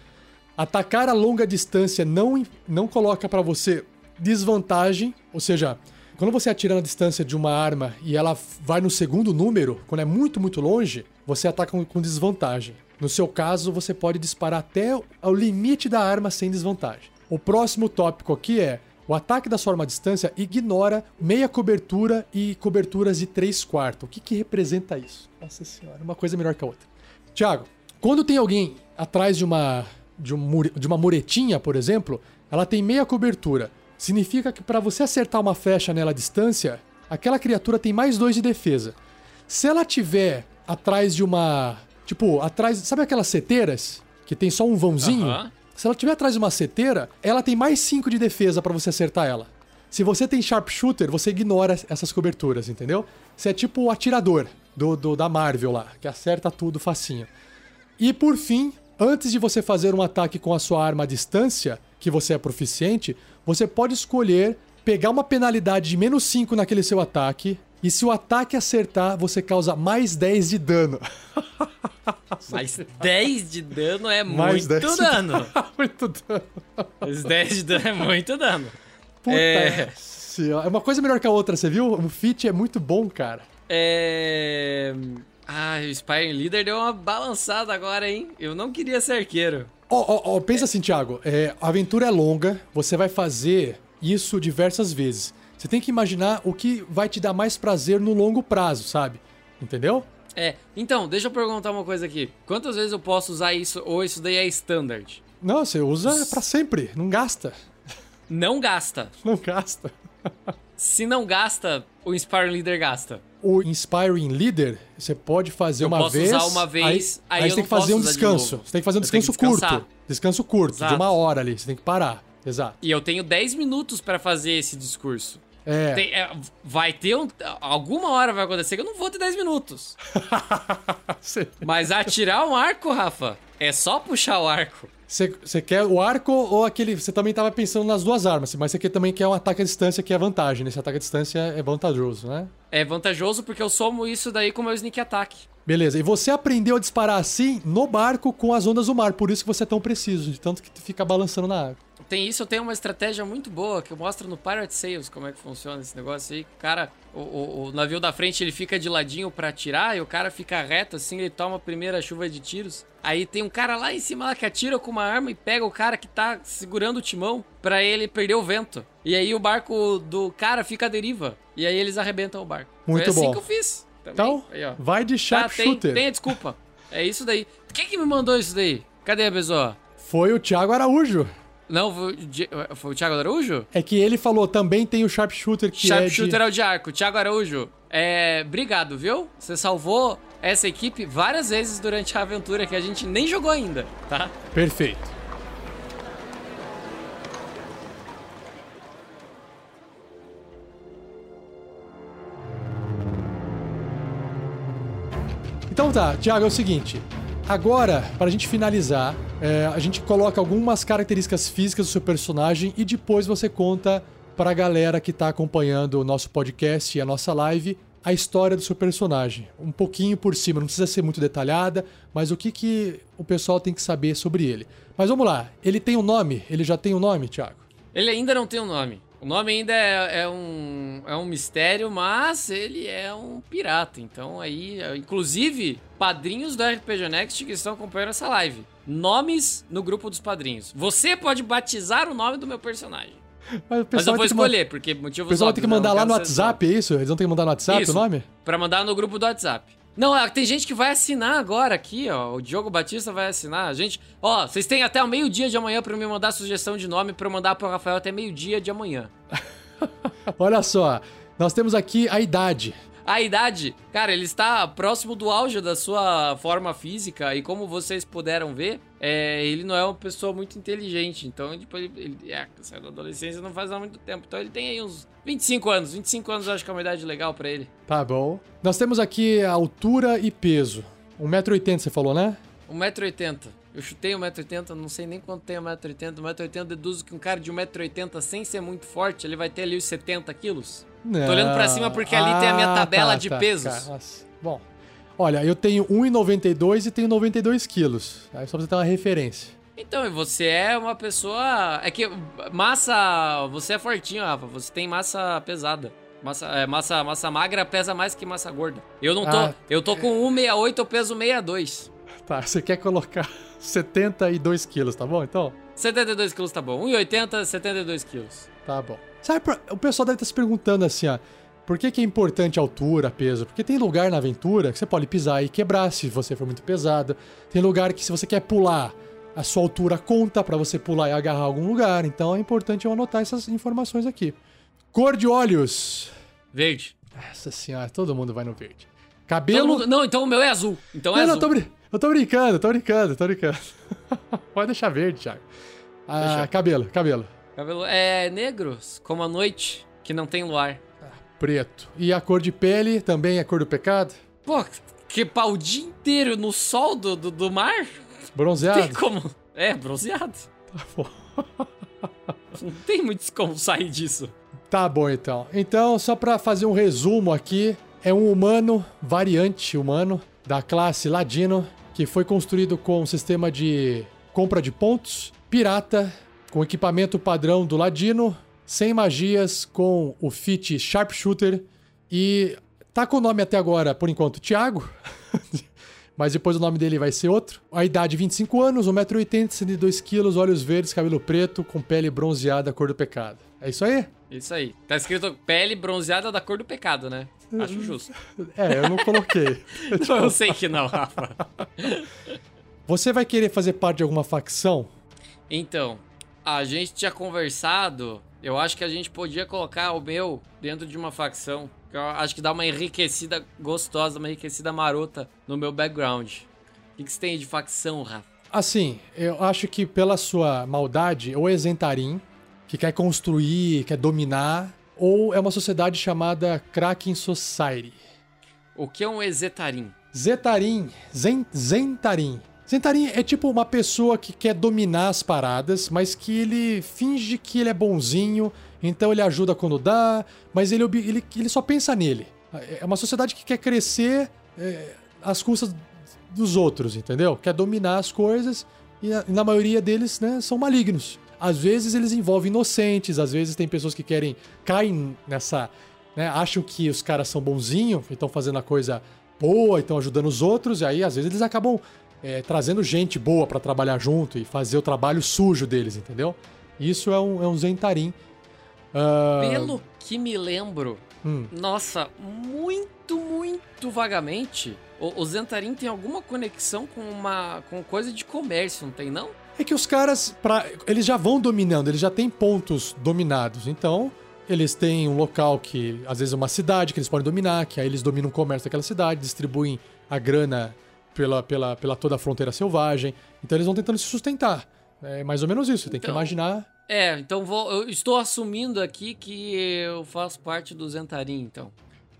Atacar a longa distância não, não coloca pra você desvantagem, ou seja, quando você atira na distância de uma arma e ela vai no segundo número, quando é muito, muito longe, você ataca com desvantagem. No seu caso, você pode disparar até o limite da arma sem desvantagem. O próximo tópico aqui é: o ataque da sua arma à distância ignora meia cobertura e coberturas de 3 quartos. O que, que representa isso? Nossa senhora, uma coisa melhor que a outra. Tiago, quando tem alguém atrás de uma, de, um de uma muretinha, por exemplo, ela tem meia cobertura. Significa que para você acertar uma flecha nela à distância, aquela criatura tem mais dois de defesa. Se ela tiver atrás de uma. Tipo, atrás. Sabe aquelas seteiras? Que tem só um vãozinho? Aham. Se ela tiver atrás de uma seteira, ela tem mais 5 de defesa pra você acertar ela. Se você tem sharpshooter, você ignora essas coberturas, entendeu? Você é tipo o atirador do, do- da Marvel lá, que acerta tudo facinho. E por fim, antes de você fazer um ataque com a sua arma à distância, que você é proficiente, você pode escolher pegar uma penalidade de menos 5 naquele seu ataque. E se o ataque acertar, você causa mais 10 de dano. Mas 10 de dano é Mais muito 10 de dano. Muito dano. Mas 10 de dano é muito dano. Puta É. senhora. É uma coisa melhor que a outra, você viu? O fit é muito bom, cara. É. Ah, o Spying Leader deu uma balançada agora, hein? Eu não queria ser arqueiro. Ó, ó, ó, pensa assim, Thiago. É, a aventura é longa, você vai fazer isso diversas vezes. Você tem que imaginar o que vai te dar mais prazer no longo prazo, sabe? Entendeu? É, então, deixa eu perguntar uma coisa aqui. Quantas vezes eu posso usar isso ou isso daí é standard? Não, você usa pra sempre, não gasta. Não gasta. Não gasta. Se não gasta, o Inspiring Leader gasta. O Inspiring Leader, você pode fazer Eu uma posso vez. usar uma vez, aí aí eu você tem que fazer um de descanso. novo. Você tem que fazer um Eu descanso curto. Descanso curto, de Exato. uma hora ali. Você tem que parar. Exato. E eu tenho 10 minutos pra fazer esse discurso. É. Tem- é, vai ter um. Alguma hora vai acontecer que eu não vou ter 10 minutos. Mas atirar um arco, Rafa, é só puxar o arco. Você, quer o arco ou aquele. Você também tava pensando nas duas armas, mas você também quer um ataque à distância que é vantagem. Esse ataque à distância é vantajoso, né? É vantajoso porque eu somo isso daí com o meu sneak attack. Beleza, e você aprendeu a disparar assim no barco com as ondas do mar, por isso que você é tão preciso, de tanto que tu fica balançando na água. Tem isso, eu tenho uma estratégia muito boa que eu mostro no Pirate Sales como é que funciona esse negócio aí. O cara, o, o- o navio da frente ele fica de ladinho pra atirar e o cara fica reto assim, ele toma a primeira chuva de tiros. Aí tem um cara lá em cima lá que atira com uma arma e pega o cara que tá segurando o timão pra ele perder o vento. E aí o barco do cara fica à deriva. E aí eles arrebentam o barco. Muito Foi assim bom. que eu fiz. Também. Então, Aí, vai de Tá, sharpshooter. tem, tem a desculpa. É isso daí. Quem que me mandou isso daí? Cadê a pessoa? Foi o Thiago Araújo. Não, foi, o Di- foi o Thiago Araújo? É que ele falou também tem o sharpshooter que Sharpshooter é é o de arco. Thiago Araújo, é, obrigado, viu? Você salvou essa equipe várias vezes durante a aventura que a gente nem jogou ainda, tá? de... Perfeito. Então tá, Thiago, é o seguinte. Agora, para a gente finalizar, é, a gente coloca algumas características físicas do seu personagem e depois você conta para a galera que tá acompanhando o nosso podcast e a nossa live a história do seu personagem. Um pouquinho por cima, não precisa ser muito detalhada, mas o que, que o pessoal tem que saber sobre ele. Mas vamos lá, ele tem um nome? Ele já tem um nome, Thiago? Ele ainda não tem um nome. O nome ainda é, é um, é um mistério, mas ele é um pirata. Então aí, é, inclusive, padrinhos do RPG Next que estão acompanhando essa live. Nomes no grupo dos padrinhos. Você pode batizar o nome do meu personagem. Mas, Mas eu vou tem que escolher, porque motivo O pessoal ter que mandar lá no WhatsApp, é isso? Eles vão ter que mandar no WhatsApp Isso. o nome? Pra mandar no grupo do WhatsApp. Não, é, tem gente que vai assinar agora aqui, ó. O Diogo Batista vai assinar. A gente, ó, vocês têm até o meio-dia de amanhã pra me mandar sugestão de nome pra eu mandar pro Rafael até meio-dia de amanhã. Olha só, nós temos aqui a idade. A idade, cara, ele está próximo do auge da sua forma física e como vocês puderam ver, é, ele não é uma pessoa muito inteligente. Então, tipo, ele, ele é, saiu da adolescência não faz há muito tempo. Então ele tem aí uns 25 anos. 25 anos eu acho que é uma idade legal pra ele. Tá bom. Nós temos aqui a altura e peso. 1,80m você falou, né? 1,80m. Eu chutei 1,80m, não sei nem quanto tem 1,80m. 1,80m deduzo que um cara de 1,80m sem ser muito forte, ele vai ter ali os 70 quilos. Não. olhando pra cima porque ali tem a minha tabela tá, de tá, pesos. tá. Nossa. Bom, olha, eu tenho 1,92 e tenho 92 quilos. Aí só pra você ter uma referência. Então, você é uma pessoa. É que massa. Você é fortinho, Rafa. Você tem massa pesada. Massa, é, massa, massa magra pesa mais que massa gorda. Eu não tô. Ah. Eu tô com 1,68, eu peso 62. Tá, você quer colocar 72 quilos, tá bom? Então, 72 quilos tá bom. 1,80, 72 quilos. tá bom. Sabe, o pessoal deve estar se perguntando assim, ó. Por que, que é importante altura, peso? Porque tem lugar na aventura que você pode pisar e quebrar se você for muito pesado. Tem lugar que se você quer pular, a sua altura conta pra você pular e agarrar algum lugar. Então é importante eu anotar essas informações aqui. Cor de olhos. Verde. Nossa senhora, todo mundo vai no verde. Cabelo. mundo- não, então o meu é azul. Então é não, não, azul. tô, brin- eu tô brincando, tô brincando, tô brincando. Pode deixar verde, Thiago. Ah, Deixa. cabelo, cabelo. Cabelo é negro, como a noite, que não tem luar. Preto. E a cor de pele também é a cor do pecado? Pô, que pau o dia inteiro no sol do, do, do mar? Bronzeado? Tem como. É, bronzeado. Tá bom. Não tem muito como sair disso. Tá bom, então. Então, só pra fazer um resumo aqui, é um humano, variante humano, da classe Ladino, que foi construído com um sistema de compra de pontos, pirata, com equipamento padrão do Ladino, sem magias, com o fit Sharpshooter e tá com o nome até agora, por enquanto, Thiago. mas depois o nome dele vai ser outro. A idade 25 anos, 1,80m, 102kg, olhos verdes, cabelo preto, com pele bronzeada, cor do pecado. É isso aí? Isso aí. Tá escrito pele bronzeada da cor do pecado, né? Acho justo. É, eu não coloquei. não, eu sei que não, Rafa. Você vai querer fazer parte de alguma facção? Então, a gente tinha conversado. Eu acho que a gente podia colocar o meu dentro de uma facção. Eu acho que dá uma enriquecida gostosa, uma enriquecida marota no meu background. O que, que você tem de facção, Rafa? Assim, eu acho que pela sua maldade, ou é Zentarim, que quer construir, quer dominar, ou é uma sociedade chamada Kraken Society. O que é um Ezetarim? Zetarim, Zen, Zentarim. Zentarim é tipo uma pessoa que quer dominar as paradas, mas que ele finge que ele é bonzinho, então ele ajuda quando dá, mas ele, ele, ele só pensa nele. É uma sociedade que quer crescer é, às custas dos outros, entendeu? Quer dominar as coisas e na maioria deles né, são malignos. Às vezes eles envolvem inocentes, às vezes tem pessoas que querem, caem nessa, né, acham que os caras são bonzinhos, estão fazendo a coisa boa, estão ajudando os outros, e aí às vezes eles acabam é, trazendo gente boa para trabalhar junto e fazer o trabalho sujo deles, entendeu? Isso é um, é um Zentarim. Uh... Pelo que me lembro, hum. nossa, muito, muito vagamente, o, o Zentarim tem alguma conexão com uma com coisa de comércio, não tem não? É que os caras, pra, eles já vão dominando, eles já têm pontos dominados. Então, eles têm um local que, às vezes, é uma cidade que eles podem dominar, que aí eles dominam o comércio daquela cidade, distribuem a grana pela, pela, pela toda a fronteira selvagem. Então, eles vão tentando se sustentar. É mais ou menos isso, você tem então, que imaginar. É, então vou, eu estou assumindo aqui que eu faço parte do Zentarim, então.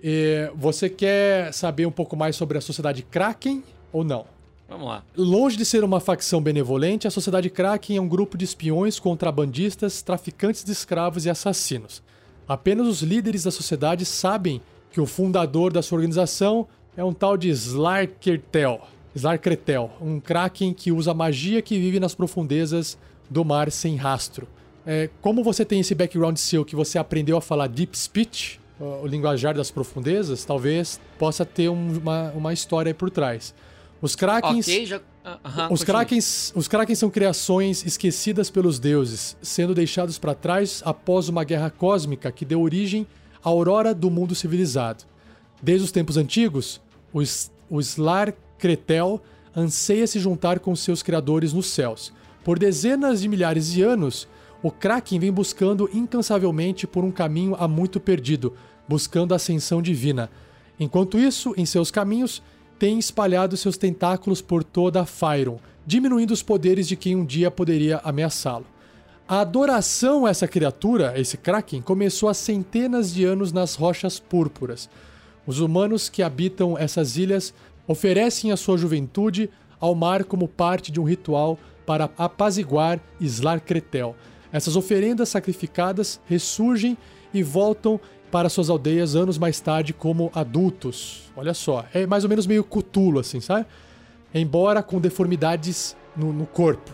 E você quer saber um pouco mais sobre a sociedade Kraken ou não? Vamos lá. Longe de ser uma facção benevolente, a Sociedade Kraken é um grupo de espiões, contrabandistas, traficantes de escravos e assassinos. Apenas os líderes da sociedade sabem que o fundador da sua organização é um tal de Slarkertel. Slarkretel, um Kraken que usa magia que vive nas profundezas do mar sem rastro. É, como você tem esse background seu que você aprendeu a falar Deep Speech, o linguajar das profundezas, talvez possa ter um, uma, uma história aí por trás. Os Krakens. Okay, já... uh, os, krakens, os Krakens são criações esquecidas pelos deuses, sendo deixados para trás após uma guerra cósmica que deu origem à aurora do mundo civilizado. Desde os tempos antigos, os, o Slar Kretel anseia se juntar com seus criadores nos céus. Por dezenas de milhares de anos, o Kraken vem buscando incansavelmente por um caminho há muito perdido, buscando a ascensão divina. Enquanto isso, em seus caminhos, tem espalhado seus tentáculos por toda a Fyron, diminuindo os poderes de quem um dia poderia ameaçá-lo. A adoração a essa criatura, esse Kraken, começou há centenas de anos nas rochas púrpuras. Os humanos que habitam essas ilhas oferecem a sua juventude ao mar como parte de um ritual para apaziguar Islar Kretel. Essas oferendas sacrificadas ressurgem e voltam para suas aldeias anos mais tarde como adultos. Olha só, é mais ou menos meio cutulo assim, sabe? Embora com deformidades no, no corpo.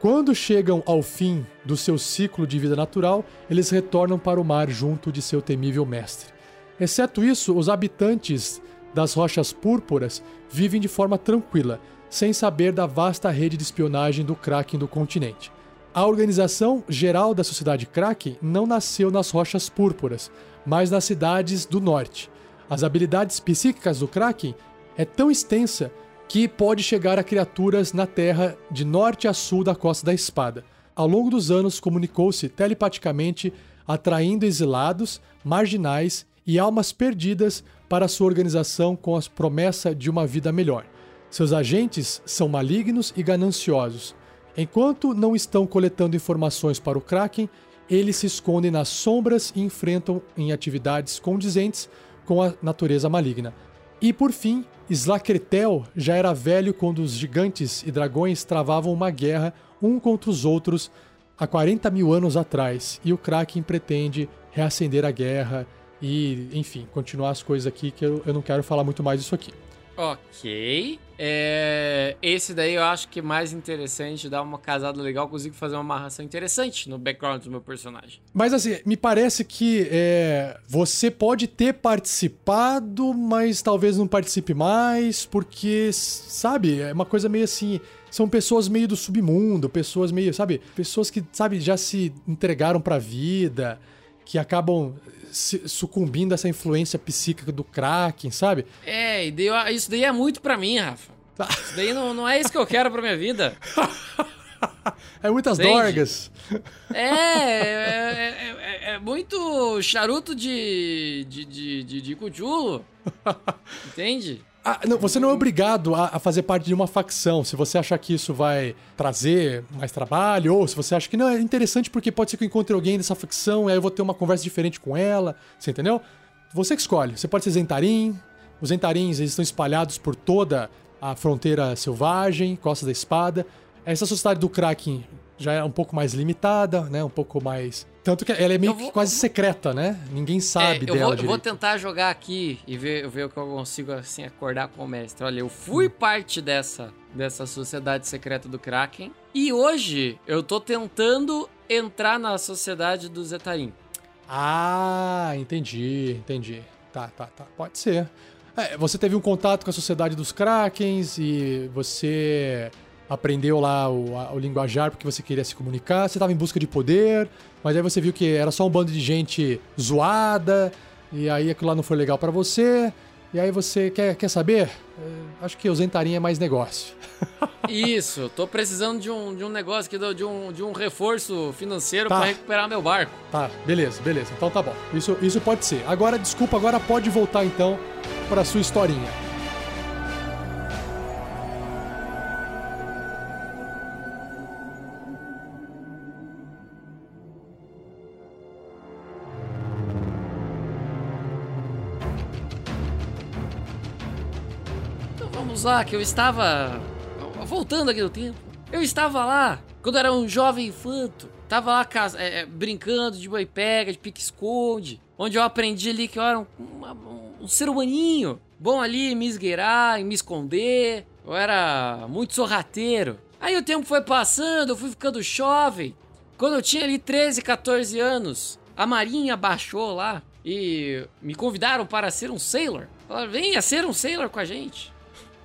Quando chegam ao fim do seu ciclo de vida natural, eles retornam para o mar junto de seu temível mestre. Exceto isso, os habitantes das rochas púrpuras vivem de forma tranquila, sem saber da vasta rede de espionagem do Kraken do continente. A organização geral da sociedade Kraken não nasceu nas rochas púrpuras, mas nas cidades do norte. As habilidades psíquicas do Kraken é tão extensa que pode chegar a criaturas na Terra de norte a sul da Costa da Espada. Ao longo dos anos, comunicou-se telepaticamente, atraindo exilados, marginais e almas perdidas para sua organização com a promessa de uma vida melhor. Seus agentes são malignos e gananciosos. Enquanto não estão coletando informações para o Kraken, eles se escondem nas sombras e enfrentam em atividades condizentes com a natureza maligna. E por fim, Slakretel já era velho quando os gigantes e dragões travavam uma guerra um contra os outros há 40 mil anos atrás, e o Kraken pretende reacender a guerra e, enfim, continuar as coisas aqui que eu, eu não quero falar muito mais disso aqui. Ok. É, esse daí eu acho que é mais interessante, dá uma casada legal, consigo fazer uma amarração interessante no background do meu personagem. Mas assim, me parece que é, você pode ter participado, mas talvez não participe mais, porque, sabe, é uma coisa meio assim. São pessoas meio do submundo, pessoas meio, sabe, pessoas que, sabe, já se entregaram pra vida, que acabam sucumbindo a essa influência psíquica do Kraken, sabe? É, isso daí é muito pra mim, Rafa. Tá. Isso daí não, não é isso que eu quero pra minha vida. é muitas Entende? dorgas. É, é, é, é, é, muito charuto de, de, de, de, de cuchulo. Entende? Ah, não, você não é obrigado a, a, fazer parte de uma facção. Se você achar que isso vai trazer mais trabalho, ou se você acha que não é interessante porque pode ser que eu encontre alguém dessa facção e aí eu vou ter uma conversa diferente com ela. Você entendeu? Você que escolhe. Você pode ser Zentarim. Os Zentarins eles estão espalhados por toda a fronteira selvagem, Costa da Espada. Essa sociedade do Kraken já é um pouco mais limitada, né? Um pouco mais. Tanto que ela é meio vou, que quase secreta, né? Ninguém sabe é, eu dela. Vou, eu vou tentar jogar aqui e ver, ver o que eu consigo assim acordar com o mestre. Olha, eu fui hum. parte dessa, dessa sociedade secreta do Kraken. E hoje eu tô tentando entrar na sociedade do Zetarim. Ah, entendi, entendi. Tá, tá, tá. Pode ser. É, você teve um contato com a sociedade dos Krakens e você aprendeu lá o, a, o linguajar porque você queria se comunicar, você estava em busca de poder, mas aí você viu que era só um bando de gente zoada, e aí aquilo lá não foi legal para você, e aí você quer, quer saber? É, acho que o Zentarim é mais negócio. Isso, tô precisando de um, de um negócio aqui, de um, de um reforço financeiro tá. para recuperar meu barco. Tá, beleza, beleza. Então tá bom. Isso, isso pode ser. Agora, desculpa, agora pode voltar então para sua historinha. Vamos lá, que eu estava. Voltando aqui no tempo. Eu estava lá quando era um jovem infanto. Tava lá é, é, brincando de boi pega, de pique-esconde. Onde eu aprendi ali que eu era um, um, ser humaninho. Bom ali me esgueirar, em me esconder. Eu era muito sorrateiro. Aí o tempo foi passando, eu fui ficando jovem. Quando eu tinha ali 13, 14 anos, a marinha baixou lá e me convidaram para ser um sailor. Falaram, venha ser um sailor com a gente.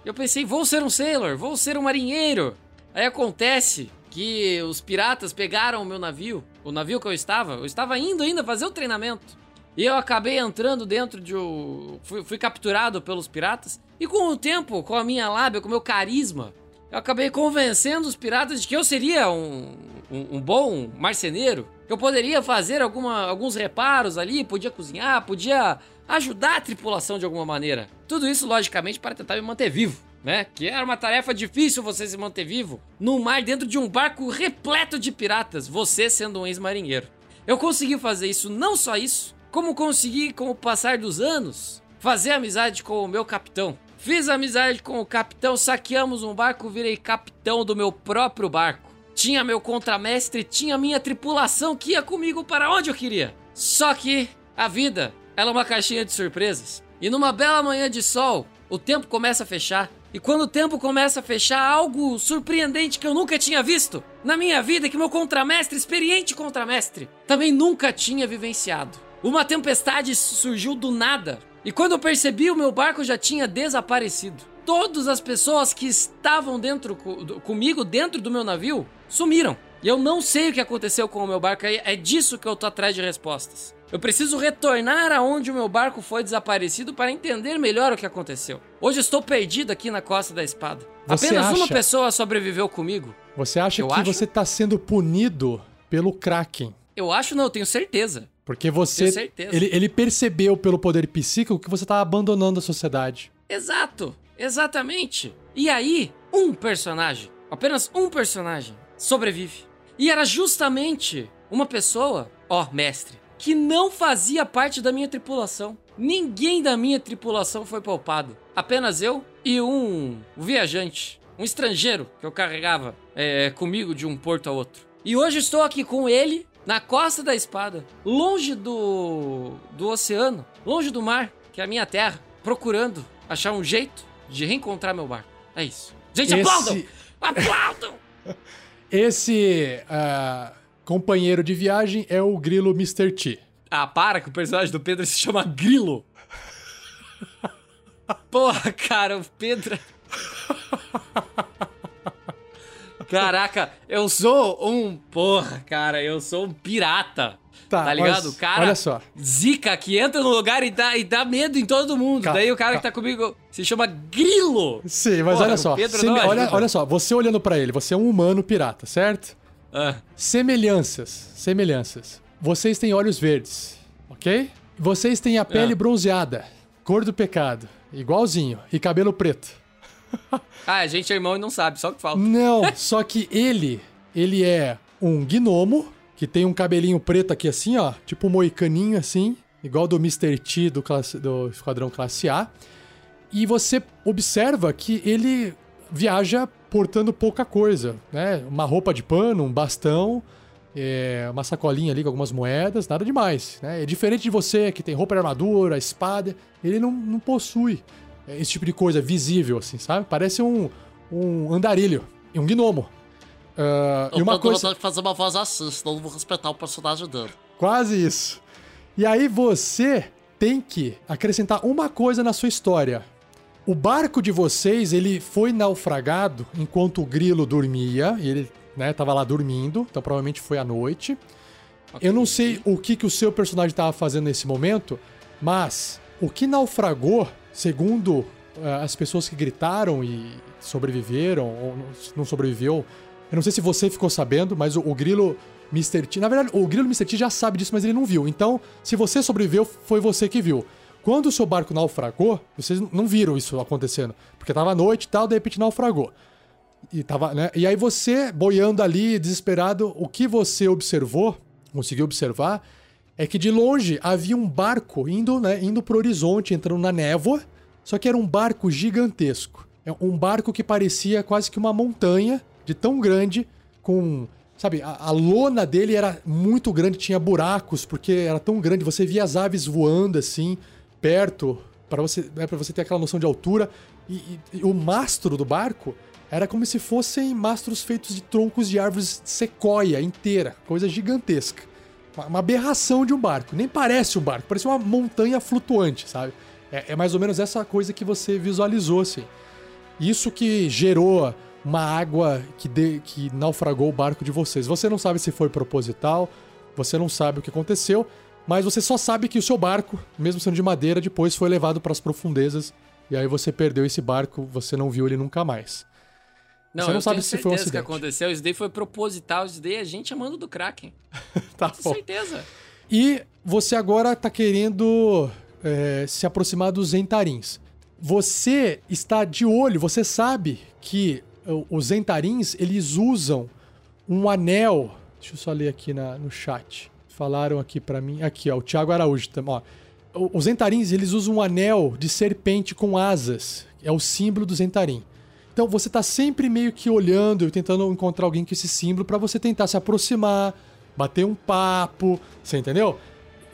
Eu pensei, vou ser um sailor, vou ser um marinheiro. Aí acontece que os piratas pegaram o meu navio, o navio que eu estava. Eu estava indo ainda fazer o treinamento. E eu acabei entrando dentro de um. Fui, fui capturado pelos piratas. E com o tempo, com a minha lábia, com o meu carisma, eu acabei convencendo os piratas de que eu seria um, um, um bom marceneiro. Que eu poderia fazer alguma, alguns reparos ali, podia cozinhar, podia ajudar a tripulação de alguma maneira. Tudo isso, logicamente, para tentar me manter vivo. Né? Que era uma tarefa difícil você se manter vivo no mar dentro de um barco repleto de piratas, você sendo um ex-marinheiro. Eu consegui fazer isso, não só isso, como consegui, com o passar dos anos, fazer amizade com o meu capitão. Fiz amizade com o capitão, saqueamos um barco, virei capitão do meu próprio barco. Tinha meu contramestre, tinha minha tripulação que ia comigo para onde eu queria. Só que a vida ela é uma caixinha de surpresas. E numa bela manhã de sol, o tempo começa a fechar. E quando o tempo começa a fechar, algo surpreendente que eu nunca tinha visto na minha vida, que meu contramestre, experiente contramestre, também nunca tinha vivenciado. Uma tempestade surgiu do nada. E quando eu percebi, o meu barco já tinha desaparecido. Todas as pessoas que estavam dentro comigo, dentro do meu navio, sumiram. E eu não sei o que aconteceu com o meu barco. É disso que eu tô atrás de respostas. Eu preciso retornar aonde o meu barco foi desaparecido para entender melhor o que aconteceu. Hoje estou perdido aqui na Costa da Espada. Você Apenas acha... uma pessoa sobreviveu comigo. Você acha eu que acho... você está sendo punido pelo Kraken? Eu acho não, eu tenho certeza. Porque você. Ele, ele percebeu pelo poder psíquico que você está abandonando a sociedade. Exato, exatamente. E aí, um personagem, apenas um personagem, sobrevive. E era justamente uma pessoa, ó, mestre, que não fazia parte da minha tripulação. Ninguém da minha tripulação foi poupado. Apenas eu e um viajante, um estrangeiro que eu carregava é, comigo de um porto a outro. E hoje estou aqui com ele na costa da espada, longe do, do oceano, longe do mar, que é a minha terra, procurando achar um jeito de reencontrar meu barco. É isso. Gente, Esse- aplaudam! Aplaudam! Esse ah, companheiro de viagem é o grilo Mr. T. Ah, para que o personagem do Pedro se chama Grilo. Porra, cara, o Pedro. Caraca, eu sou um. Porra, cara, eu sou um pirata. Tá, ligado? mas cara, Olha só. zica que entra no lugar e dá, e dá medo em todo mundo. Ca- Daí o cara ca- que tá comigo se chama Grilo. Sim, mas Porra, olha só. Seme- não olha, olha só, você olhando pra ele, você é um humano pirata, certo? Ah, Semelhanças. Semelhanças. Vocês têm olhos verdes, ok? Vocês têm a pele Ah. bronzeada, cor do pecado, igualzinho, e cabelo preto. Ah, a gente é irmão e não sabe, só que falta. Não, só que ele, ele é um gnomo que tem um cabelinho preto aqui assim, ó, tipo um moicaninho assim, igual do Mr. T do, classe- do Esquadrão Classe A. E você observa que ele viaja portando pouca coisa, né? Uma roupa de pano, um bastão, é, uma sacolinha ali com algumas moedas, nada demais, né? É diferente de você que tem roupa de armadura, espada, ele não, não possui esse tipo de coisa visível, assim, sabe? Parece um, um andarilho e um gnomo. E Eu uma tô coisa... fazer uma voz assim, senão eu não vou respeitar o personagem dele. Quase isso. E aí você tem que acrescentar uma coisa na sua história. O barco de vocês, ele foi naufragado enquanto o grilo dormia, e ele, né, tava lá dormindo, então provavelmente foi à noite. Eu não sei o que, que o seu personagem estava fazendo nesse momento, mas o que naufragou, segundo eh, as pessoas que gritaram e sobreviveram, ou não- sobreviveu, eu não sei se você ficou sabendo, mas o, o grilo Mr. T. Na verdade, o grilo Mr. T já sabe disso, mas ele não viu. Então, se você sobreviveu, foi você que viu. Quando o seu barco naufragou, vocês não viram isso acontecendo. Porque tava noite e tal, de repente naufragou. E, tava, né? e aí você, boiando ali, desesperado, o que você observou, conseguiu observar, é que de longe havia um barco indo, né, indo pro horizonte, entrando na névoa, só que era um barco gigantesco. É um barco que parecia quase que uma montanha, de tão grande, com. Sabe, a, a lona dele era muito grande, tinha buracos, porque era tão grande, você via as aves voando assim, perto, para você, né, você ter aquela noção de altura. E, e- e o mastro do barco era como se fossem mastros feitos de troncos de árvores sequoia inteira, coisa gigantesca. Uma, aberração de um barco. Nem parece um barco, parece uma montanha flutuante, sabe? É, é mais ou menos essa coisa que você visualizou, assim. Isso que gerou uma água que, de- que naufragou o barco de vocês. Você não sabe se foi proposital, você não sabe o que aconteceu, mas você só sabe que o seu barco, mesmo sendo de madeira, depois foi levado para as profundezas e aí você perdeu esse barco, você não viu ele nunca mais. Não, Você não sabe se foi um certeza que acidente. aconteceu. Isso daí foi proposital. Isso daí é gente amando do Kraken. Tá Com certeza. E você agora tá querendo é, se aproximar dos Zentarins. Você está de olho, você sabe que os Zentarins, eles usam um anel. Deixa eu só ler aqui na- no chat. Falaram aqui pra mim. Aqui, ó, o Thiago Araújo também, ó. Os Zentarins, eles usam um anel de serpente com asas. É o símbolo do Zentarim. Então você tá sempre meio que olhando e tentando encontrar alguém com esse símbolo pra você tentar se aproximar, bater um papo, você entendeu?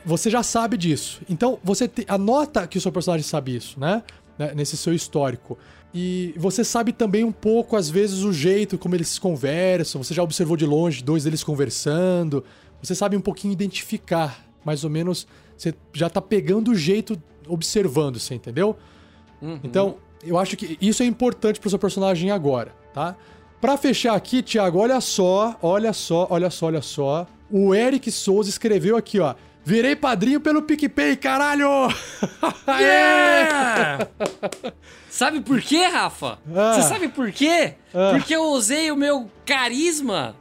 Você já sabe disso. Então você te- anota que o seu personagem sabe isso, né? Né, Nesse seu histórico. E você sabe também um pouco, às vezes, o jeito como eles conversam. Você já observou de longe dois deles conversando. Você sabe um pouquinho identificar, mais ou menos. Você já tá pegando o jeito observando, você entendeu? Então, eu acho que isso é importante pro seu personagem agora, tá? Pra fechar aqui, Thiago, olha só, olha só, olha só, olha só. O Eric Souza escreveu aqui, ó. Virei padrinho pelo PicPay, caralho! Yeah! sabe por quê, Rafa? Ah. Você sabe por quê? Ah. Porque eu usei o meu carisma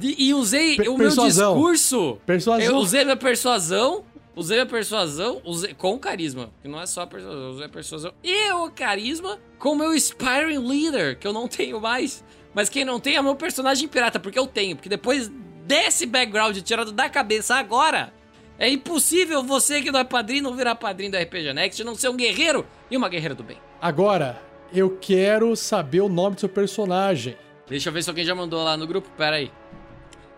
e usei Per- o meu discurso. Persuasão. Eu usei minha persuasão. Usei minha persuasão usei, com carisma. Que não é só a persuasão. Usei a persuasão e o carisma com o meu Inspiring Leader, que eu não tenho mais. Mas quem não tem é o meu personagem pirata, porque eu tenho. Porque depois desse background tirado da cabeça agora, é impossível você que não é padrinho não virar padrinho da RPG Next, não ser um guerreiro e uma guerreira do bem. Agora, eu quero saber o nome do seu personagem. Deixa eu ver se alguém já mandou lá no grupo. Pera aí.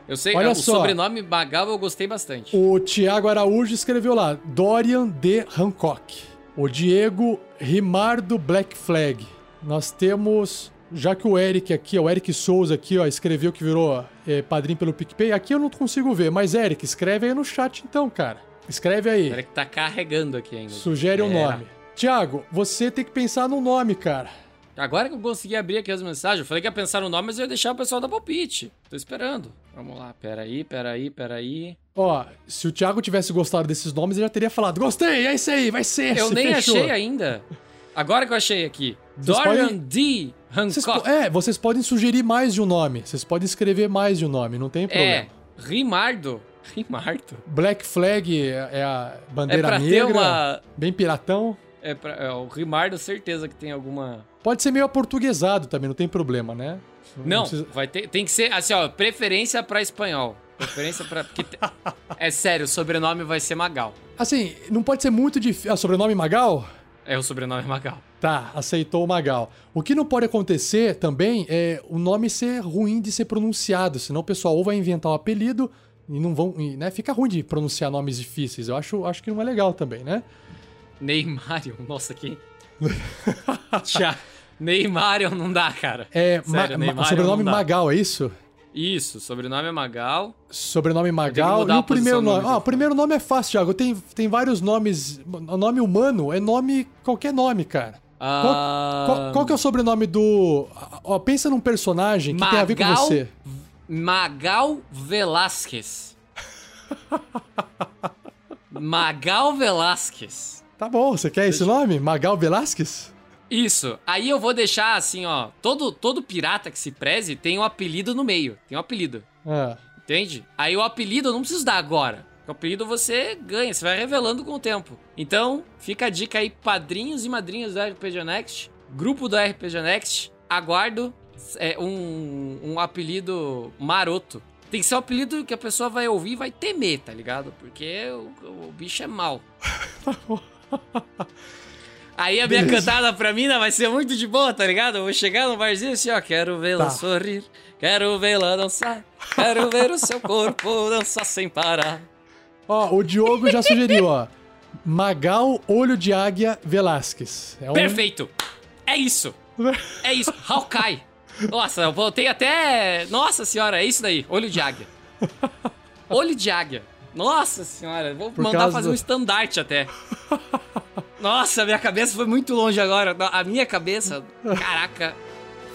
Eu sei, Olha o só. sobrenome Magal eu gostei bastante. O Thiago Araújo escreveu lá, Dorian de Hancock. O Diego Rimardo Black Flag. Nós temos. Já que o Eric aqui, o Eric Souza aqui, ó, escreveu que virou é, padrinho pelo PicPay, aqui eu não consigo ver. Mas, Eric, escreve aí no chat então, cara. Escreve aí. Pera que tá carregando aqui ainda. Sugere um É. nome. Tiago, você tem que pensar no nome, cara. Agora que eu consegui abrir aqui as mensagens, eu falei que ia pensar no nome, mas eu ia deixar o pessoal dar palpite. Tô esperando. Vamos lá, peraí, peraí, peraí. Ó, se o Thiago tivesse gostado desses nomes, ele já teria falado: Gostei, é isso aí, vai ser esse. Eu nem fechou." achei ainda. Agora que eu achei aqui. Vocês Dorian podem- D. Vocês Hancock. po- é, vocês podem sugerir mais de um nome. Vocês podem escrever mais de um nome, não tem problema. É, Rimardo. Rimardo. Black Flag é é a É bandeira pra ter negra, uma. bem piratão. É, pra... é o Rimardo, certeza que tem alguma. Pode ser meio aportuguesado também, não tem problema, né? Não, precisa- vai ter, tem que ser assim, ó, preferência pra espanhol. Preferência pra. porque te- É sério, o sobrenome vai ser Magal. Assim, não pode ser muito difícil. Ah, sobrenome Magal? É o sobrenome Magal. Tá, aceitou o Magal. O que não pode acontecer também é o nome ser ruim de ser pronunciado, senão o pessoal ou vai inventar um apelido e não vão. e, né, fica ruim de pronunciar nomes difíceis. Eu acho, acho que não é legal também, né? Neymarion, nossa, que. Tchá. Neymarion não dá, cara. É, Sério, Ma- Ma- Neymarion sobrenome. Magal, é isso? Isso, sobrenome é Magal. Sobrenome Magal e o primeiro nome. Ah, o primeiro nome é fácil, Thiago. Tem, tem vários nomes. O nome humano é nome. qualquer nome, cara. Qual, Ah, qual- qual que é o sobrenome do. Ó, pensa num personagem que tem a ver com você. Magal Velasquez. Magal Velasquez. Tá bom, você quer esse nome? Magal Velasquez? Isso. Aí eu vou deixar assim, ó. Todo, todo pirata que se preze tem um apelido no meio. Tem um apelido. Ah. Entende? Aí o apelido eu não preciso dar agora. O apelido você ganha, você vai revelando com o tempo. Então, fica a dica aí, padrinhos e madrinhas do RPG Next, grupo do RPG Next, aguardo é, um, um apelido maroto. Tem que ser um apelido que a pessoa vai ouvir e vai temer, tá ligado? Porque o, o bicho é mau. Aí a minha cantada pra mina vai ser muito de boa, tá ligado? Eu vou chegar no barzinho assim, ó, quero vê-la Tá. sorrir, quero vê-la dançar, quero ver o seu corpo dançar sem parar. Ó, o Diogo já sugeriu, ó. Magal Olho de Águia Velasquez. É um... Perfeito! É isso! É isso! Hawkeye! Nossa, eu voltei até. Nossa senhora, é isso daí! Olho de águia. Olho de águia. Nossa senhora, vou Por mandar fazer do- um estandarte até. Nossa, minha cabeça foi muito longe agora. A minha cabeça, caraca.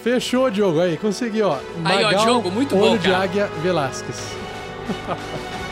Fechou, Diogo. Aí, conseguiu, ó. Aí, ó, Diogo, muito bom, Olho de cara. Águia Velasquez.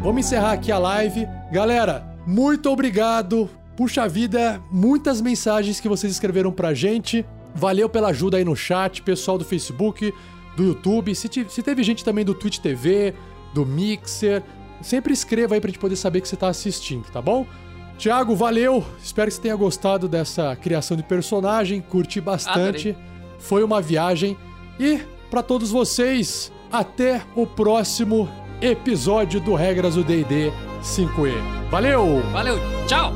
Vamos encerrar aqui a live. Galera, muito obrigado. Puxa vida, muitas mensagens que vocês escreveram pra gente. Valeu pela ajuda aí no chat, pessoal do Facebook, do YouTube. Se, ti- se teve gente também do Twitch TV, do Mixer, sempre escreva aí pra gente poder saber que você tá assistindo, tá bom? Tiago, valeu. Espero que você tenha gostado dessa criação de personagem. Curti bastante. Foi uma viagem. E pra todos vocês, até o próximo episódio do Regras do D&D 5e. Valeu! Valeu, tchau!